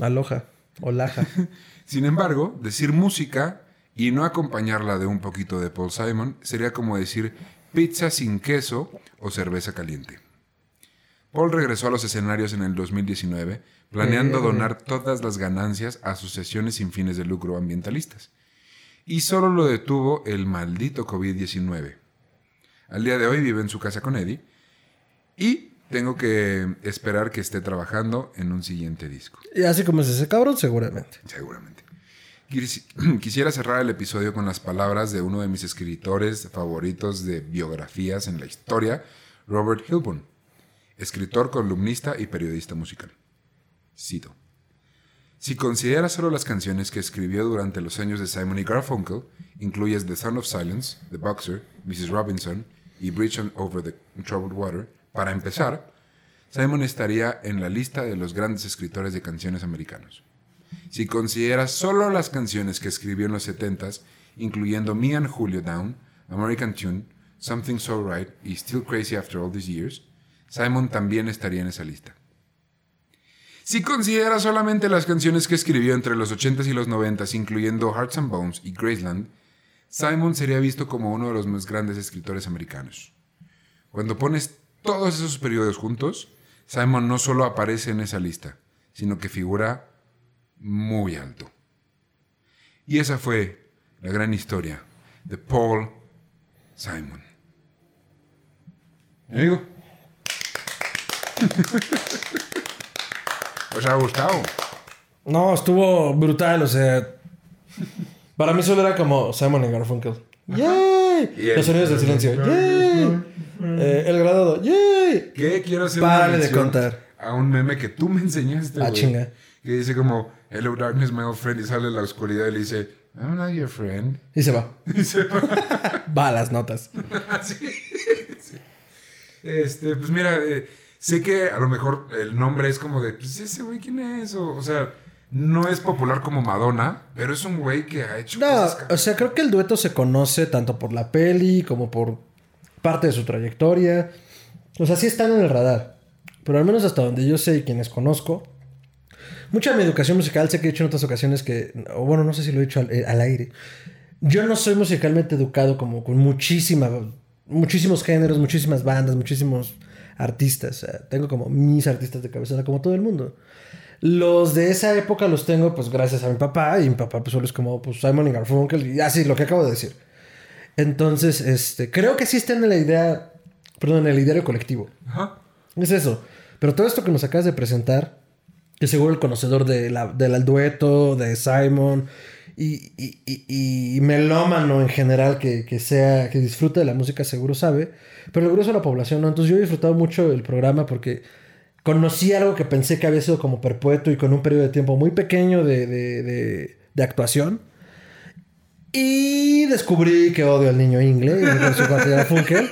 S2: Aloha. Olaja.
S1: Sin embargo, decir música y no acompañarla de un poquito de Paul Simon sería como decir pizza sin queso o cerveza caliente. Paul regresó a los escenarios en el 2019, planeando
S2: Eh.
S1: donar todas las ganancias a asociaciones sin fines de lucro ambientalistas. Y solo lo detuvo el maldito COVID-19. Al día de hoy vive en su casa con Eddie y tengo que esperar que esté trabajando en un siguiente disco.
S2: Y así como es ese cabrón, seguramente.
S1: Seguramente. Quis- Quisiera cerrar el episodio con las palabras de uno de mis escritores favoritos de biografías en la historia, Robert Hilburn, escritor, columnista y periodista musical. Cito. Si consideras solo las canciones que escribió durante los años de Simon y Garfunkel, incluyes The Sound of Silence, The Boxer, Mrs. Robinson y Bridge Over the Troubled Water, para empezar, Simon estaría en la lista de los grandes escritores de canciones americanos. Si consideras solo las canciones que escribió en los 70s, incluyendo Me and Julio Down, American Tune, Something So Right y Still Crazy After All These Years, Simon también estaría en esa lista. Si consideras solamente las canciones que escribió entre los 80s y los 90s, incluyendo Hearts and Bones y Graceland, Simon sería visto como uno de los más grandes escritores americanos. Cuando pones todos esos periodos juntos, Simon no solo aparece en esa lista, sino que figura muy alto. Y esa fue la gran historia de Paul Simon. Amigo. ¿Os ha gustado?
S2: No, estuvo brutal, o sea. Para mí solo era como Simon y Garfunkel. ¡Yay!
S1: Y el-
S2: Los sonidos del silencio. ¡Yay! Eh, el graduado. ¡Yay!
S1: ¿Qué? Quiero hacer
S2: Párale de contar.
S1: A un meme que tú me enseñaste,
S2: Ah, chinga.
S1: Que dice como, Hello darkness, my old friend, y sale la oscuridad y le dice, I'm not your friend.
S2: Y se va.
S1: Y se va.
S2: Va a las notas.
S1: Sí, sí. Este, pues mira, eh, sé que a lo mejor el nombre es como de, pues ese güey, ¿quién es? O, o sea, no es popular como Madonna, pero es un güey que ha hecho
S2: No,
S1: cosas.
S2: o sea, creo que el dueto se conoce tanto por la peli como por parte de su trayectoria. O sea, sí están en el radar. Pero al menos hasta donde yo sé y quienes conozco. Mucha de mi educación musical sé que he dicho en otras ocasiones que... O bueno, no sé si lo he dicho al, eh, al aire. Yo no soy musicalmente educado como con muchísima... Muchísimos géneros, muchísimas bandas, muchísimos artistas. O sea, tengo como mis artistas de cabecera como todo el mundo. Los de esa época los tengo pues gracias a mi papá y mi papá pues solo es como pues Simon y Garfunkel y así lo que acabo de decir. Entonces, este, creo que sí está en la idea, perdón, en el ideario colectivo.
S1: Ajá.
S2: Es eso. Pero todo esto que nos acabas de presentar, que seguro el conocedor de la, del dueto, de Simon y, y, y- y melómano en general que, que sea, que disfrute de la música seguro sabe. Pero el grueso de la población no. Entonces yo he disfrutado mucho el programa porque conocí algo que pensé que había sido como perpetuo y con un periodo de tiempo muy pequeño de, de, de- de actuación. Y descubrí que odio al niño con su cuantía Funkel.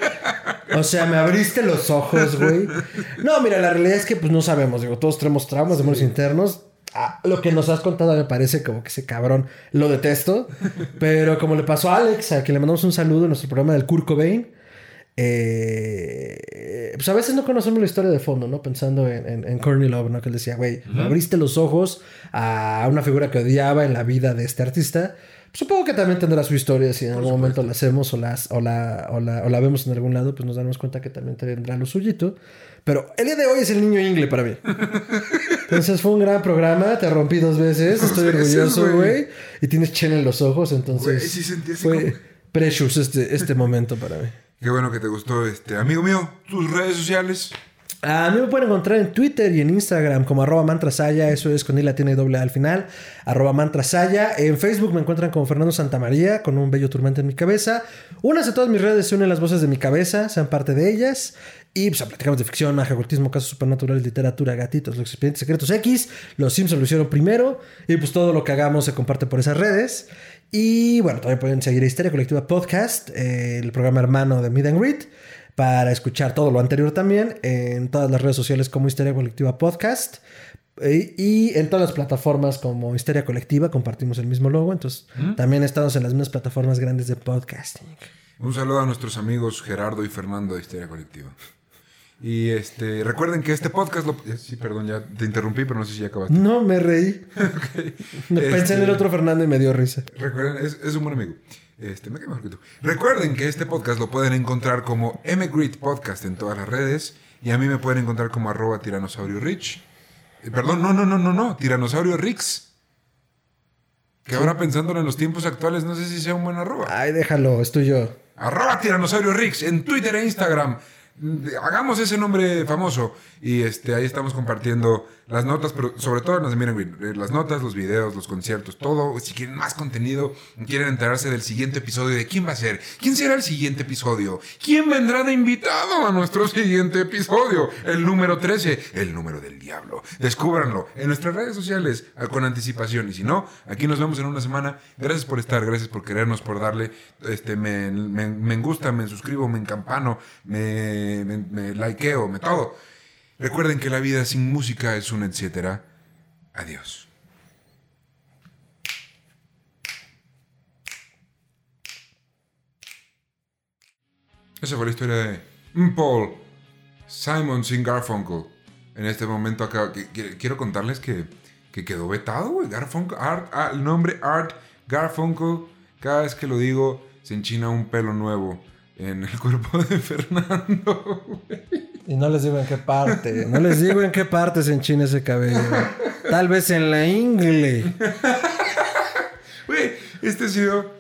S2: O sea, me abriste los ojos, güey. No, mira, la realidad es que pues no sabemos. Digo, todos tenemos traumas, demonios internos. Ah, lo que nos has contado me parece como que ese cabrón lo detesto. Pero como le pasó a Alex, a quien le mandamos un saludo en nuestro programa del Kurt Cobain. eh, pues a veces no conocemos la historia de fondo, ¿no? Pensando en, en, en Courtney Love, ¿no? Que él decía, güey, abriste los ojos a una figura que odiaba en la vida de este artista. Supongo que también tendrá su historia si en algún momento la hacemos o, las, o, la, o, la, o la vemos en algún lado, pues nos damos cuenta que también tendrá lo suyito. Pero el día de hoy es el niño Ingle para mí. Entonces fue un gran programa, te rompí dos veces, estoy
S1: veces,
S2: orgulloso,
S1: güey.
S2: Y tienes chen en los ojos, entonces
S1: Güey, sí sentí así
S2: fue
S1: como-
S2: precious este, este momento para mí.
S1: Qué bueno que te gustó, este amigo mío, tus redes sociales.
S2: A mí me pueden encontrar en Twitter y en Instagram como arroba mantrasaya, eso es con I latina y doble A al final, arroba mantrasaya. En Facebook me encuentran como Fernando Santamaría, con un bello turmante en mi cabeza. Únanse a todas mis redes, se unen las voces de mi cabeza, sean parte de ellas. Y pues platicamos de ficción, magia, ocultismo, casos supernaturales, literatura, gatitos, los expedientes secretos X. Los Simpsons lo hicieron primero. Y pues todo lo que hagamos se comparte por esas redes. Y bueno, también pueden seguir a Histeria Colectiva Podcast, eh, el programa hermano de Meet and Greet para escuchar todo lo anterior también en todas las redes sociales como Histeria Colectiva Podcast eh, y en todas las plataformas como Histeria Colectiva compartimos el mismo logo, entonces también estamos en las mismas plataformas grandes de podcasting.
S1: Un saludo a nuestros amigos Gerardo y Fernando de Histeria Colectiva. Y este, recuerden que este podcast lo... eh, Sí, perdón, ya te interrumpí, pero no sé si ya acabaste.
S2: No me reí. Me Pensé
S1: Este-
S2: en el otro Fernando y me dio risa.
S1: Recuerden, es, es un buen amigo. Este, me mejor que tú. Recuerden que este podcast lo pueden encontrar como MGreet Podcast en todas las redes. Y a mí me pueden encontrar como arroba tiranosaurio rich. Eh, perdón, no, no, no, no, no. Tiranosaurio Rix. Que ahora pensándolo en los tiempos actuales, no sé si sea un buen arroba.
S2: Ay, déjalo, es tuyo.
S1: Arroba Tiranosaurio Rix en Twitter e Instagram. Hagamos ese nombre famoso. Y este, ahí estamos compartiendo las notas, pero sobre todo nos miren, eh, las notas, los videos, los conciertos, todo. Si quieren más contenido, quieren enterarse del siguiente episodio, de quién va a ser, quién será el siguiente episodio, quién vendrá de invitado a nuestro siguiente episodio, el número 13, el número del diablo. Descúbranlo en nuestras redes sociales con anticipación. Y si no, aquí nos vemos en una semana. Gracias por estar, gracias por querernos, por darle, este, me, me, me gusta, me suscribo, me encampano, me, me, me likeo, me todo. Recuerden que la vida sin música es un etcétera. Adiós. Esa fue la historia de Paul Simon sin Garfunkel. En este momento acá, quiero contarles que, que quedó vetado, güey. Garfunkel, Art, ah, el nombre Art Garfunkel, cada vez que lo digo, se enchina un pelo nuevo en el cuerpo de Fernando.
S2: Y no les digo en qué parte. No les digo en qué parte se enchina ese cabello. Tal vez en la ingle.
S1: Güey, este ha sido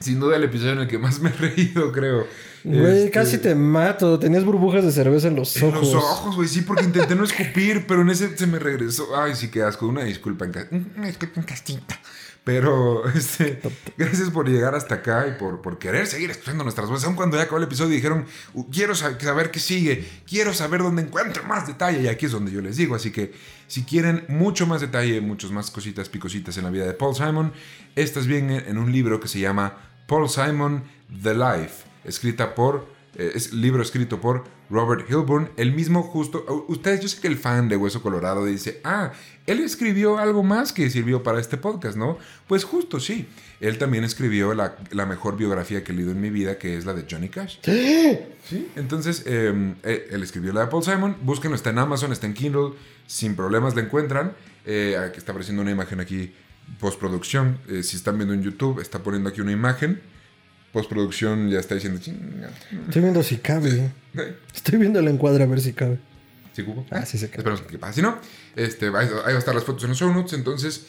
S1: sin duda el episodio en el que más me he reído, creo.
S2: Güey, este, casi te mato. Tenías burbujas de cerveza en los ojos. En
S1: los ojos, güey, sí, porque intenté no escupir, pero en ese se me regresó. Ay, sí, qué asco. Una disculpa en, una disculpa en castita. Pero, este, gracias por llegar hasta acá y por, por querer seguir escuchando nuestras voces. Aun cuando ya acabó el episodio dijeron, quiero saber qué sigue, quiero saber dónde encuentro más detalle. Y aquí es donde yo les digo. Así que, si quieren mucho más detalle, muchas más cositas, picositas en la vida de Paul Simon, estas vienen en un libro que se llama Paul Simon, The Life, escrita por, eh, es libro escrito por Robert Hilburn, el mismo justo, ustedes, yo sé que el fan de Hueso Colorado dice, ah, él escribió algo más que sirvió para este podcast, ¿no? Pues justo sí, él también escribió la, mejor biografía que he leído en mi vida, que es la de Johnny Cash. ¿Sí? Entonces, em, eh, él escribió la de Paul Simon, búsquenlo, está en Amazon, está en Kindle, sin problemas la encuentran, eh, aquí está apareciendo una imagen aquí, postproducción, eh, si están viendo en YouTube, está poniendo aquí una imagen postproducción ya está diciendo
S2: Estoy viendo si cabe. Estoy viendo el encuadre a ver si cabe.
S1: ¿Sí cubo?
S2: Ah, sí se cabe.
S1: Esperamos que pase. Si no, este, ahí va a estar las fotos en los show notes, entonces.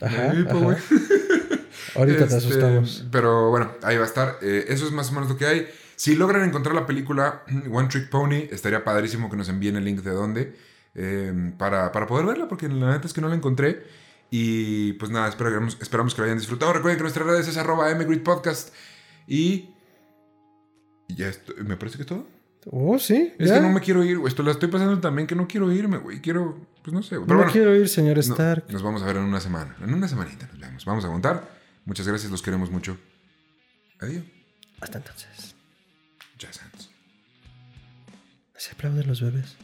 S2: Ajá. Ahorita te este, asustamos.
S1: Pero bueno, ahí va a estar. Eh, eso es más o menos lo que hay. Si logran encontrar la película One Trick Pony, estaría padrísimo que nos envíen el link de dónde. Eh, para, para poder verla, porque la neta es que no la encontré. Y pues nada, esperamos, esperamos que lo hayan disfrutado. Recuerden que nuestra redes es arroba Podcast. Y. Y ya esto, me parece que es todo.
S2: Oh, sí.
S1: Es que no me quiero ir, Esto la estoy pasando también que no quiero irme, güey. Quiero, pues no sé.
S2: Pero no quiero ir, señor Stark.
S1: nos vamos a ver en una semana. En una semanita nos vemos. Vamos a contar. Muchas gracias, los queremos mucho. Adiós.
S2: Hasta entonces.
S1: Jazz hands.
S2: ¿Se aplauden los bebés?